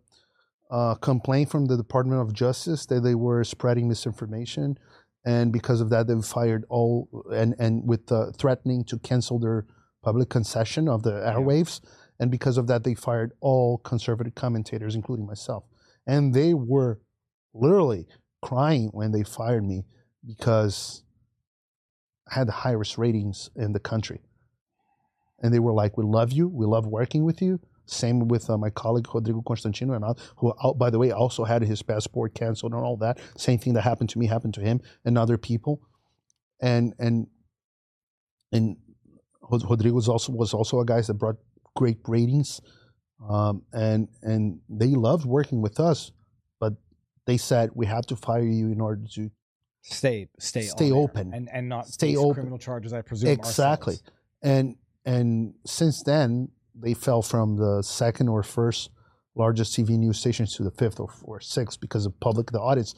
a complaint from the Department of Justice that they were spreading misinformation, and because of that, they fired all and and with uh, threatening to cancel their public concession of the airwaves, and because of that, they fired all conservative commentators, including myself, and they were literally crying when they fired me because I had the highest ratings in the country and they were like, "We love you. We love working with you." Same with uh, my colleague Rodrigo Constantino, and I, who, by the way, also had his passport canceled and all that. Same thing that happened to me happened to him and other people. and and and Rod- Rodrigo was also was also a guy that brought great ratings, um, and and they loved working with us, but they said we have to fire you in order to Stay, stay, Stay open. and and not Stay face open. criminal charges. I presume exactly, ourselves. and and since then they fell from the second or first largest TV news stations to the fifth or, or sixth because the public, the audience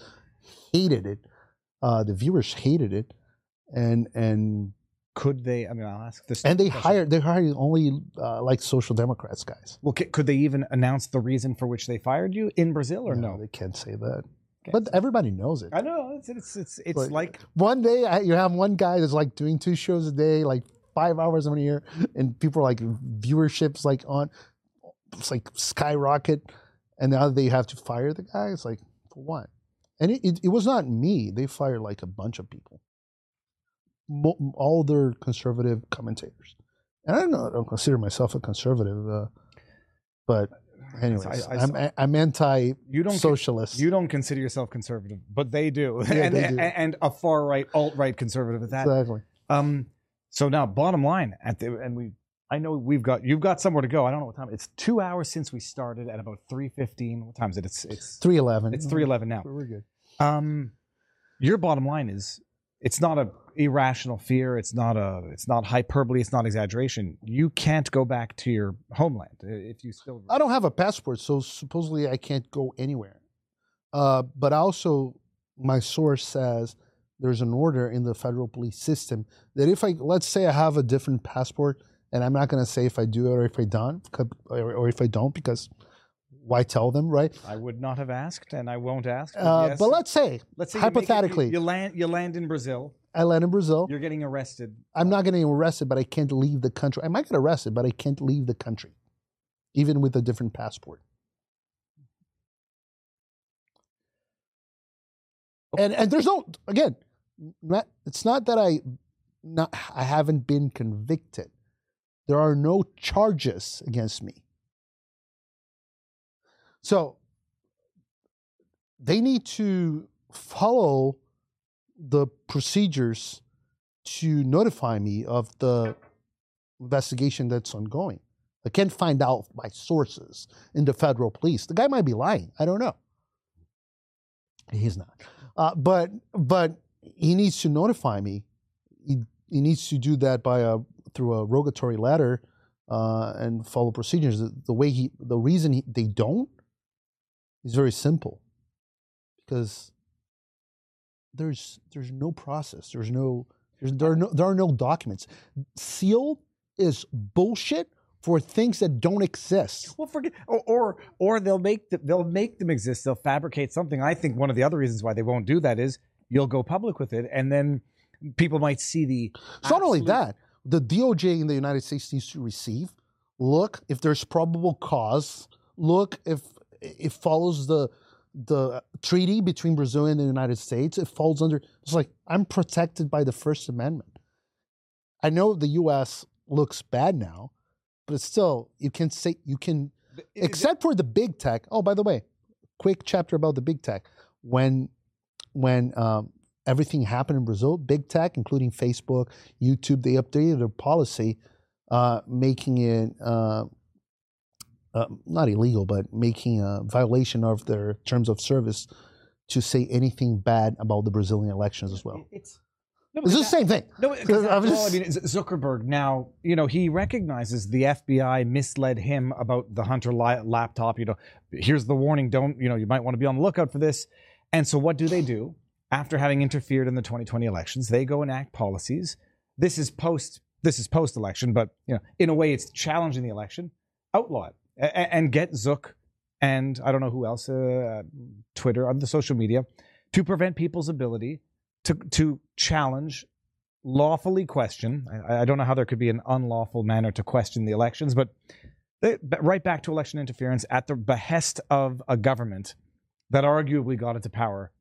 hated it, uh, the viewers hated it, and and Could they? I mean, I'll ask this. and they question. hired they hired only uh, like social democrats guys. Well, c- could they even announce the reason for which they fired you in Brazil or no? they can't say that. Okay. But everybody knows it. I know it's it's it's, it's Like- like One day I, you have one guy that's like doing two shows a day, like five hours a year, and people are like viewerships like on, it's like skyrocket, and now they have to fire the guy. It's like for what? And it, it, it was not me. They fired like a bunch of people, all their conservative commentators. And I don't. I don't consider myself a conservative, uh, but anyways, I- am I'm anti you don't socialist. you don't consider yourself conservative, but they do, (laughs) Yeah, and, they do. and a far right alt right conservative at that. exactly. Um, so now, bottom line, at the and we, I know we've got you've got somewhere to go. I don't know what time. It's two hours since we started at about three fifteen. What time is it? It's it's Three eleven. it's three eleven now. We're good. Um, your bottom line is it's not a irrational fear. It's not a it's not hyperbole. It's not exaggeration. You can't go back to your homeland uh, if you still. I don't have a passport, so supposedly I can't go anywhere. Uh, but also, my source says there's an order in the federal police system that if I, let's say I have a different passport, and I'm not going to say if I do or if I don't, or if I don't, because why tell them, right? I would not have asked, and I won't ask. But, Uh, yes, but let's say let's say you it- you- hypothetically, you, land you land in Brazil. I land in Brazil. You're getting arrested. I'm not getting arrested, but I can't leave the country. I might get arrested, but I can't leave the country, even with a different passport. And and there's no again, not, it's not that I not I haven't been convicted. There are no charges against me. So they need to follow the procedures to notify me of the investigation that's ongoing. I can't find out by sources in the federal police. The guy might be lying. I don't know. He's not. Uh, but but he needs to notify me. He, he needs to do that by a through a rogatory letter uh, and follow procedures. The, the way he, the reason he, they don't is very simple, because there's there's no process. There's no there's, there are no there are no documents. Seal is bullshit for things that don't exist. Well, forget or or, or they'll make the, they'll make them exist. They'll fabricate something. I think one of the other reasons why they won't do that is you'll go public with it, and then people might see the. It's not only that. The DOJ in the United States needs to receive, look if there's probable cause, look if it follows the the treaty between Brazil and the United States. It falls under. It's like I'm protected by the First Amendment. I know the U.S. looks bad now, but still, you can say you can It- it- except for the big tech. Oh, by the way, quick chapter about the big tech. When when um, everything happened in Brazil, big tech, including Facebook, YouTube, they updated their policy, uh, making it uh, uh, not illegal, but making a violation of their terms of service to say anything bad about the Brazilian elections as well. It's no, It's the same thing. No, because all, I mean, Zuckerberg now, you know, he recognizes the FBI misled him about the Hunter li- laptop. You know, here's the warning: don't, you know, you might want to be on the lookout for this. And so, what do they do after having interfered in the 2020 elections? They go and act policies. This is post. This is post election, but you know, in a way, it's challenging the election. Outlaw it and get Zuck and I don't know who else, uh, Twitter, on the social media, to prevent people's ability to to challenge, lawfully question. I, I don't know how there could be an unlawful manner to question the elections, but they, but right back to election interference at the behest of a government that arguably got into power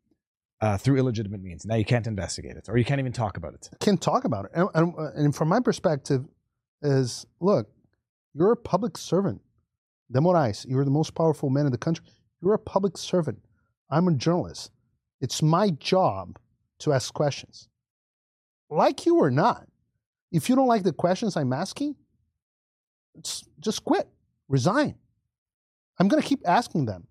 uh, through illegitimate means. Now you can't investigate it, or you can't even talk about it. Can't talk about it. And, and, and from my perspective, is look, you're a public servant. Demorais, you're the most powerful man in the country. You're a public servant. I'm a journalist. It's my job to ask questions. like you or not, if you don't like the questions I'm asking, just quit, resign. I'm going to keep asking them,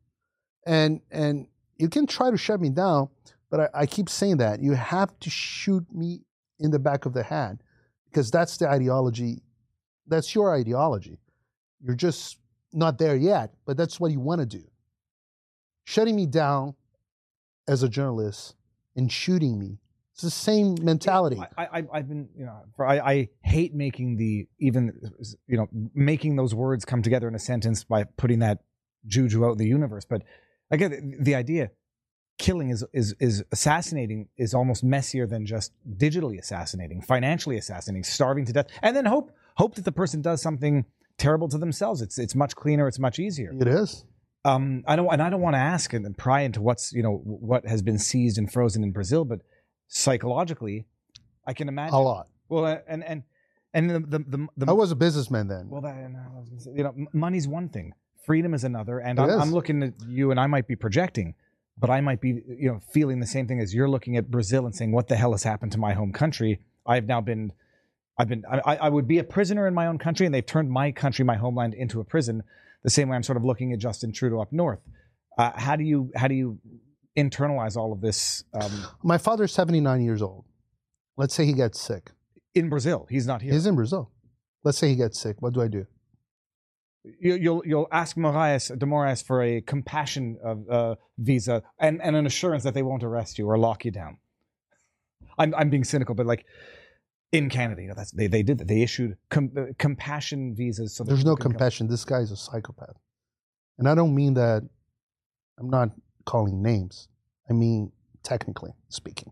and and you can try to shut me down, but I, I keep saying that you have to shoot me in the back of the head because that's the ideology. That's your ideology. You're just not there yet, but that's what you want to do. Shutting me down as a journalist and shooting me. It's the same mentality. I, I, I've been, you know, for, I, I hate making the even, you know, making those words come together in a sentence by putting that juju out in the universe. But again, the, the idea, killing is is is assassinating is almost messier than just digitally assassinating, financially assassinating, starving to death, and then hope hope that the person does something terrible to themselves. It's it's much cleaner. It's much easier. It is. Um, I don't, and I don't want to ask and pry into what's you know what has been seized and frozen in Brazil, but psychologically, I can imagine A lot. Well, uh, and and and the the the, the I was a businessman then. well, that, and I was gonna say, you know, money's one thing, freedom is another, and I'm, is. I'm looking at you, and I might be projecting, but I might be you know feeling the same thing as you're looking at Brazil and saying, what the hell has happened to my home country? I've now been. I've been. I, I would be a prisoner in my own country, and they've turned my country, my homeland, into a prison. The same way I'm sort of looking at Justin Trudeau up north. Uh, how do you how do you internalize all of this um, My father's 79 years old. Let's say he gets sick. in Brazil? He's not here. He's in Brazil. Let's say he gets sick. What do I do? you, you'll you'll ask Moraes de Moraes for a compassion of, uh, visa and, and an assurance that they won't arrest you or lock you down. I'm I'm being cynical, but like in Canada, you know, that's they they did that. They issued com- uh, compassion visas. So There's no can come- compassion. This guy's a psychopath. And I don't mean that, I'm not calling names. I mean, technically speaking.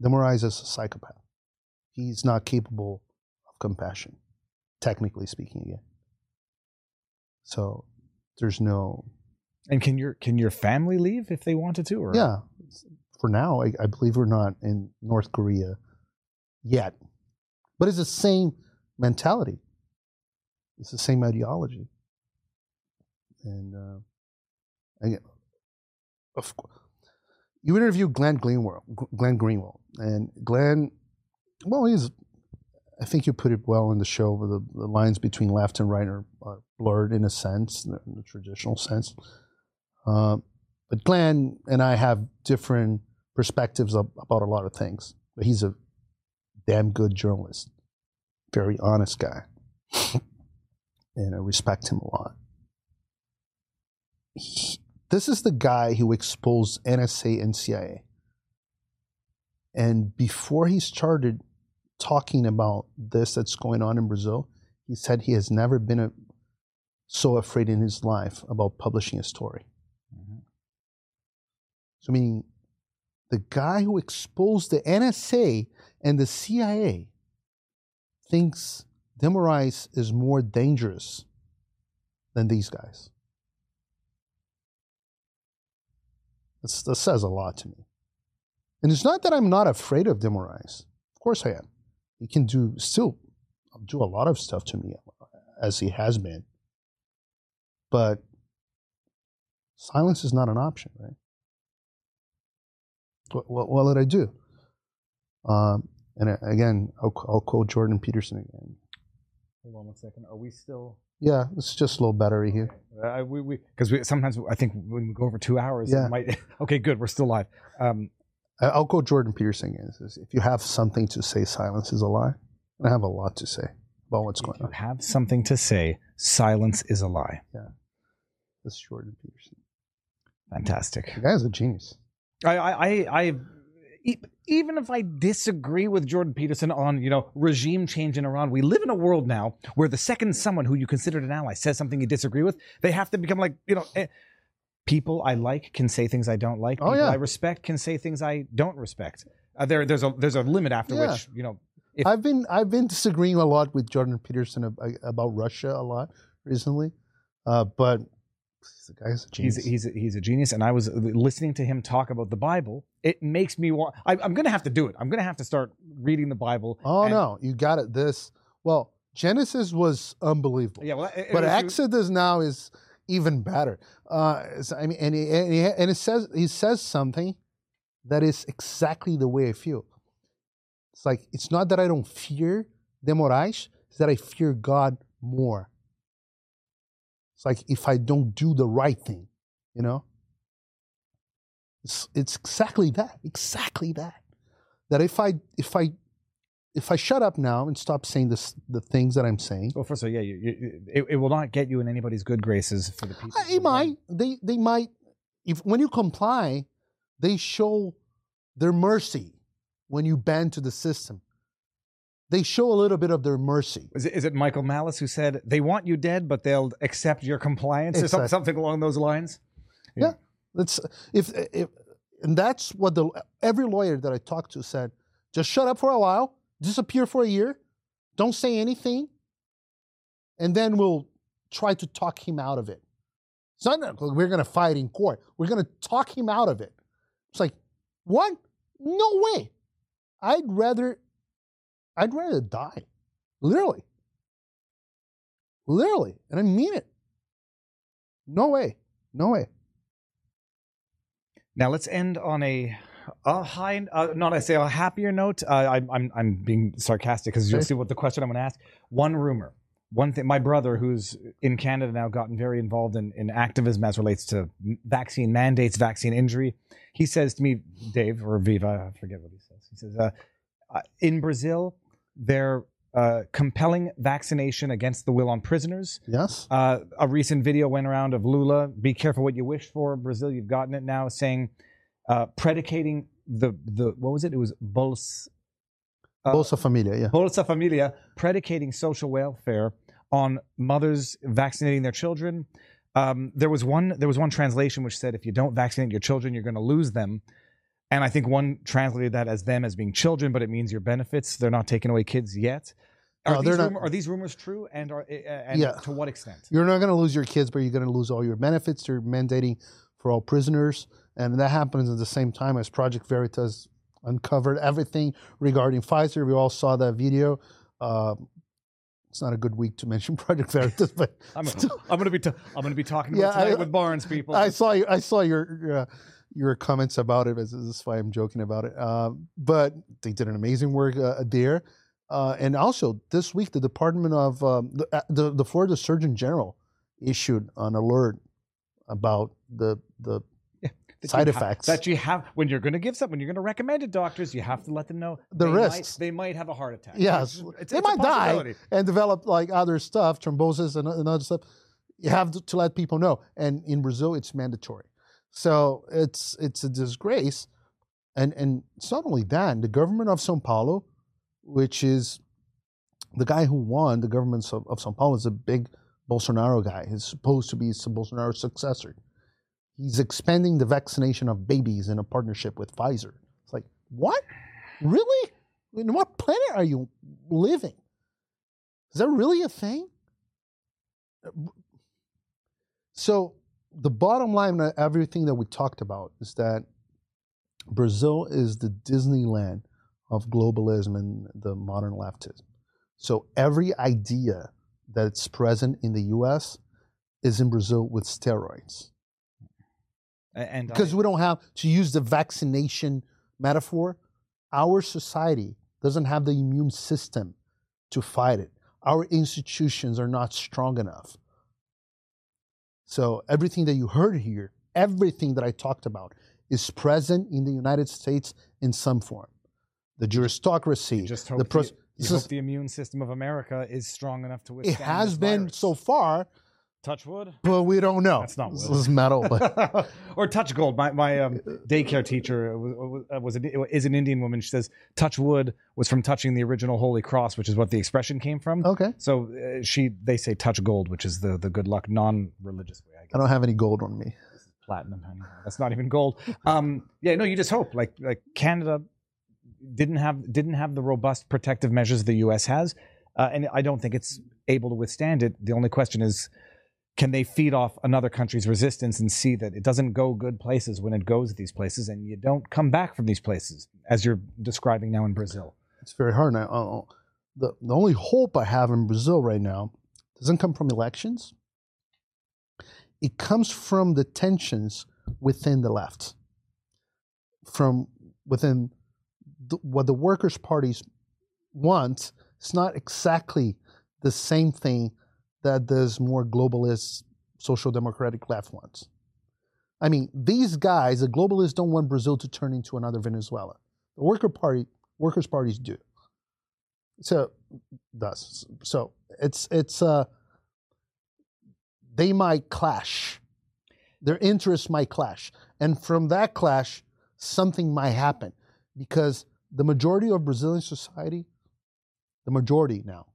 de Moraes is a psychopath. He's not capable of compassion, technically speaking again. So there's no, And can your can your family leave if they wanted to? Or yeah, for now, I, I believe we're not in North Korea yet. But it's the same mentality, it's the same ideology. And uh, again, of course, you interviewed Glenn Greenwald, Glenn Greenwald, and Glenn, well, he's, I think you put it well in the show. where The, the lines between left and right are, are blurred in a sense, in the traditional sense. Uh, but Glenn and I have different perspectives about a lot of things. But he's a damn good journalist, very honest guy, (laughs) and I respect him a lot. He- this is the guy who exposed NSA and CIA. And before he started talking about this that's going on in Brazil, he said he has never been a, so afraid in his life about publishing a story. Mhm. So, meaning the guy who exposed the NSA and the CIA thinks de Moraes is more dangerous than these guys. That's, that says a lot to me. And it's not that I'm not afraid of de Moraes. Of course I am. He can do still do a lot of stuff to me as he has been. But silence is not an option, right? What, what, what did I do? Um, and again, I'll, I'll quote Jordan Peterson again. Hold on one second. Are we still? Yeah, it's just a low battery here. Uh, we we because we sometimes I think when we go over two hours, Yeah. it might. (laughs) Okay, good. We're still live. Um, I'll quote Jordan Peterson again. Says, if you have something to say, silence is a lie. And I have a lot to say about what's if going you on. have something to say, silence is a lie. Yeah. This is Jordan Peterson. Fantastic. The guy's a genius. I, I, I, I even if I disagree with Jordan Peterson on, you know, regime change in Iran, we live in a world now where the second someone who you considered an ally says something you disagree with, they have to become like, you know, eh, people I like can say things I don't like. Oh, yeah. I respect can say things I don't respect. Uh, there, there's a there's a limit after Yeah. which, you know, If- I've been I've been disagreeing a lot with Jordan Peterson about Russia a lot recently, uh, but the guy's a he's genius. he's a, he's a genius. And I was listening to him talk about the Bible. It makes me want. I, I'm going to have to do it. I'm going to have to start reading the Bible. oh and- no, you got it. This well, Genesis was unbelievable. Yeah, well, it- but it was- Exodus now is even better. Uh, so, I mean, and he, and, he, and it says he says something that is exactly the way I feel. It's like it's not that I don't fear de Moraes, it's that I fear God more. It's like if I don't do the right thing, you know? It's, it's exactly that, exactly that. That if I if I if I shut up now and stop saying this, the things that I'm saying, Well, first of all, yeah, you, you, it, it will not get you in anybody's good graces for the people. It might. They they might. If when you comply, they show their mercy. When you bend to the system, they show a little bit of their mercy. Is it, is it Michael Malice who said they want you dead, but they'll accept your compliance or some, Exactly. something along those lines? Yeah. That's if if and that's what the every lawyer that I talked to said. Just shut up for a while, disappear for a year, don't say anything, and then we'll try to talk him out of it. It's not we're going to fight in court. We're going to talk him out of it. It's like, what? No way. I'd rather, I'd rather die, literally, literally, and I mean it. No way, no way. Now let's end on a a high, uh, not I say a happier note. Uh, I, I'm I'm being sarcastic because you'll see what the question I'm going to ask. One rumor, one thing. My brother, who's in Canada now, gotten very involved in, in activism as relates to vaccine mandates, vaccine injury. He says to me, Dave or Viva, I forget what he says. He says, uh, uh, in Brazil, they're uh, compelling vaccination against the will on prisoners. Yes. Uh, a recent video went around of Lula. Be careful what you wish for. Brazil, you've gotten it now. Saying, uh, predicating the the what was it? It was Bols, uh, Bolsa Familia, yeah. Bolsa Familia, predicating social welfare on mothers vaccinating their children. Um, there was one there was one translation which said if you don't vaccinate your children, you're going to lose them. And I think one translated that as them as being children, but it means your benefits. They're not taking away kids yet. Are, No, these, rumor, are these rumors true? And are uh, and Yeah. to what extent? You're not going to lose your kids, but you're going to lose all your benefits. They're mandating for all prisoners. And that happens at the same time as Project Veritas uncovered everything regarding Pfizer. We all saw that video. Uh, it's not a good week to mention (laughs) Project Veritas, but I'm, I'm going to be t- I'm going to be talking about Yeah, I- with Barnes people. I saw your, I saw your your, uh, your comments about it. This is why I'm joking about it. Um, but they did an amazing work uh, there. Uh, and also this week, the Department of um, the, uh, the the Florida Surgeon General issued an alert about the the that side effects. that you have when you're going to give something, when you're going to recommend it, doctors, you have to let them know The they risks. Might, they might have a heart attack. Yes, It's- it's- they it's might die and develop like other stuff, thrombosis and, and other stuff. You have to, to let people know. And in Brazil, it's mandatory. So it's it's a disgrace. And and it's not only that. The government of São Paulo, which is the guy who won the government of, of São Paulo, is a big Bolsonaro guy. He's supposed to be Bolsonaro's successor. He's expanding the vaccination of babies in a partnership with Pfizer. It's like what? Really? In what planet are you living? Is that really a thing? Uh, so, the bottom line of everything that we talked about is that Brazil is the Disneyland of globalism and the modern leftism. So, every idea that's present in the US is in Brazil with steroids. And I- because we don't have to use the vaccination metaphor our society doesn't have the immune system to fight it. Our institutions are not strong enough so everything that you heard here everything that i talked about is present in the united states in some form the juristocracy you just hope, the the, you hope the immune system of America is strong enough to withstand. it has been so far touch wood. but we don't know That's not this wood. is metal but (laughs) or touch gold. My my um, daycare teacher was, was a, is an Indian woman. She says touch wood was from touching the original Holy Cross, which is what the expression came from. okay So uh, she they say touch gold, which is the the good luck non-religious way. I guess i don't have any gold on me platinum. honey. That's not even gold. Um, yeah, no, you just hope like like Canada didn't have didn't have the robust protective measures the U.S. has, uh, and I don't think it's able to withstand it. The only question is. Can they feed off another country's resistance and see that it doesn't go good places when it goes these places, and you don't come back from these places, as you're describing now in Brazil? it's very hard now. Uh, the the only hope I have in Brazil right now doesn't come from elections. It comes from the tensions within the left. from within the, what the workers' parties want. It's not exactly the same thing that this more globalist social democratic left wants. I mean, these guys, the globalists, don't want Brazil to turn into another Venezuela. The worker party, workers' parties do. So does so. It's it's uh. They might clash. Their interests might clash, and from that clash, something might happen, because the majority of Brazilian society, the majority now,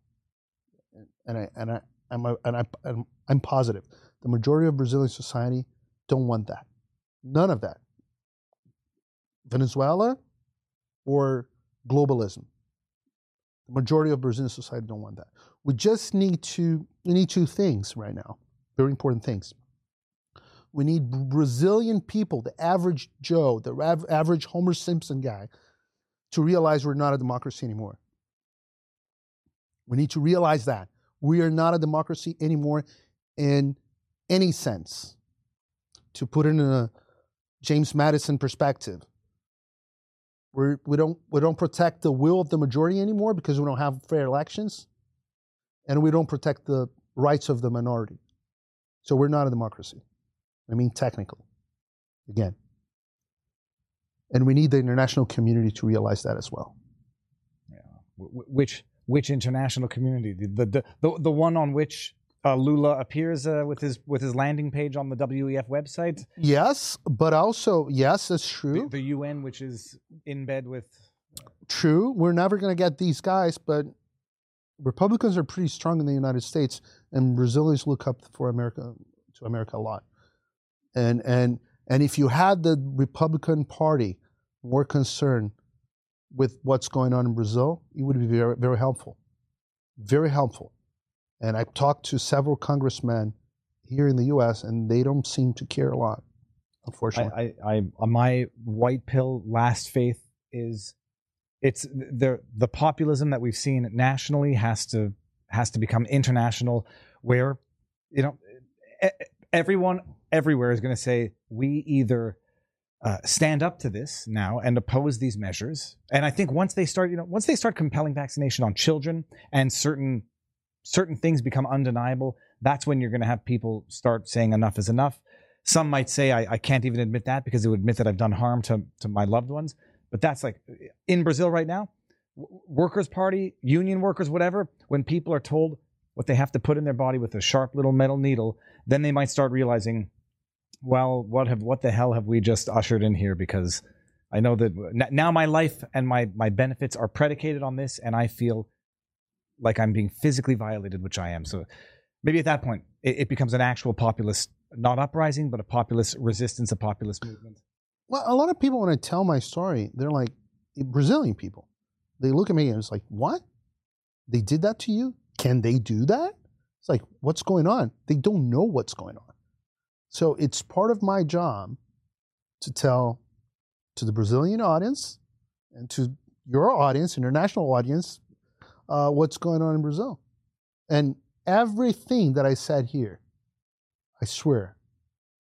and I and I I'm a, and I I'm, I'm positive, the majority of Brazilian society don't want that. None of that. Venezuela or globalism. The majority of Brazilian society don't want that. We just need to we need two things right now. Very important things. We need Brazilian people, the average Joe, the av- average Homer Simpson guy, to realize we're not a democracy anymore. We need to realize that we are not a democracy anymore in any sense. To put it in a James Madison perspective, we're, we don't we don't protect the will of the majority anymore because we don't have fair elections, and we don't protect the rights of the minority. So we're not a democracy. I mean, technically, again, and we need the international community to realize that as well. Yeah. Which which international community? The the the, the one on which uh, Lula appears uh, with his with his landing page on the WEF website. Yes, but also yes, that's true. The, the UN, which is in bed with. True, we're never going to get these guys, but Republicans are pretty strong in the United States, and Brazilians look up for America to America a lot. And and and if you had the Republican Party more concerned with what's going on in Brazil, it would be very very helpful, very helpful. And I've talked to several congressmen here in the U.S., and they don't seem to care a lot, unfortunately. I, I, I my white pill last faith is it's the the populism that we've seen nationally has to has to become international, where you know everyone everywhere is going to say we either uh, stand up to this now and oppose these measures. And I think once they start, you know, once they start compelling vaccination on children and certain certain things become undeniable, that's when you're going to have people start saying enough is enough. Some might say, I, I can't even admit that because it would admit that I've done harm to, to my loved ones. But that's like in Brazil right now, workers' party, union workers, whatever, when people are told what they have to put in their body with a sharp little metal needle, then they might start realizing, well, what have what the hell have we just ushered in here? Because I know that now my life and my my benefits are predicated on this, and I feel like I'm being physically violated, which I am. So maybe at that point, it, it becomes an actual populist, not uprising, but a populist resistance, a populist movement. Well, a lot of people, when I tell my story, they're like Brazilian people. They look at me and it's like, what? They did that to you? Can they do that? It's like, what's going on? They don't know what's going on. So it's part of my job to tell to the Brazilian audience and to your audience, international audience, uh, what's going on in Brazil. And everything that I said here, I swear,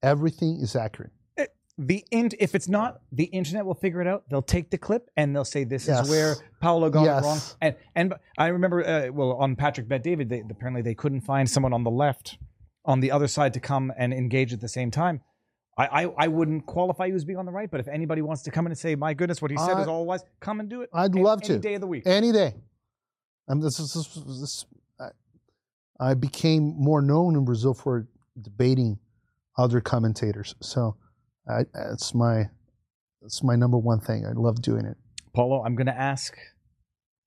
everything is accurate. Eh, the in, if it's not, the internet will figure it out. They'll take the clip and they'll say this yes. is where Paulo got yes. it wrong. And and I remember, uh, well, on Patrick Bet David, they, apparently they couldn't find someone on the left, on the other side, to come and engage at the same time. I, I, I, wouldn't qualify you as being on the right, but if anybody wants to come in and say, "My goodness, what he said uh, is all wise," come and do it. I'd any, love to. Any day of the week. Any day. This, this, this I, I became more known in Brazil for debating other commentators. So I, it's my it's my number one thing. I love doing it. Paulo, I'm going to ask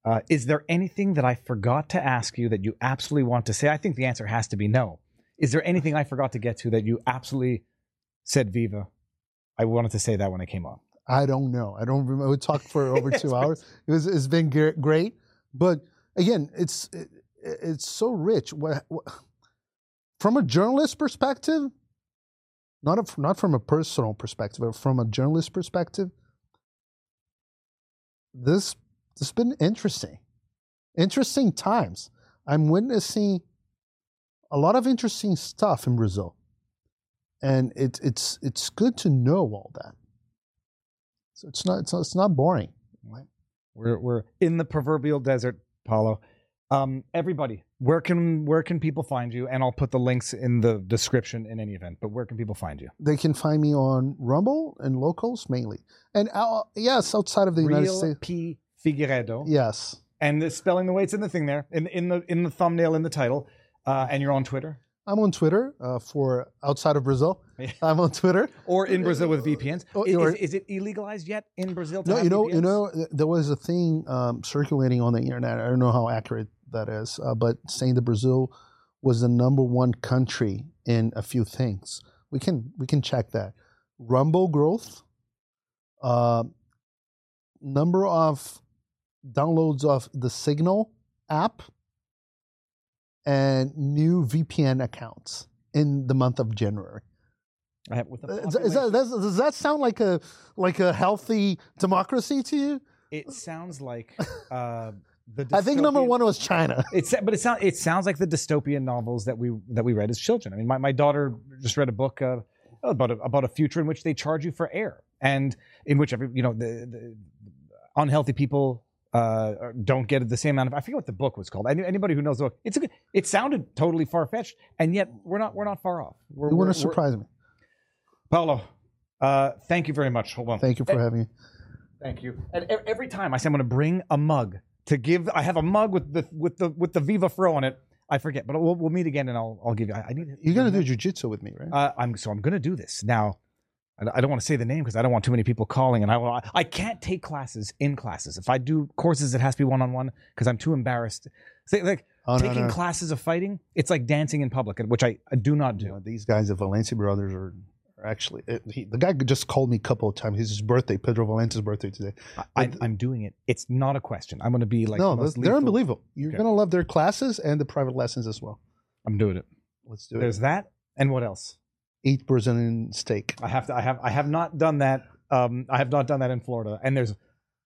uh, Is there anything that I forgot to ask you that you absolutely want to say? I think the answer has to be no. Is there anything I forgot to get to that you absolutely said Viva? I wanted to say that when I came on. I don't know. I don't remember. We talked for over (laughs) two hours. It was, it's been great. But again, it's it, it's so rich. What, what, from a journalist perspective, not a, not from a personal perspective, but from a journalist perspective, this this has been interesting, interesting times. I'm witnessing a lot of interesting stuff in Brazil, and it's it's it's good to know all that. So it's not it's not, it's not boring. We're we're in the proverbial desert, Paulo. Um, everybody, where can where can people find you? And I'll put the links in the description in any event. But where can people find you? They can find me on Rumble and locals mainly, and uh, yes, outside of the United States. P Figueiredo. Yes, And the spelling the way it's in the thing there, in in the in the thumbnail in the title. Uh, and you're on Twitter I'm on Twitter uh, for outside of Brazil. I'm on Twitter. or in Brazil with VPNs. Oh, Is, or- is, is it illegalized yet in Brazil? No, you know, you know, there was a thing um, circulating on the internet. I don't know how accurate that is, uh, but saying that Brazil was the number one country in a few things. We can we can check that. Rumble growth, uh, number of downloads of the Signal app, and new VPN accounts in the month of January. I have, with Uh, Is, is that, does that sound like a like a healthy democracy to you? it sounds like uh, the. I think number one was China. (laughs) It's but it sounds it sounds like the dystopian novels that we that we read as children. I mean, my, my daughter just read a book uh, about a, about a future in which they charge you for air, and in which every you know the, the unhealthy people uh, don't get the same amount of. I forget what the book was called. Any, anybody who knows the book, it's a good. It sounded totally far fetched, and yet we're not we're not far off. We're, we're- to surprise me? Paulo, uh, thank you very much. Hold on. Thank you for having me. Thank you. And every time I say I'm going to bring a mug to give, I have a mug with the with the with the Viva Frei on it. I forget, but we'll, we'll meet again, and I'll I'll give you. I, I need. You're gonna do jujitsu with me, right? Uh, I'm so I'm going to do this now. I don't- want to say the name because I don't want too many people calling, and I I can't take classes in classes. If I do courses, it has to be one on one because I'm too embarrassed. Say, like oh taking no. classes of fighting, it's like dancing in public, which I, I do not do. You know, these guys, the Valencia brothers, are, are actually. It, he, the guy just called me a couple of times. It's his birthday, Pedro Valencia's birthday today. I, I'm doing it. It's not a question. I'm going to be like no, the they're unbelievable. You're Okay. gonna love their classes and the private lessons as well. I'm doing it. Let's do There's it. There's that, and what else? Eat Brazilian steak. I have to. I have. I have not done that. Um, I have not done that in Florida. And there's,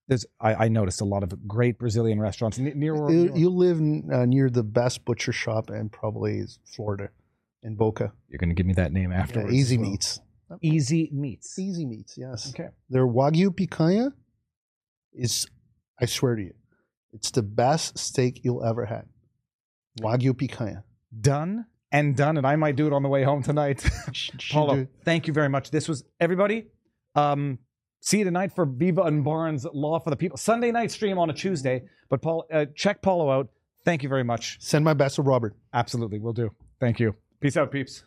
there's. I, I noticed a lot of great Brazilian restaurants ne- near. where- You, you live n- uh, near the best butcher shop and probably Florida, in Boca. You're going to give me that name Yeah, afterwards. Easy as well. Meats. Easy meats. Easy Meats. Yes. Okay. Their Wagyu picanha is, I swear to you, it's the best steak you'll ever had. Wagyu picanha. Done and done, and I might do it on the way home tonight. (laughs) Paulo, thank you very much. This was everybody. Um, see you tonight for Viva and Barnes Law for the People. Sunday night stream on a Tuesday. But Paul, uh, check Paulo out. Thank you very much. Send my best to Robert. Absolutely, we'll do. Thank you. Peace out, peeps.